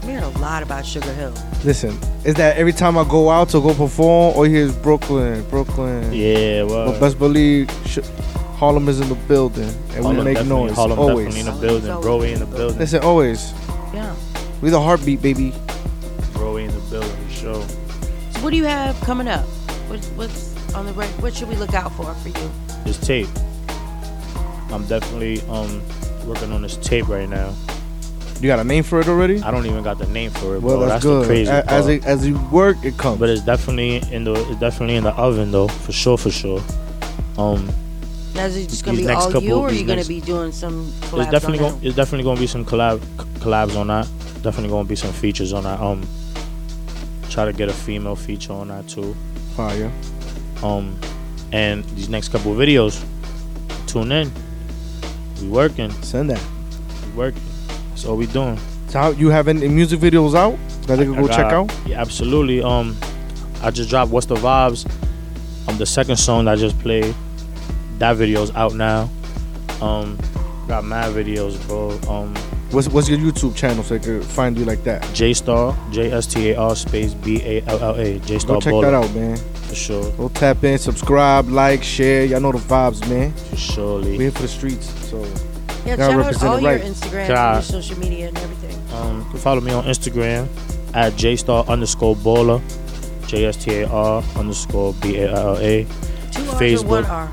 [SPEAKER 3] We heard a lot about Sugar Hill.
[SPEAKER 4] Listen, is that every time I go out to go perform, all here's Brooklyn, Brooklyn.
[SPEAKER 35] Yeah, well.
[SPEAKER 4] But best believe sh- Harlem is in the building, and
[SPEAKER 35] Harlem
[SPEAKER 4] we make
[SPEAKER 35] definitely-
[SPEAKER 4] noise
[SPEAKER 35] Harlem
[SPEAKER 4] always.
[SPEAKER 35] definitely in the building. Broadway in the building.
[SPEAKER 4] Listen, always.
[SPEAKER 3] Yeah.
[SPEAKER 4] We the heartbeat, baby.
[SPEAKER 35] Broadway in the building show.
[SPEAKER 3] So what do you have coming up? What, what's on the right? What should we look out for for you?
[SPEAKER 35] This tape. I'm definitely um working on this tape right now.
[SPEAKER 4] You got a name for it already?
[SPEAKER 35] I don't even got the name for it,
[SPEAKER 4] Well,
[SPEAKER 35] bro.
[SPEAKER 4] that's,
[SPEAKER 35] the
[SPEAKER 4] good.
[SPEAKER 35] crazy
[SPEAKER 4] A- as it, as you work, it comes.
[SPEAKER 35] But it's definitely in the it's definitely in the oven though, for sure, for sure. Um,
[SPEAKER 3] Now, is it just gonna
[SPEAKER 35] These
[SPEAKER 3] be
[SPEAKER 35] next
[SPEAKER 3] all
[SPEAKER 35] couple-
[SPEAKER 3] you, or are
[SPEAKER 35] these
[SPEAKER 3] you gonna
[SPEAKER 35] next-
[SPEAKER 3] be doing some collabs
[SPEAKER 35] it's definitely
[SPEAKER 3] on
[SPEAKER 35] gonna it's definitely gonna be some collab collabs on that. Definitely gonna be some features on that. Um, try to get a female feature on that too.
[SPEAKER 4] Fire.
[SPEAKER 35] Um, and these next couple of videos, tune in. We working.
[SPEAKER 4] Send that.
[SPEAKER 35] We working. That's all we doing.
[SPEAKER 4] So how, you have any music videos out that they can go
[SPEAKER 35] got-
[SPEAKER 4] check out?
[SPEAKER 35] Yeah, absolutely. Um, I just dropped "What's the Vibes." Um, the second song that I just played. That video's out now. Um, got mad videos, bro. Um,
[SPEAKER 4] What's what's your YouTube channel so they can find you like that?
[SPEAKER 35] J Star, J S T A R space B A L L A. J Star
[SPEAKER 4] Go check
[SPEAKER 35] Baller.
[SPEAKER 4] that out, man.
[SPEAKER 35] For sure.
[SPEAKER 4] Go tap in, subscribe, like, share. Y'all know the vibes, man.
[SPEAKER 35] For surely.
[SPEAKER 4] We're here for the streets, so
[SPEAKER 3] Yeah,
[SPEAKER 4] y'all
[SPEAKER 3] shout out
[SPEAKER 4] represent
[SPEAKER 3] all
[SPEAKER 4] it
[SPEAKER 3] your
[SPEAKER 4] right.
[SPEAKER 3] Instagrams your social media and everything.
[SPEAKER 35] Um, you can follow me on Instagram at jstar underscore baller, J S T A R underscore B A L L A.
[SPEAKER 3] Two R's or one R?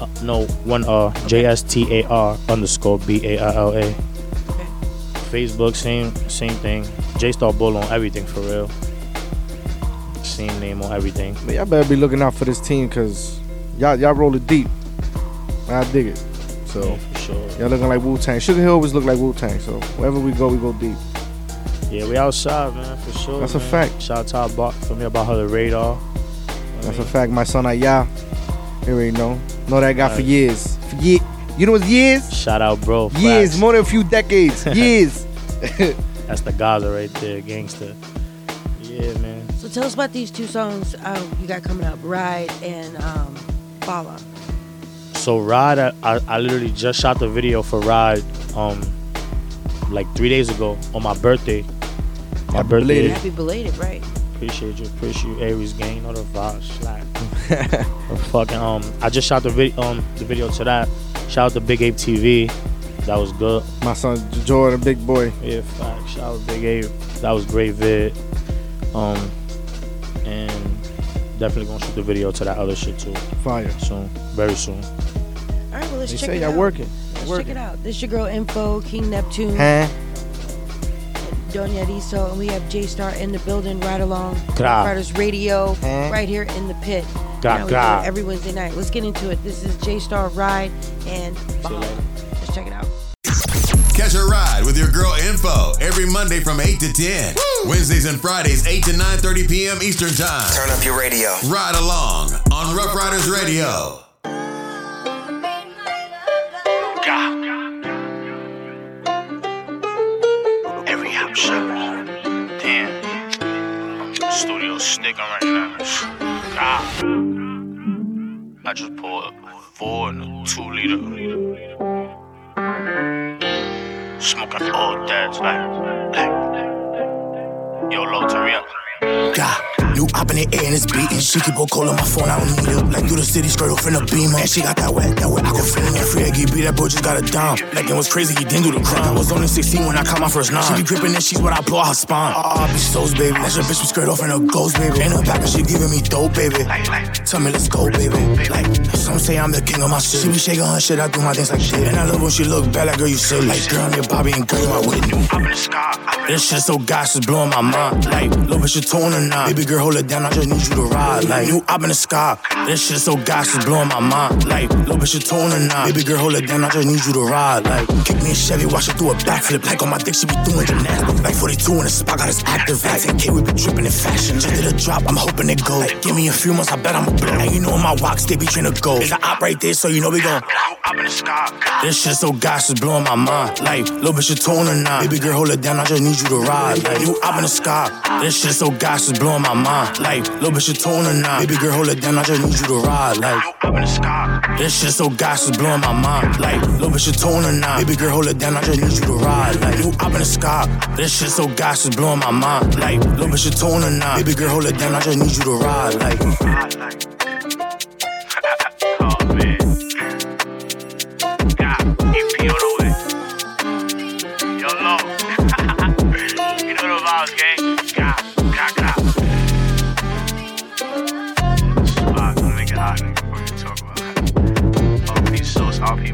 [SPEAKER 35] Uh, no, one R. J S T A R underscore B A L L A. Facebook, same same thing. J Star Bull on everything for real. Same name on everything.
[SPEAKER 4] But y'all better be looking out for this team because y'all y'all roll it deep. I dig it. So
[SPEAKER 35] Yeah, for sure.
[SPEAKER 4] y'all looking like Wu Tang. Sugar Hill always look like Wu Tang. So wherever we go, we go deep.
[SPEAKER 35] Yeah, we outside, man, for sure.
[SPEAKER 4] That's a fact.
[SPEAKER 35] Shout out to for me about her the radar.
[SPEAKER 4] That's a fact. My son Aya, you already know. Know that guy for years. For ye- you know what's years?
[SPEAKER 35] Shout out, bro.
[SPEAKER 4] Years, more than a few decades. years.
[SPEAKER 35] That's the Gaza right there, gangster. Yeah, man.
[SPEAKER 3] So tell us about these two songs uh, you got coming up, Ride and um, Bala.
[SPEAKER 35] So Ride, I, I, I literally just shot the video for Ride, um, like three days ago on my birthday. My birthday.
[SPEAKER 3] Happy belated, right?
[SPEAKER 35] Appreciate you, appreciate you, Aries gang. You know the vibes, slack. Fucking um, I just shot the video um the video to that. Shout out to Big Ape TV. That was good.
[SPEAKER 4] My son Jordan, big boy.
[SPEAKER 35] Yeah, fact. Shout out to Big Ape. That was great vid. Um, and definitely gonna shoot the video to that other shit too.
[SPEAKER 4] Fire.
[SPEAKER 35] Soon, very soon.
[SPEAKER 3] All right, well let's
[SPEAKER 4] They
[SPEAKER 3] check
[SPEAKER 4] say
[SPEAKER 3] it
[SPEAKER 4] y'all
[SPEAKER 3] out.
[SPEAKER 4] working.
[SPEAKER 3] Let's
[SPEAKER 4] Working.
[SPEAKER 3] check it out. This is your girl Info, King Neptune,
[SPEAKER 4] Huh?
[SPEAKER 3] Doña Riso, and we have J Star in the building right along
[SPEAKER 35] Gra.
[SPEAKER 3] Riders Radio
[SPEAKER 4] Huh?
[SPEAKER 3] right here in the pit.
[SPEAKER 35] Gra,
[SPEAKER 3] You know, we
[SPEAKER 35] gra.
[SPEAKER 3] do it every Wednesday night. Let's get into it. This is J Star Ride and Bala. Let's check it out.
[SPEAKER 16] Catch a ride with your girl Info every Monday from 8 to 10. Wednesdays and Fridays, 8 to 9.30 p.m. Eastern Time.
[SPEAKER 27] Turn up your radio.
[SPEAKER 16] Ride along on Ruff Ryders Radio.
[SPEAKER 35] Studio sticking right now. God. I just poured four and a two liter. Smoking all that, like, like. Yo, low, turn me up.
[SPEAKER 36] Yeah, new op in the air and it's beating. She keep on calling my phone, I don't need it. Like through the city, skirt off in a beamer. And she got that wet, that wet. I go feeling that free Aggie B, that boy just got a dime. Like it was crazy, he didn't do the crime. I was only 16 when I caught my first nine. She be gripping that she's what I blow out her spine. Ah, uh, bitch, souls, baby. That's your bitch with skirt off in a ghost, baby. In her back, and she giving me dope, baby. Like, like, tell me, let's go, baby. Like, some say I'm the king of my shit. She be shaking her shit, I do my things like shit. And I love when she look back like, girl, you silly. Like, girl, I'm your Bobby and girl, you my Whitney. Up in the sky. This shit so gosh, it's blowing my mind. Like, little bitch, you tone or not. Baby girl, hold it down, I just need you to ride. Like, you up in the sky. This shit so gas, it's blowing my mind. Like, little bitch, you tone or not. Baby girl, hold it down, I just need you to ride. Like, kick me a Chevy, watch it do a backflip. Like, on my dick, she be doing gymnastics. Like, 42 in the spot, got us active. Like, 10K, we be dripping in fashion. Just did a drop, I'm hoping it go. Like, give me a few months, I bet I'm a blow. And you know, in my walks, they be trying to go. There's an op right there, so you know we gon' up in the sky. This shit so gas, it's blowing my mind. Like, little bitch, you tone or not. Baby girl, hold it down, I just need you to ride. Like, you up in the sky. This shit so gas, it's blowing my mind. Like, little bitch, you tone or not. Baby girl, hold it down, I just need you to ride. Like, up in the sky. This shit so gas, it's blowing my mind. Like, little bitch, you tone or not. Baby girl, hold it down, I just need you to ride. Like, you up in the sky. This shit so gas, it's blowing my mind. Like, little bitch, you tone or not. Baby girl, hold it down, I just need you to ride. Like,
[SPEAKER 35] RP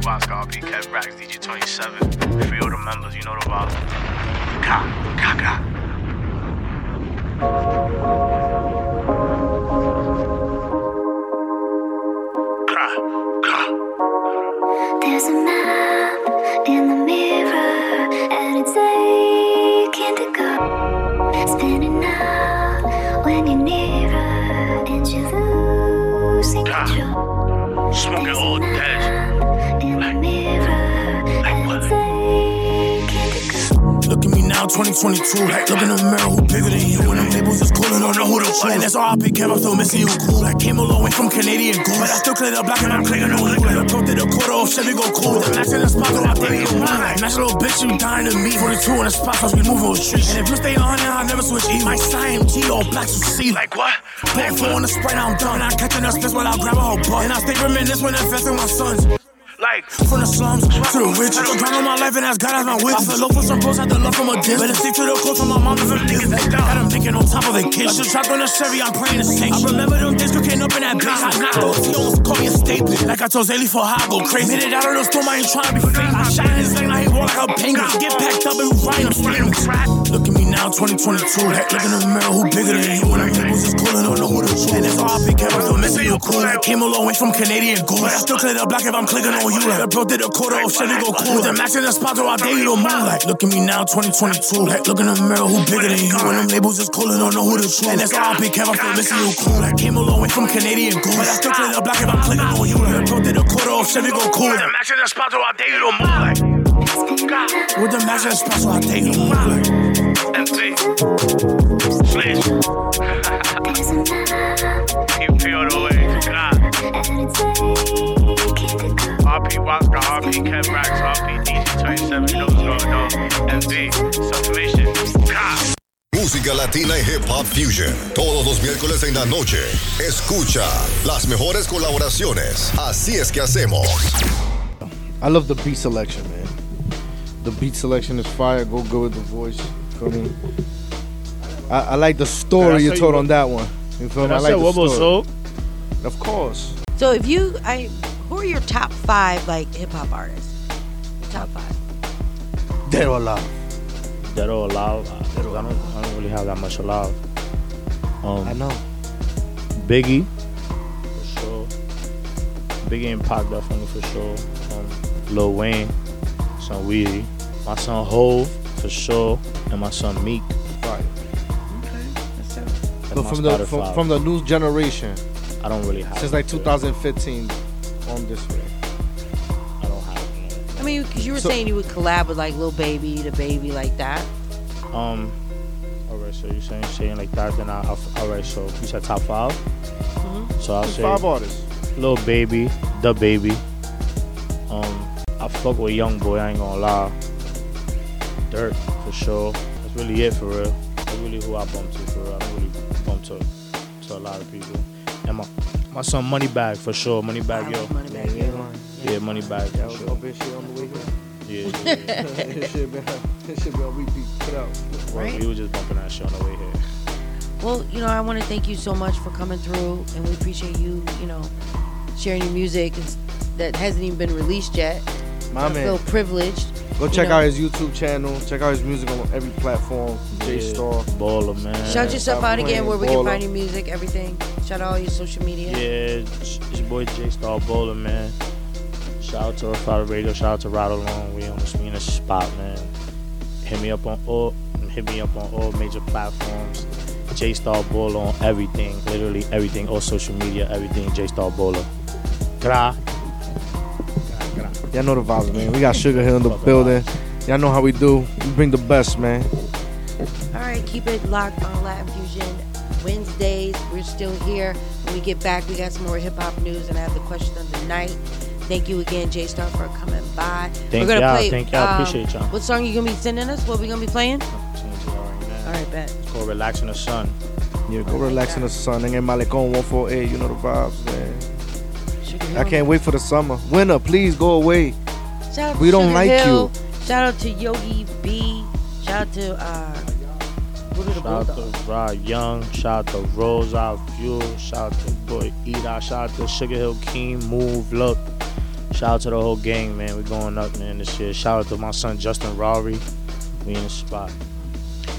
[SPEAKER 35] Sauce, RP Kev Racks, DJ 27. Free all the members, you know the vibes. Ka, ka, ka.
[SPEAKER 22] There's a map in the mirror, and it's aching to go. Spinning out when you're nearer, and you're losing control.
[SPEAKER 35] Smoking
[SPEAKER 36] now, 2022. Like, look in the mirror, who bigger than you? And them labels is cool, don't know who to choose. And that's all I pick, I'm still missing you cool. I came a long way from Canadian goose. But I still clear the block and I'm clicking on you. Like, I broke to the quarter off Chevy go cool. The max in the spot, go out there, you mine. Nice little bitch, you dying to meet. 42 in the spot, cause we moving with street. And if you stay on, I'll never switch E. My sign, G, all black, you see. Like, what? Back four on the sprite, I'm done. I catching us, this when I grab a whole butt. And I stay reminisce when investing my sons. Like, from the slums to the rich. I grind on my life and ask God as my witness. I feel low for some bros, had to love from a distance. Better stick to the code from my mom and from niggas that down. Got them thinking on top of the kids. Still trapped on the Chevy, I'm praying to sink. I remember them days cocaine up in that bitch. I knocked those, he almost called me a staple. Like I told Zaylee for how I go crazy. Made it out of the storm, I ain't trying to be fake. I shine his leg, now he walk like a penguin. Get packed up and who I'm spraying him now, 2022. Like, look in the mirror, who bigger than you? And them labels is cool and don't know who to choose. And it's all I pick up, I'm still missing you cool. I came a long way from Canadian goose. But I still clear the block if I'm clicking on you. Like, I broke did a quarter off Chevy go cool. The max in the spot, so I dare you to move. Like, look at me now, 2022. Like, look in the mirror, who bigger than you? And them labels is cool and don't know who to choose. And that's all I pick up, I'm still missing you cool. I came a long way from Canadian goose. But I still clear the block if I'm clicking on you. Like, I broke did a quarter off Chevy go cool. The max in the spot, so I dare you to move. Like, with the max in the spot, so I dare you to move. Like, Keep. God. RP Waska, RP Kev Racks, RP DJ 27, you know what's going on. Submission. God.
[SPEAKER 38] Música latina y hip hop fusion. Todos los miércoles en la noche. Escucha las mejores colaboraciones. Así es que hacemos.
[SPEAKER 4] I love the beat selection, man. The beat selection is fire. Go good with the voice. Feel me? I, I like the story
[SPEAKER 35] Can I
[SPEAKER 4] you
[SPEAKER 35] say
[SPEAKER 4] told
[SPEAKER 35] what-
[SPEAKER 4] on that one. You feel
[SPEAKER 35] Can
[SPEAKER 4] me?
[SPEAKER 35] I
[SPEAKER 4] I like
[SPEAKER 35] say
[SPEAKER 4] the
[SPEAKER 35] one
[SPEAKER 4] story.
[SPEAKER 35] song?
[SPEAKER 4] Of course.
[SPEAKER 3] So if you, I, who are your top five like hip hop artists? Top five.
[SPEAKER 4] Dead or alive.
[SPEAKER 35] Dead or alive? I I don't, I don't really have that much alive. Um,
[SPEAKER 4] I know.
[SPEAKER 35] Biggie, for sure. Biggie and Pac definitely for sure. Um, Lil Wayne, son Weezy. My son Hove, for sure. And my son Meek.
[SPEAKER 4] Right.
[SPEAKER 35] That's
[SPEAKER 4] But
[SPEAKER 35] my
[SPEAKER 4] from the from, from the new generation,
[SPEAKER 35] I don't really have
[SPEAKER 4] since like 2015 on this way.
[SPEAKER 3] I don't have. It. I mean, because you were
[SPEAKER 4] So-
[SPEAKER 3] saying you would collab with like Lil Baby, DaBaby, like that.
[SPEAKER 35] Um, alright, so you're saying saying like that, then I, I'll, alright, so you said top 5
[SPEAKER 3] Mm-hmm.
[SPEAKER 35] So I'll say
[SPEAKER 4] five artists.
[SPEAKER 35] Lil Baby, DaBaby. Um, I fuck with Young Boy, I ain't gonna lie. Dirt for sure. That's really it for real. That's really who I bump to for real. I really bump to to a lot of people. And my my son Moneybagg for sure. Moneybagg, yo.
[SPEAKER 3] Moneybagg,
[SPEAKER 4] yo.
[SPEAKER 35] Yeah, Moneybagg
[SPEAKER 4] Yeah,
[SPEAKER 35] for
[SPEAKER 4] I'll
[SPEAKER 35] sure.
[SPEAKER 4] bet shit on the way here.
[SPEAKER 35] Yeah, yeah, yeah.
[SPEAKER 4] This shit been this shit been on repeat. Put out.
[SPEAKER 35] Well, We were just bumping that shit on the way here.
[SPEAKER 3] Well, you know, I want to thank you so much for coming through, and we appreciate you, you know, sharing your music that hasn't even been released yet.
[SPEAKER 4] My
[SPEAKER 3] I
[SPEAKER 4] man.
[SPEAKER 3] feel privileged.
[SPEAKER 4] Go check
[SPEAKER 3] know.
[SPEAKER 4] out his YouTube channel. Check out his music on every platform. J Star.
[SPEAKER 35] Baller, man.
[SPEAKER 3] Shout yourself
[SPEAKER 4] Stop
[SPEAKER 3] out again where we can find your music, everything. Shout out all your social media.
[SPEAKER 35] Yeah, it's it's your boy J-Starr Bowler, man. Shout out to Ruff Ryder Radio. Shout out to Ryde Along. We on the we in the spot, man. Hit me up on all. Hit me up on all major platforms. J-Starr Bowler on everything, literally everything, all social media, everything. J-Starr Bowler. Gra.
[SPEAKER 4] Y'all know the vibes, man. We got Sugar Hill in the building. Y'all know how we do. We bring the best, man.
[SPEAKER 3] All right, keep it locked on Latin Fusion Wednesdays. We're still here. When we get back, we got some more hip hop news, and I have the question of the night. Thank you again, J-Starr, for coming by.
[SPEAKER 35] Thank
[SPEAKER 3] We're gonna
[SPEAKER 35] y'all,
[SPEAKER 3] play.
[SPEAKER 35] thank y'all.
[SPEAKER 3] um,
[SPEAKER 35] Appreciate y'all.
[SPEAKER 3] What song you gonna be sending us? What we gonna be playing? All right, bet.
[SPEAKER 35] Go called Relax in the Sun.
[SPEAKER 4] Yeah, go relax in the sun. And get Malecon 148, you know the vibes, man. I can't wait for the summer. Winter, please go away.
[SPEAKER 3] Shout out
[SPEAKER 4] We
[SPEAKER 3] to
[SPEAKER 4] don't
[SPEAKER 3] Sugar
[SPEAKER 4] like
[SPEAKER 3] Hill.
[SPEAKER 4] you.
[SPEAKER 3] Shout out to Yogi B. Shout out to uh, Buddha the
[SPEAKER 35] Shout out to Rod Young. Shout out to Rose Out Fuel. Shout out to Boy Eda. Shout out to Sugar Hill King. Move Look. Shout out to the whole gang, man. We going up, man, this year. Shout out to my son Justin Rory. We in the spot.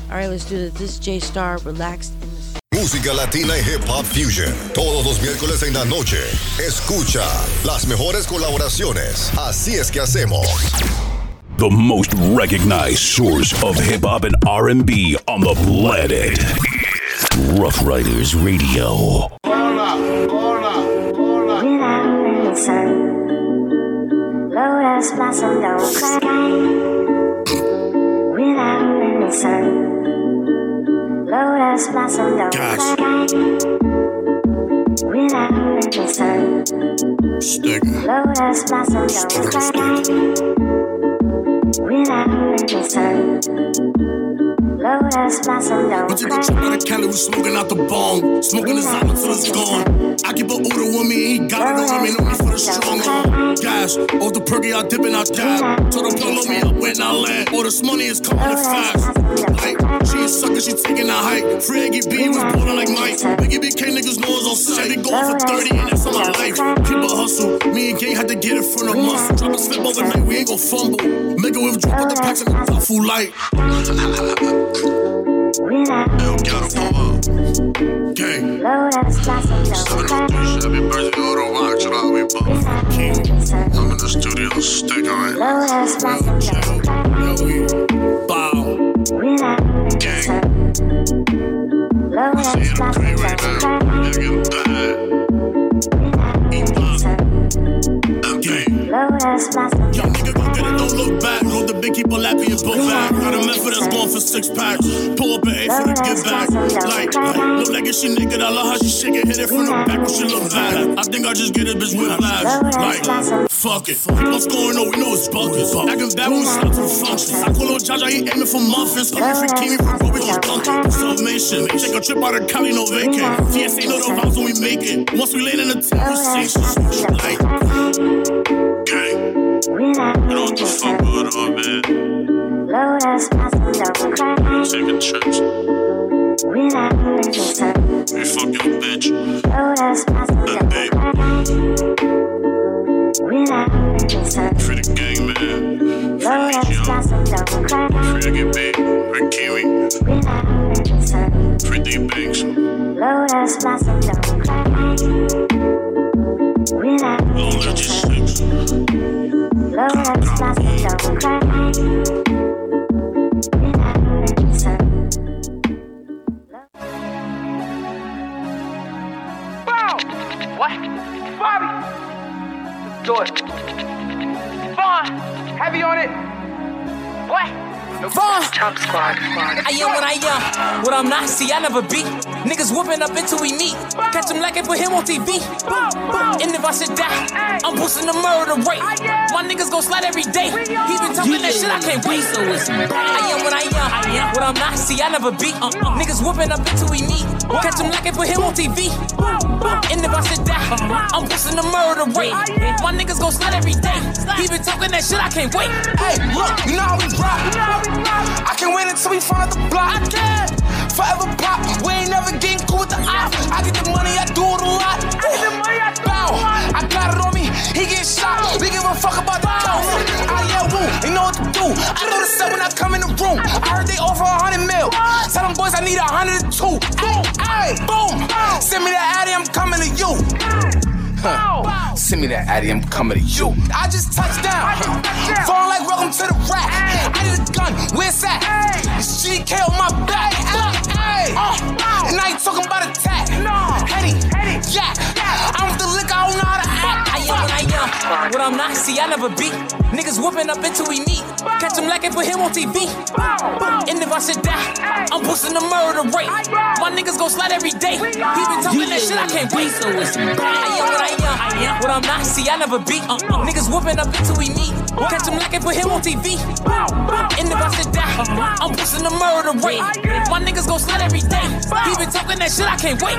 [SPEAKER 3] All right, let's do this. This is J-Starr. Relaxed in the
[SPEAKER 2] Música latina y hip hop fusion. Todos los miércoles en la noche. Escucha las mejores colaboraciones. Así es que hacemos.
[SPEAKER 16] The most recognized source of hip hop and R&B on the planet. Rough Riders Radio.
[SPEAKER 39] Lotus blossom don't cry without any sun. Lotus blossom don't cry without any sun. Lotus blossom don't cry without any sun. Lotus blossom don't
[SPEAKER 40] We took a trip out of Cali, we smoking out the bong. Smoking the silence till it's gone. I keep a order with me, he got it on me, know me for the strong arm. Gas, off the perky, I dip and I dab. Told her pull me up when I land. All this money is coming in fast. Like, she a sucker, she taking a hike. Fraggy B was ballin' like Mike. Biggie BK niggas know it's on set. They going for 30 and that's on my life. Keep a hustle. Me and Gang had to get it from the muscle. Drop a slip overnight, we ain't gon' fumble. Make a withdraw with the packs and the full light. Yo, gotta pull up. Gang.
[SPEAKER 39] Lotus blossom don't cry.
[SPEAKER 40] Happy birthday, Auto Rock. Shout out, we both. King. I'm in the studio, stick on it.
[SPEAKER 39] Lotus blossom don't cry
[SPEAKER 40] Bow.
[SPEAKER 39] without any sun. Lotus blossom don't cry Lotus blossom
[SPEAKER 40] Young nigga gon' get it, don't look back. Hold the big keep on lapping your book back. Got a method that's going for six packs. Pull up an eight for the give back. Like, like, look like a shit nigga. I love how she shake it, hit it from the back when she look back. I think I just get a bitch with flash. Like, fuck it. What's going on? We know it's buckets. Acting bad when we start to function. I call on Jaja, he aiming for muffins. Coming for Kimi, for bro, we gon' dunk it. Submission. Take a trip out of Cali, no vacant. TSA know the vibes when we make it. Once we land in the conversation, like, gang. You what the fuck on, man?
[SPEAKER 39] Lotus blossom don't cry
[SPEAKER 40] Taking trips.
[SPEAKER 39] without sun.
[SPEAKER 40] We fucking bitch.
[SPEAKER 39] Lotus blossom don't cry without any sun.
[SPEAKER 40] Free the gang, man.
[SPEAKER 39] Lotus blossom don't cry
[SPEAKER 40] Free to big. Free Kiwi.
[SPEAKER 39] without sun.
[SPEAKER 40] Free D Banks.
[SPEAKER 39] Lotus blossom don't cry without
[SPEAKER 41] see, I never beat. Niggas whooping up until we meet. Catch him like it, put him on TV. And if I should die, I'm boosting the murder rate. My niggas gon' slide every day. He been talking that shit, I can't wait. So it's I am what I am. What I'm not, see, I never beat. Uh, niggas whooping up until we meet. Catch him like it, put him on TV. And if I should die, I'm boosting the murder rate. My niggas gon' slide every day. He been talking that shit, I can't wait.
[SPEAKER 42] Hey, look, you know how we rock. I can win until we find the block. I can forever pop. We ain't never getting cool with the op. I get the money, I do it a lot. I get the money, I do Bow. I got it on me, he get shot. We give a fuck about the count. I yell woo, you know what to do.
[SPEAKER 41] I know the stuff when I come in the room. I heard they offer a hundred mil. Tell them boys I
[SPEAKER 33] need a hundred and two. Boom, ay, boom. Send me that Addy, I'm coming to you. Huh. Send me that Addy, I'm coming to you. I just touched down. Falling like welcome to the rack. I need a gun, where's that? It's GK on my back. Hey, uh, and I ain't talking about attack. Henny, yeah. I'm with the liquor, I don't know how to act.
[SPEAKER 41] I am what I am, what I'm not. See, I never beat. Niggas whooping up until we meet. Catch him like and put him on TV. And if I sit down, I'm boosting the murder rate. My niggas gon' slide every day. He been talking that shit, I can't wait. So it's I am what I am, I am. what I'm not. See, I never beat. Niggas whooping up until we meet. Catch him and put him on TV. And if I sit down, I'm boosting the murder rate. My niggas gon' slide every day. He been talking that shit, I can't wait.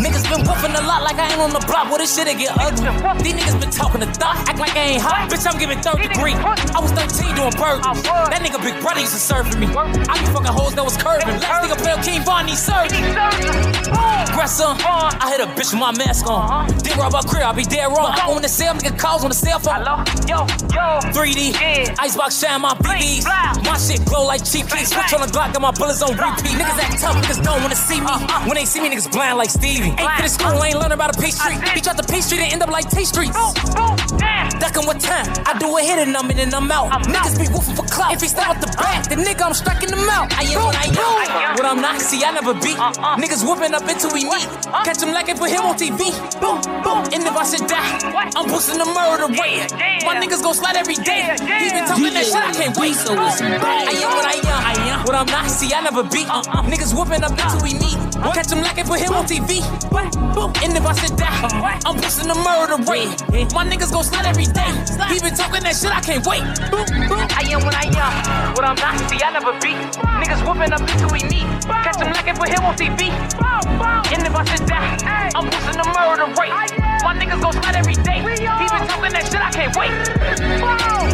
[SPEAKER 41] Niggas been whooping a lot like I ain't on the block. Well, this shit it get ugly. These niggas been talking the thought, act like I ain't hot. Bitch, I'm giving third degree. I was 13 doing bird. That nigga Big Brother used to serve for me. I be fucking hoes that was curving. Last nigga play King Von, he served. Aggressor, I hit a bitch with my mask on. Did rob our crib, I be dead wrong. I own the cell, nigga calls on the cell phone. Yo, yo, 3D, icebox shine my BBs. My shit glow like cheap keys. Switch on the Glock, got my bullets on repeat. Niggas act tough, niggas don't wanna see me. When they see me, niggas blind like Stevie. Ain't finished school, ain't learning about a P Street. He tried to P Street and end up like T Streets. Ducking with time? I do a hit and I'm in and I'm out. I'm Niggas be woofing for clout. If he step with the back, the nigga I'm striking them out. I am what I am. What I'm not, see, I never beat. Niggas whooping up until we meet. Catch him like and put him on TV. Boom, boom. And if I sit down, I'm boosting the murder rate. My niggas gon' slide every day. He been talking that shit, I can't wait. So it's I am what I am. I am what I'm not, see, I never beat. Uh, uh. Niggas whooping up until we meet. Catch him like and put him on TV. And if I sit down, I'm boosting the murder rate. My niggas gon' slide every day. He been talking that shit, I can't wait. I am what I am. What I'm not, see, I never beat. Niggas whooping up until we meet. Catch him like and put him on TV. And if I sit down, I'm boosting the murder rate. My niggas gon' slide every day. He been talking that shit, I can't wait.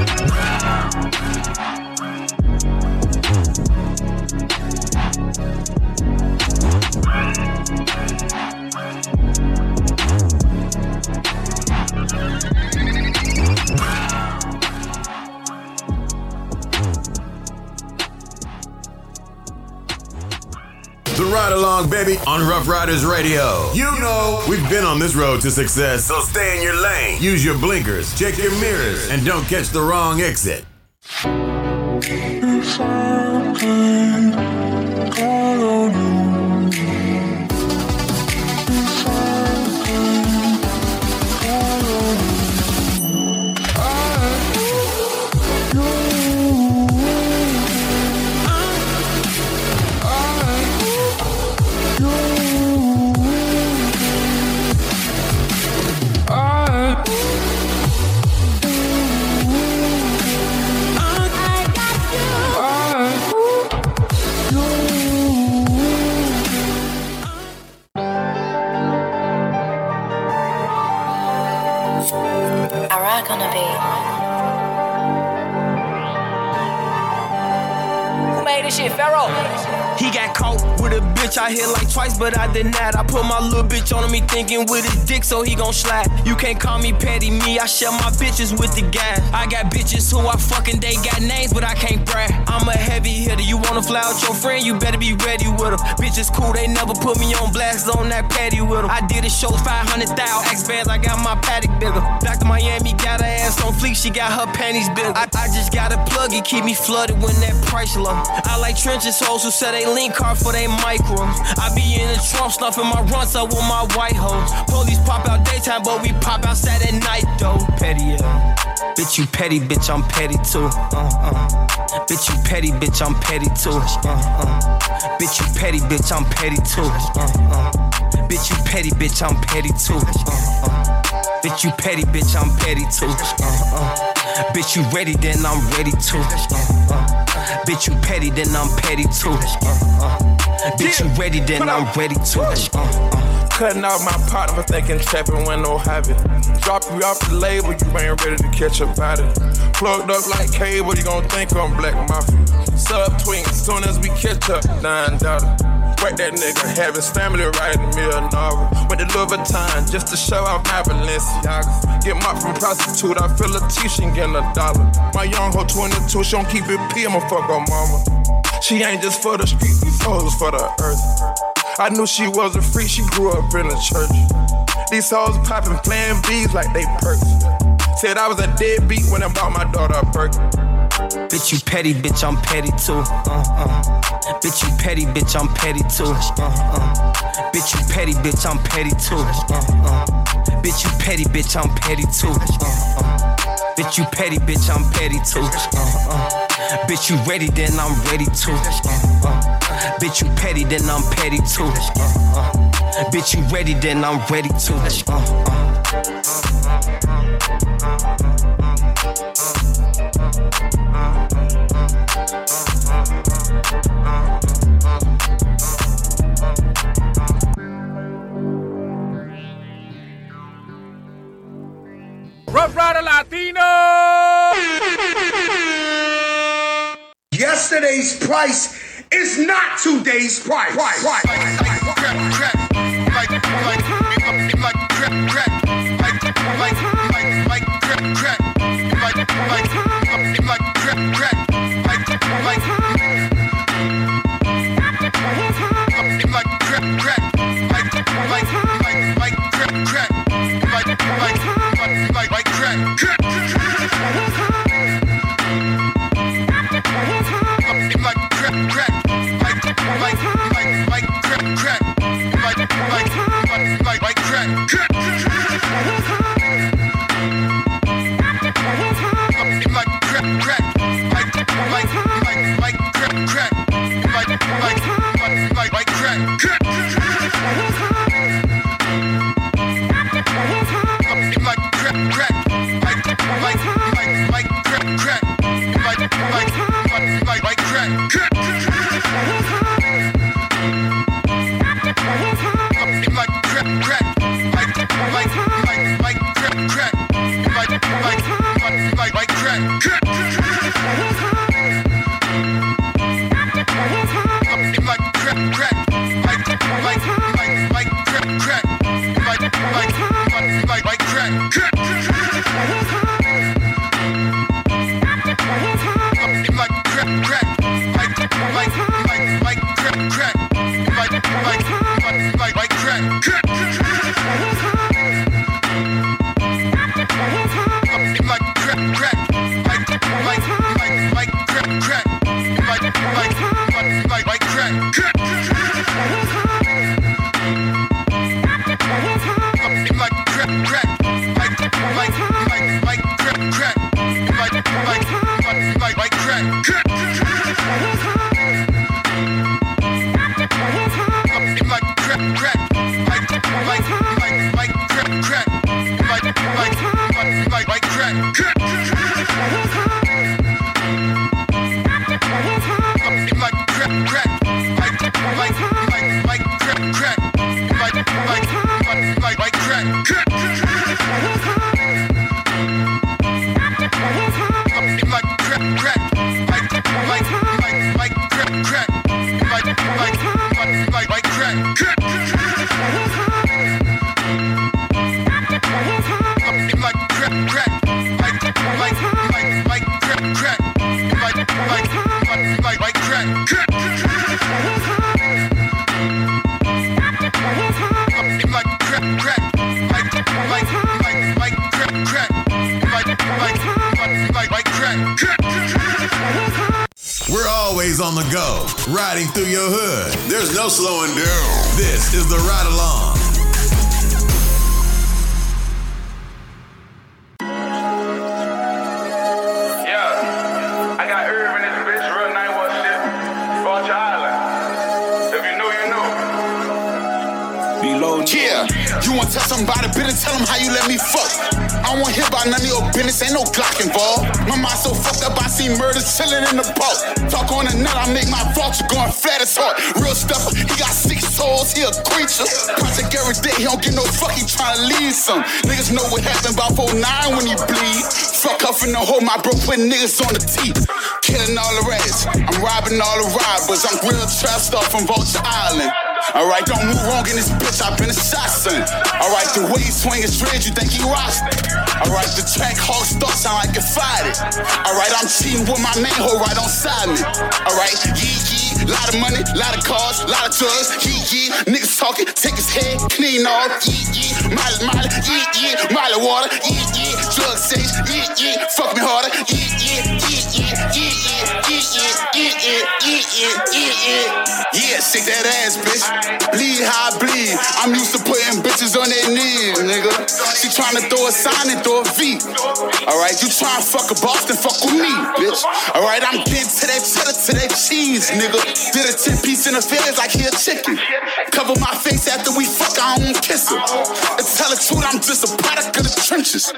[SPEAKER 16] The Ryde Along, baby, on Ruff Ryders Radio. You know, we've been on this road to success, so stay in your lane. Use your blinkers, check your mirrors, and don't catch the wrong exit.
[SPEAKER 43] But I denied. I put my little bitch on me thinking with his dick, so he gon' slap. You can't call me petty, me, I share my bitches with the guys. I got bitches who I fucking, they got names, but I can't brag. I'm a heavy hitter, you wanna fly out your friend, you better be ready with them. Bitches cool, they never put me on blast on that patty with them. I did a show 500,000 X bands, I got my paddock bigger. Dr. Miami got her ass on fleek, she got her panties bigger. I, I just got a plug it, keep me flooded when that price low. I like trenches hoes who sell they link card for they micros. I be in the trunk stuffing my runs up with my white hoes. Police pop out daytime, but we pop outside at night though. Petty, yeah. Bitch, you petty, bitch, I'm petty too. Uh, uh. Bitch, you petty, bitch, I'm petty too. Uh, uh. Bitch, you petty, bitch, I'm petty too. Uh, uh. Bitch, you petty, bitch, I'm petty too. Uh, uh. Bitch, you petty, bitch, I'm petty too. Uh, uh. Bitch, you ready, then I'm ready too. Uh, uh. Bitch, you petty, then I'm petty too. Bitch, you ready, then I'm ready too. Uh, uh.
[SPEAKER 33] Cutting out my partner for thinking trapping when no habit. Drop you off the label, you ain't ready to catch a body. Plugged up like cable, you gon' think I'm Black Mafia. Sub twink, soon as we catch up, nine dollar. Whack that nigga, have his family writing me a novel. With the Louis Vuitton, just to show off my Balenciagas. Get mopped from prostitute, I feel a t-shirt getting a dollar. My young hoe 22, she don't keep it P, I'ma fuck her mama.
[SPEAKER 31] She ain't just for the street, these hoes for the earth. I knew she was a freak, she grew up in the church. These hoes poppin' playing bees like they perks. Said I was a deadbeat when I bought my daughter a perk.
[SPEAKER 43] Bitch, you petty, bitch, I'm petty too. Uh, uh. Bitch, you petty, bitch, I'm petty too. Uh, uh. Bitch, you petty, bitch, I'm petty too. Uh, uh. Bitch, you petty, bitch, I'm petty too. Uh, uh. Bitch, you petty, bitch, I'm petty too. Uh, uh. Bitch, you ready, then I'm ready too. Uh, uh. Bitch, you petty, then I'm petty too. Uh, uh. Bitch, you ready, then I'm ready too. Uh, uh.
[SPEAKER 44] Ruff Ryder Latino.
[SPEAKER 45] Yesterday's price is not today's price. price.
[SPEAKER 16] We're riding through your hood. There's no slowing down. This is the Ryde Along.
[SPEAKER 44] Yeah, I got Irv in this bitch, real 916, Vulture Island. If you know, you know.
[SPEAKER 12] Below. Yeah, you want to tell somebody, better tell them how you let me fuck. I don't want to hear about none of your business, ain't no Glock involved. My mind so fucked up, I see murders chilling in the boat. On the net, I make my vulture going flat as heart. Real stuffer, he got six souls, he a creature. Project every day, he don't get no fuck, he tryna leave some. Niggas know what happened about 49 when he bleed. Fuck up in the hole, my bro putting niggas on the teeth. Killing all the rats, I'm robbing all the robbers. I'm real trap star from Vulture Island. Alright, don't move wrong in this bitch, I've been a shot, son. Alright, the way he swing his dreads, you think he rocks. Alright, the track hog stuff sound like it fired it. Alright, I'm cheating with my main hoe right on side me. Alright, yee yee, lot of money, lot of cars, lot of drugs, yee yee. Niggas talking, take his head, clean off, yee yee. Molly, molly, yee yee. Molly water, yee yee. Drug sage, yee yee. Fuck me harder, yee yee, yee yee, yee yee, Yeah, shake that ass, bitch. Bleed how I bleed. I'm used to putting bitches on their knees, nigga. She tryna throw a sign and throw a V. Alright, you tryna fuck a Boston, fuck with me, bitch. Alright, I'm getting to that cheddar, to that cheese, nigga. Did a 10 piece in the feds like he a chicken. Cover my face after we fuck, I don't kiss her. And tell the truth, I'm just a product of the trenches.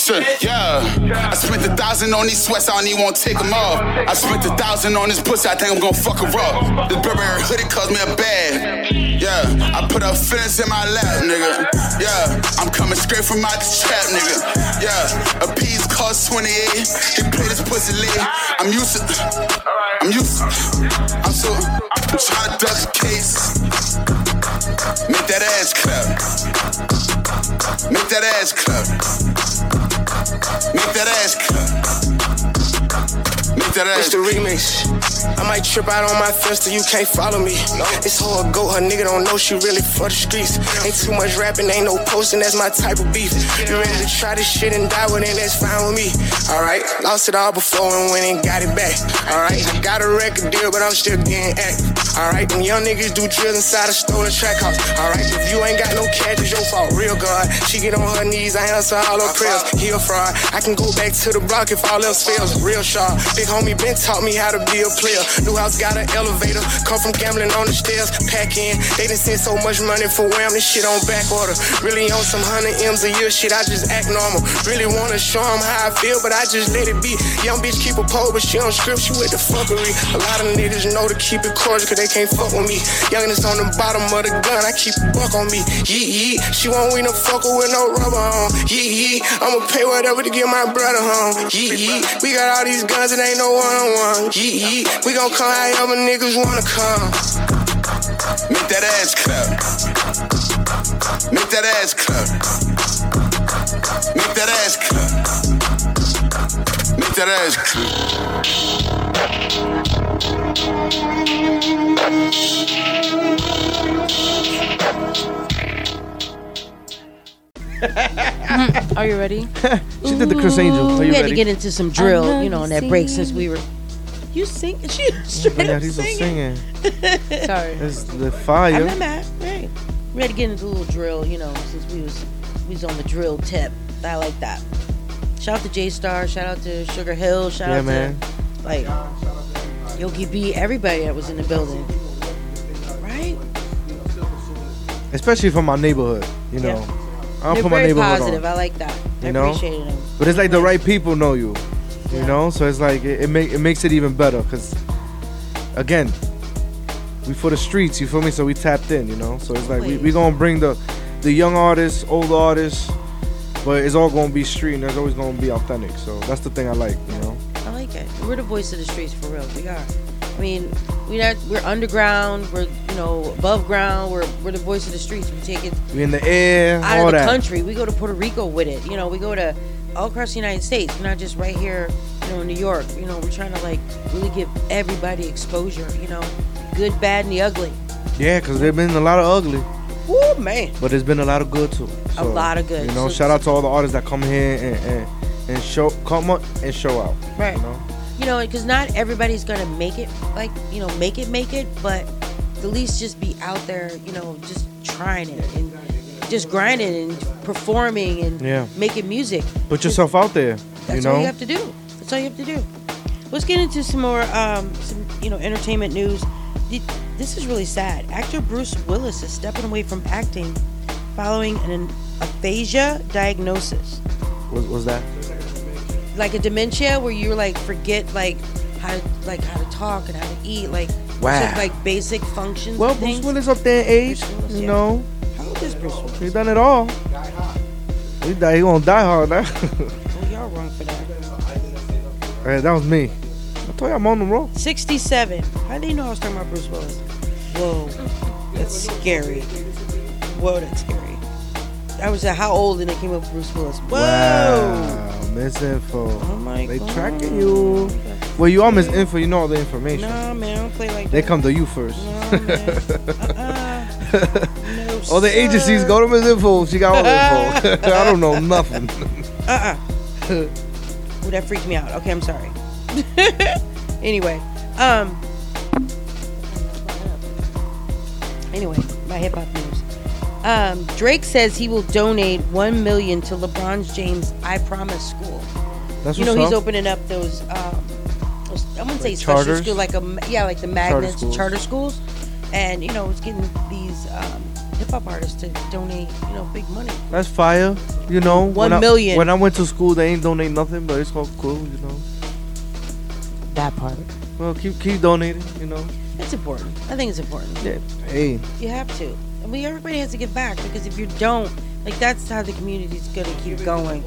[SPEAKER 12] Shit, yeah. I spent a thousand on these sweats, I don't even wanna take them off. I spent a thousand on this pussy, I think I'm gonna fuck her up. This Burberry hoodie cost me a bag. Yeah, I put a fence in my lap, nigga. Yeah, I'm coming straight from out trap, nigga. Yeah, a piece cost 28. He played his pussy lit. I'm used to. I'm used to. I'm so. I'm trying to duck the case. Make that ass clap. Make that ass clap. Make that ass clap. That ass
[SPEAKER 40] It's the remix. I might trip out on my fence you can't follow me. No. This whole go, her nigga don't know she really for the streets. Ain't too much rapping, ain't no posting, that's my type of beef. You ready to try this shit and die with it, that's fine with me. Alright, lost it all before and went and got it back. Alright, I got a record deal, but I'm still getting active. Alright, them young niggas do drills inside a stolen track house. Alright, if you ain't got no cash, it's your fault. Real God, she get on her knees, I answer all her prayers. He a fraud. I can go back to the block if all else fails. Real sharp. Big homie Ben taught me how to be a player. New house got an elevator. Come from gambling on the stairs. Pack in. They done sent so much money for wham. This shit on back order. Really on some hundred M's a year shit. I just act normal. Really wanna show 'em how I feel, but I just let it be. Young bitch keep a pole, but she don't script. She with the fuckery. A lot of niggas know to keep it cordial, cause they can't fuck with me. Youngest on the bottom of the gun. I keep a buck on me. Yee yee. She won't win no fucker with no rubber on. Yee yee. I'ma pay whatever to get my brother home. Yee yee. We got all these guns and ain't no one on one. Yee yee. We gon' come however niggas wanna come.
[SPEAKER 12] Make that ass clap. Make that ass clap. Make that ass clap. Make that ass
[SPEAKER 3] Are you ready?
[SPEAKER 4] She did the Criss Angel. Are
[SPEAKER 3] we
[SPEAKER 4] you
[SPEAKER 3] had
[SPEAKER 4] ready?
[SPEAKER 3] to get into some drill, you know, on that break since we were. You sing? She straight
[SPEAKER 4] Yeah,
[SPEAKER 3] up
[SPEAKER 4] he's
[SPEAKER 3] singing.
[SPEAKER 4] singing.
[SPEAKER 3] Sorry.
[SPEAKER 4] It's the fire.
[SPEAKER 3] I'm not mad. Right. We had to get into a little drill, you know, since we was we was on the drill tip. I like that. Shout out to J-Starr. Shout out to Sugar Hill. Shout
[SPEAKER 4] Yeah,
[SPEAKER 3] out
[SPEAKER 4] man.
[SPEAKER 3] to like Yogi B. Everybody that was in the building. Right.
[SPEAKER 4] Especially from my neighborhood, you know.
[SPEAKER 3] Yeah.
[SPEAKER 4] I don't
[SPEAKER 3] They're
[SPEAKER 4] put my
[SPEAKER 3] very
[SPEAKER 4] neighborhood
[SPEAKER 3] positive.
[SPEAKER 4] on.
[SPEAKER 3] I like that. I
[SPEAKER 4] You know?
[SPEAKER 3] appreciate them.
[SPEAKER 4] But it's like the right people know you. You know? So it's like it, it make it makes it even better cuz again, we for the streets, you feel me? So we tapped in, you know? So it's like we we going to bring the the young artists, old artists, but it's all going to be street and there's always going to be authentic. So that's the thing I like, you know.
[SPEAKER 3] I like it. We're the voice of the streets for real. We are. I mean, we not we're underground. We're you know above ground. We're we're the voice of the streets. We take it
[SPEAKER 4] We in the air,
[SPEAKER 3] out
[SPEAKER 4] all
[SPEAKER 3] of the
[SPEAKER 4] that.
[SPEAKER 3] country. We go to Puerto Rico with it. You know, we go to all across the United States. We're not just right here. You know, in New York. You know, we're trying to like really give everybody exposure. You know, good, bad, and the ugly.
[SPEAKER 4] Yeah, cuz there's been a lot of ugly.
[SPEAKER 3] Woo man.
[SPEAKER 4] But there's been a lot of good too.
[SPEAKER 3] A lot of good.
[SPEAKER 4] You know,
[SPEAKER 3] So-
[SPEAKER 4] shout out to all the artists that come here and, and, and show come up and show out.
[SPEAKER 3] Right.
[SPEAKER 4] You know?
[SPEAKER 3] You know, because not everybody's gonna make it. Like you know, make it, make it. But at least just be out there. You know, just trying it and just grinding and performing and
[SPEAKER 4] Yeah.
[SPEAKER 3] making music.
[SPEAKER 4] Put yourself out there.
[SPEAKER 3] That's
[SPEAKER 4] you know.
[SPEAKER 3] all you have to do. That's all you have to do. Let's get into some more, um, some you know, entertainment news. This is really sad. Actor Bruce Willis is stepping away from acting following an aphasia diagnosis,
[SPEAKER 4] Was, was that?
[SPEAKER 3] Like a dementia where you like forget like how to like how to talk and how to eat, like
[SPEAKER 4] Wow.
[SPEAKER 3] just, like basic functions.
[SPEAKER 4] Well, Bruce. Willis up there in age, you
[SPEAKER 3] yeah.
[SPEAKER 4] know.
[SPEAKER 3] How old is Bruce Willis?
[SPEAKER 4] He done it all. He, die, he gonna die hard now.
[SPEAKER 3] Oh, y'all wrong for that.
[SPEAKER 4] Hey, that was me. I told you I'm on the roll.
[SPEAKER 3] 67. How do you know I was talking about Bruce Willis? Whoa. That's scary. Whoa, that's scary. I was at how old and they came up with Bruce Willis. Whoa.
[SPEAKER 4] Wow, misinfo.
[SPEAKER 3] Oh my
[SPEAKER 4] they
[SPEAKER 3] God.
[SPEAKER 4] tracking you. Well, you are misinfo. You know all the information.
[SPEAKER 3] Nah, man, I don't play like
[SPEAKER 4] They
[SPEAKER 3] that.
[SPEAKER 4] come to you first.
[SPEAKER 3] No,
[SPEAKER 4] all the agencies go to misinfo. She got all the info. I don't know nothing.
[SPEAKER 3] Uh uh Ooh, that freaked me out. Okay, I'm sorry. anyway, um. Anyway, my hip hop. Um, Drake says he will donate one million to LeBron James I Promise School.
[SPEAKER 4] That's
[SPEAKER 3] you know he's
[SPEAKER 4] up.
[SPEAKER 3] opening up those. Um, those I wouldn't say
[SPEAKER 4] Like
[SPEAKER 3] special
[SPEAKER 4] charters?
[SPEAKER 3] school, like a yeah, like the magnets,
[SPEAKER 4] schools.
[SPEAKER 3] charter schools, and you know it's getting these um, hip hop artists to donate, you know, big money.
[SPEAKER 4] That's fire. You know,
[SPEAKER 3] One
[SPEAKER 4] when I-
[SPEAKER 3] million.
[SPEAKER 4] when I went to school, they ain't donate nothing, but it's all cool. You know.
[SPEAKER 3] That part.
[SPEAKER 4] Well, keep keep donating. You know.
[SPEAKER 3] It's important. I think it's important.
[SPEAKER 4] Yeah. Hey.
[SPEAKER 3] You have to. I mean, everybody has to give back because if you don't, like, that's how the community's gonna keep going.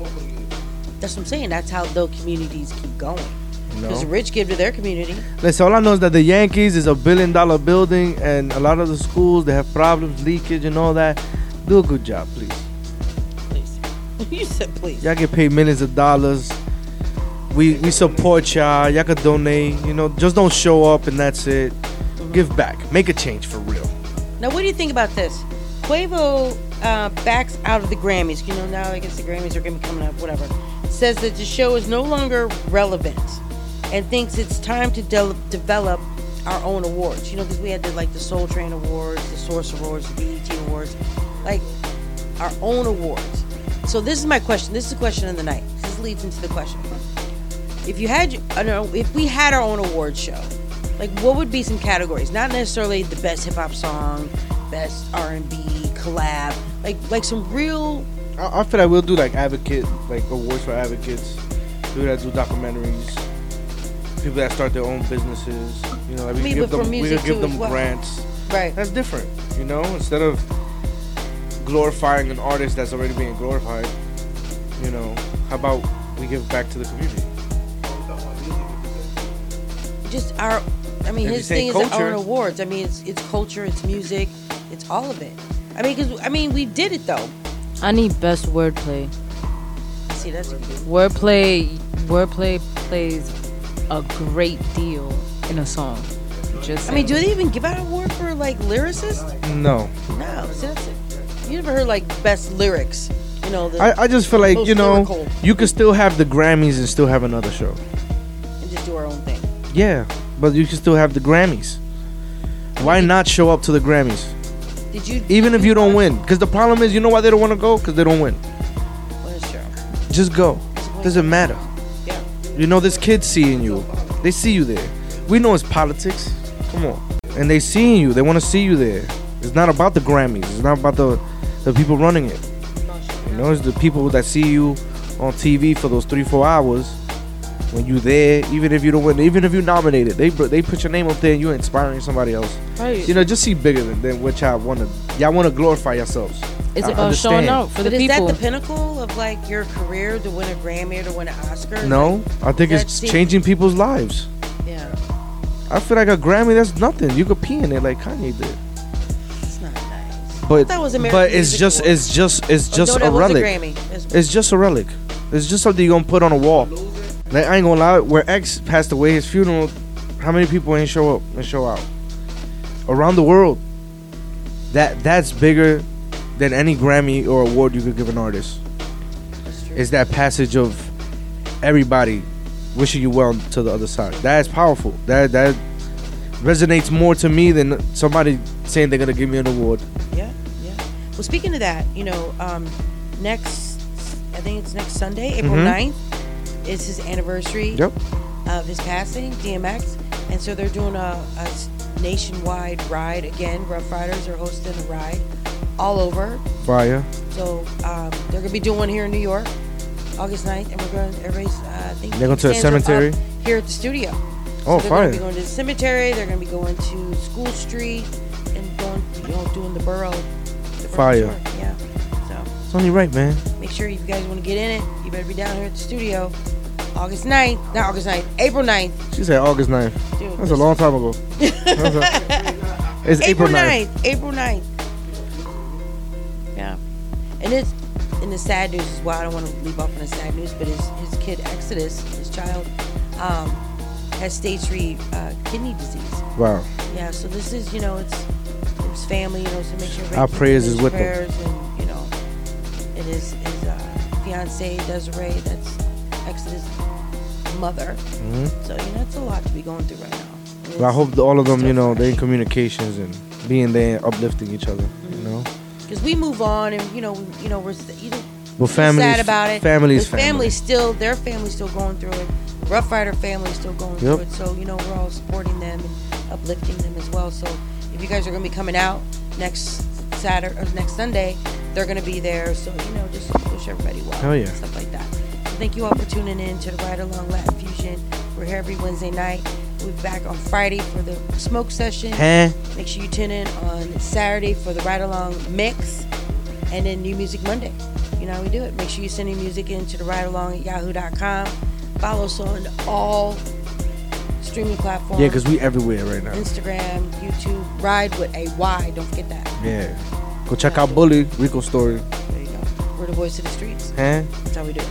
[SPEAKER 3] That's what I'm saying. That's how the communities keep going. Because
[SPEAKER 4] know?
[SPEAKER 3] the rich give to their community.
[SPEAKER 4] Listen, all I know is that the Yankees is a billion dollar building, and a lot of the schools they have problems, leakage, and all that. Do a good job, please. please.
[SPEAKER 3] you said please.
[SPEAKER 4] Y'all get paid millions of dollars. We we support y'all. Y'all could donate. You know, just don't show up and that's it. Give back. Make a change for real.
[SPEAKER 3] Now, what do you think about this? Quavo uh, backs out of the Grammys. You know, now I guess the Grammys are going to be coming up, whatever. Says that the show is no longer relevant and thinks it's time to de- develop our own awards. You know, because we had the, like the Soul Train Awards, the Source Awards, the BET Awards, like our own awards. So this is my question. This is the question of the night. This leads into the question. If you had, I don't know, if we had our own award show, like what would be some categories? Not necessarily the best hip hop song, best R and B collab, like like some real.
[SPEAKER 4] I, I feel like we'll do like advocate, like awards for advocates. People that do documentaries. People that start their own businesses. You know, like we
[SPEAKER 3] I mean,
[SPEAKER 4] give them, we give
[SPEAKER 3] too
[SPEAKER 4] them
[SPEAKER 3] well.
[SPEAKER 4] grants.
[SPEAKER 3] Right.
[SPEAKER 4] That's different. You know, instead of glorifying an artist that's already being glorified. You know, how about we give back to the community?
[SPEAKER 3] Just our. I mean,
[SPEAKER 4] If
[SPEAKER 3] his
[SPEAKER 4] say
[SPEAKER 3] thing is
[SPEAKER 4] culture-
[SPEAKER 3] our own awards. I mean, it's it's culture, it's music, it's all of it. I mean, because I mean, we did it though.
[SPEAKER 46] I need best wordplay.
[SPEAKER 3] See, that's
[SPEAKER 46] Wordplay, wordplay plays a great deal in a song. Just
[SPEAKER 3] I mean, do they even give out an award for like lyricist?
[SPEAKER 4] No.
[SPEAKER 3] No, see, that's it. You never heard like best lyrics? You know, the
[SPEAKER 4] I, I just feel like you know
[SPEAKER 3] lyrical,
[SPEAKER 4] you could still have the Grammys and still have another show.
[SPEAKER 3] and just do our own thing.
[SPEAKER 4] Yeah, but you can still have the Grammys. Why not show up to the Grammys?
[SPEAKER 3] Did you?
[SPEAKER 4] Even if you don't win, because the problem is, you know why they don't want to go? Because they don't win.
[SPEAKER 3] Well, that's true.
[SPEAKER 4] Just go. Doesn't matter.
[SPEAKER 3] Yeah.
[SPEAKER 4] You know, there's kids seeing you. They see you there. We know it's politics. Come on. And they seeing you. They want to see you there. It's not about the Grammys. It's not about the the people running it. You know, it's the people that see you on TV for those three, four hours. When you there, even if you don't win, even if you nominated, they they put your name up there and you're inspiring somebody else.
[SPEAKER 46] Right.
[SPEAKER 4] You know, just see bigger than, than what y'all want to. Y'all want to glorify yourselves.
[SPEAKER 46] It's
[SPEAKER 4] I
[SPEAKER 46] about showing
[SPEAKER 4] up
[SPEAKER 46] out for the
[SPEAKER 3] but is that the pinnacle of like your career to win a Grammy or to win an Oscar?
[SPEAKER 4] No, I think it's
[SPEAKER 3] seems-
[SPEAKER 4] changing people's lives.
[SPEAKER 3] Yeah,
[SPEAKER 4] I feel like a Grammy, that's nothing. You could pee in it like Kanye did.
[SPEAKER 3] it's not nice.
[SPEAKER 4] But
[SPEAKER 3] that was American
[SPEAKER 4] but it's just it's just it's
[SPEAKER 3] Oh,
[SPEAKER 4] just
[SPEAKER 3] no,
[SPEAKER 4] a
[SPEAKER 3] that was a
[SPEAKER 4] relic.
[SPEAKER 3] Grammy.
[SPEAKER 4] It's just a relic. It's just something you're gonna put on a wall. Like I ain't gonna lie, where X passed away, his funeral, how many people ain't show up and show out? Around the world. That that's bigger than any Grammy or award you could give an artist. Is that passage of everybody wishing you well to the other side. That's powerful. That that resonates more to me than somebody saying they're gonna give me an award.
[SPEAKER 3] Yeah, yeah. Well, speaking of that, you know, um, next, I think it's next Sunday, April
[SPEAKER 4] Mhm.
[SPEAKER 3] 9th, is his anniversary
[SPEAKER 4] Yep.
[SPEAKER 3] of his passing, DMX. And so they're doing a nationwide ride again. Ruff Ryders are hosting a ride all over.
[SPEAKER 4] Fire.
[SPEAKER 3] So um, they're going to be doing one here in New York, August 9th. And we're going to, everybody's, uh, I think,
[SPEAKER 4] They're going to a
[SPEAKER 3] stands are up
[SPEAKER 4] cemetery?
[SPEAKER 3] Here at the studio.
[SPEAKER 4] Oh,
[SPEAKER 3] so they're going to be going to the cemetery. They're going to be going to School Street and going, you know, doing the borough. The borough
[SPEAKER 4] Fire.
[SPEAKER 3] tour. Yeah. So
[SPEAKER 4] It's only right, man.
[SPEAKER 3] make sure if you guys want to get in it, you better be down here at the studio. August 9th, not August 9th, April 9th.
[SPEAKER 4] She said August 9th.
[SPEAKER 3] Dude,
[SPEAKER 4] That's a long time ago. A- It's April, 9th.
[SPEAKER 3] 9th. April 9th. Yeah. And it's in the sad news as well. I don't want to leave off on the sad news, but his, his kid Exodus, his child, um, has stage three uh, kidney disease.
[SPEAKER 4] Wow.
[SPEAKER 3] Yeah, so this is, you know, it's his family, you know, so make sure
[SPEAKER 4] Our prayers is with them.
[SPEAKER 3] prayers and, you know, it is his uh, fiance Desiree, that's Exodus' mother.
[SPEAKER 4] Mhm.
[SPEAKER 3] So, you know, it's a lot to be going through right now.
[SPEAKER 4] But I hope all of them, you know, they're in communications and being there, and uplifting each other. You know.
[SPEAKER 3] because we move on and you know we- you know we're you know
[SPEAKER 4] Well,
[SPEAKER 3] sad about it.
[SPEAKER 4] family is
[SPEAKER 3] But family's still their family's still going through it. Ruff Ryder family's still going
[SPEAKER 4] Yep.
[SPEAKER 3] through it. So you know we're all supporting them and uplifting them as well. So if you guys are gonna be coming out next Saturday or next Sunday, they're gonna be there. So you know just wish everybody well.
[SPEAKER 4] Hell yeah.
[SPEAKER 3] Stuff like that. Thank you all for tuning in to the Ryde Along Latin Fusion. We're here every Wednesday night. We'll be back on Friday for the smoke session.
[SPEAKER 4] Huh?
[SPEAKER 3] Make sure you tune in on Saturday for the Ryde Along mix and then New Music Monday. You know how we do it. Make sure you send your music in to the Ryde Along at yahoo.com. Follow us on all streaming platforms.
[SPEAKER 4] Yeah, because we everywhere right now.
[SPEAKER 3] Instagram, YouTube, ride with a Y. Don't forget that.
[SPEAKER 4] Yeah. Go check out Bully Rico story.
[SPEAKER 3] There you go. We're the voice of the streets.
[SPEAKER 4] Huh?
[SPEAKER 3] That's how we do it.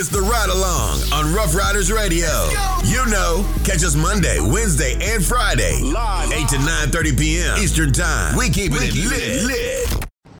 [SPEAKER 16] It's the Ryde Along on Ruff Ryders Radio. You know, catch us Monday, Wednesday, and Friday, 8 to 9.30 p.m. Eastern Time. We keeping it lit. lit.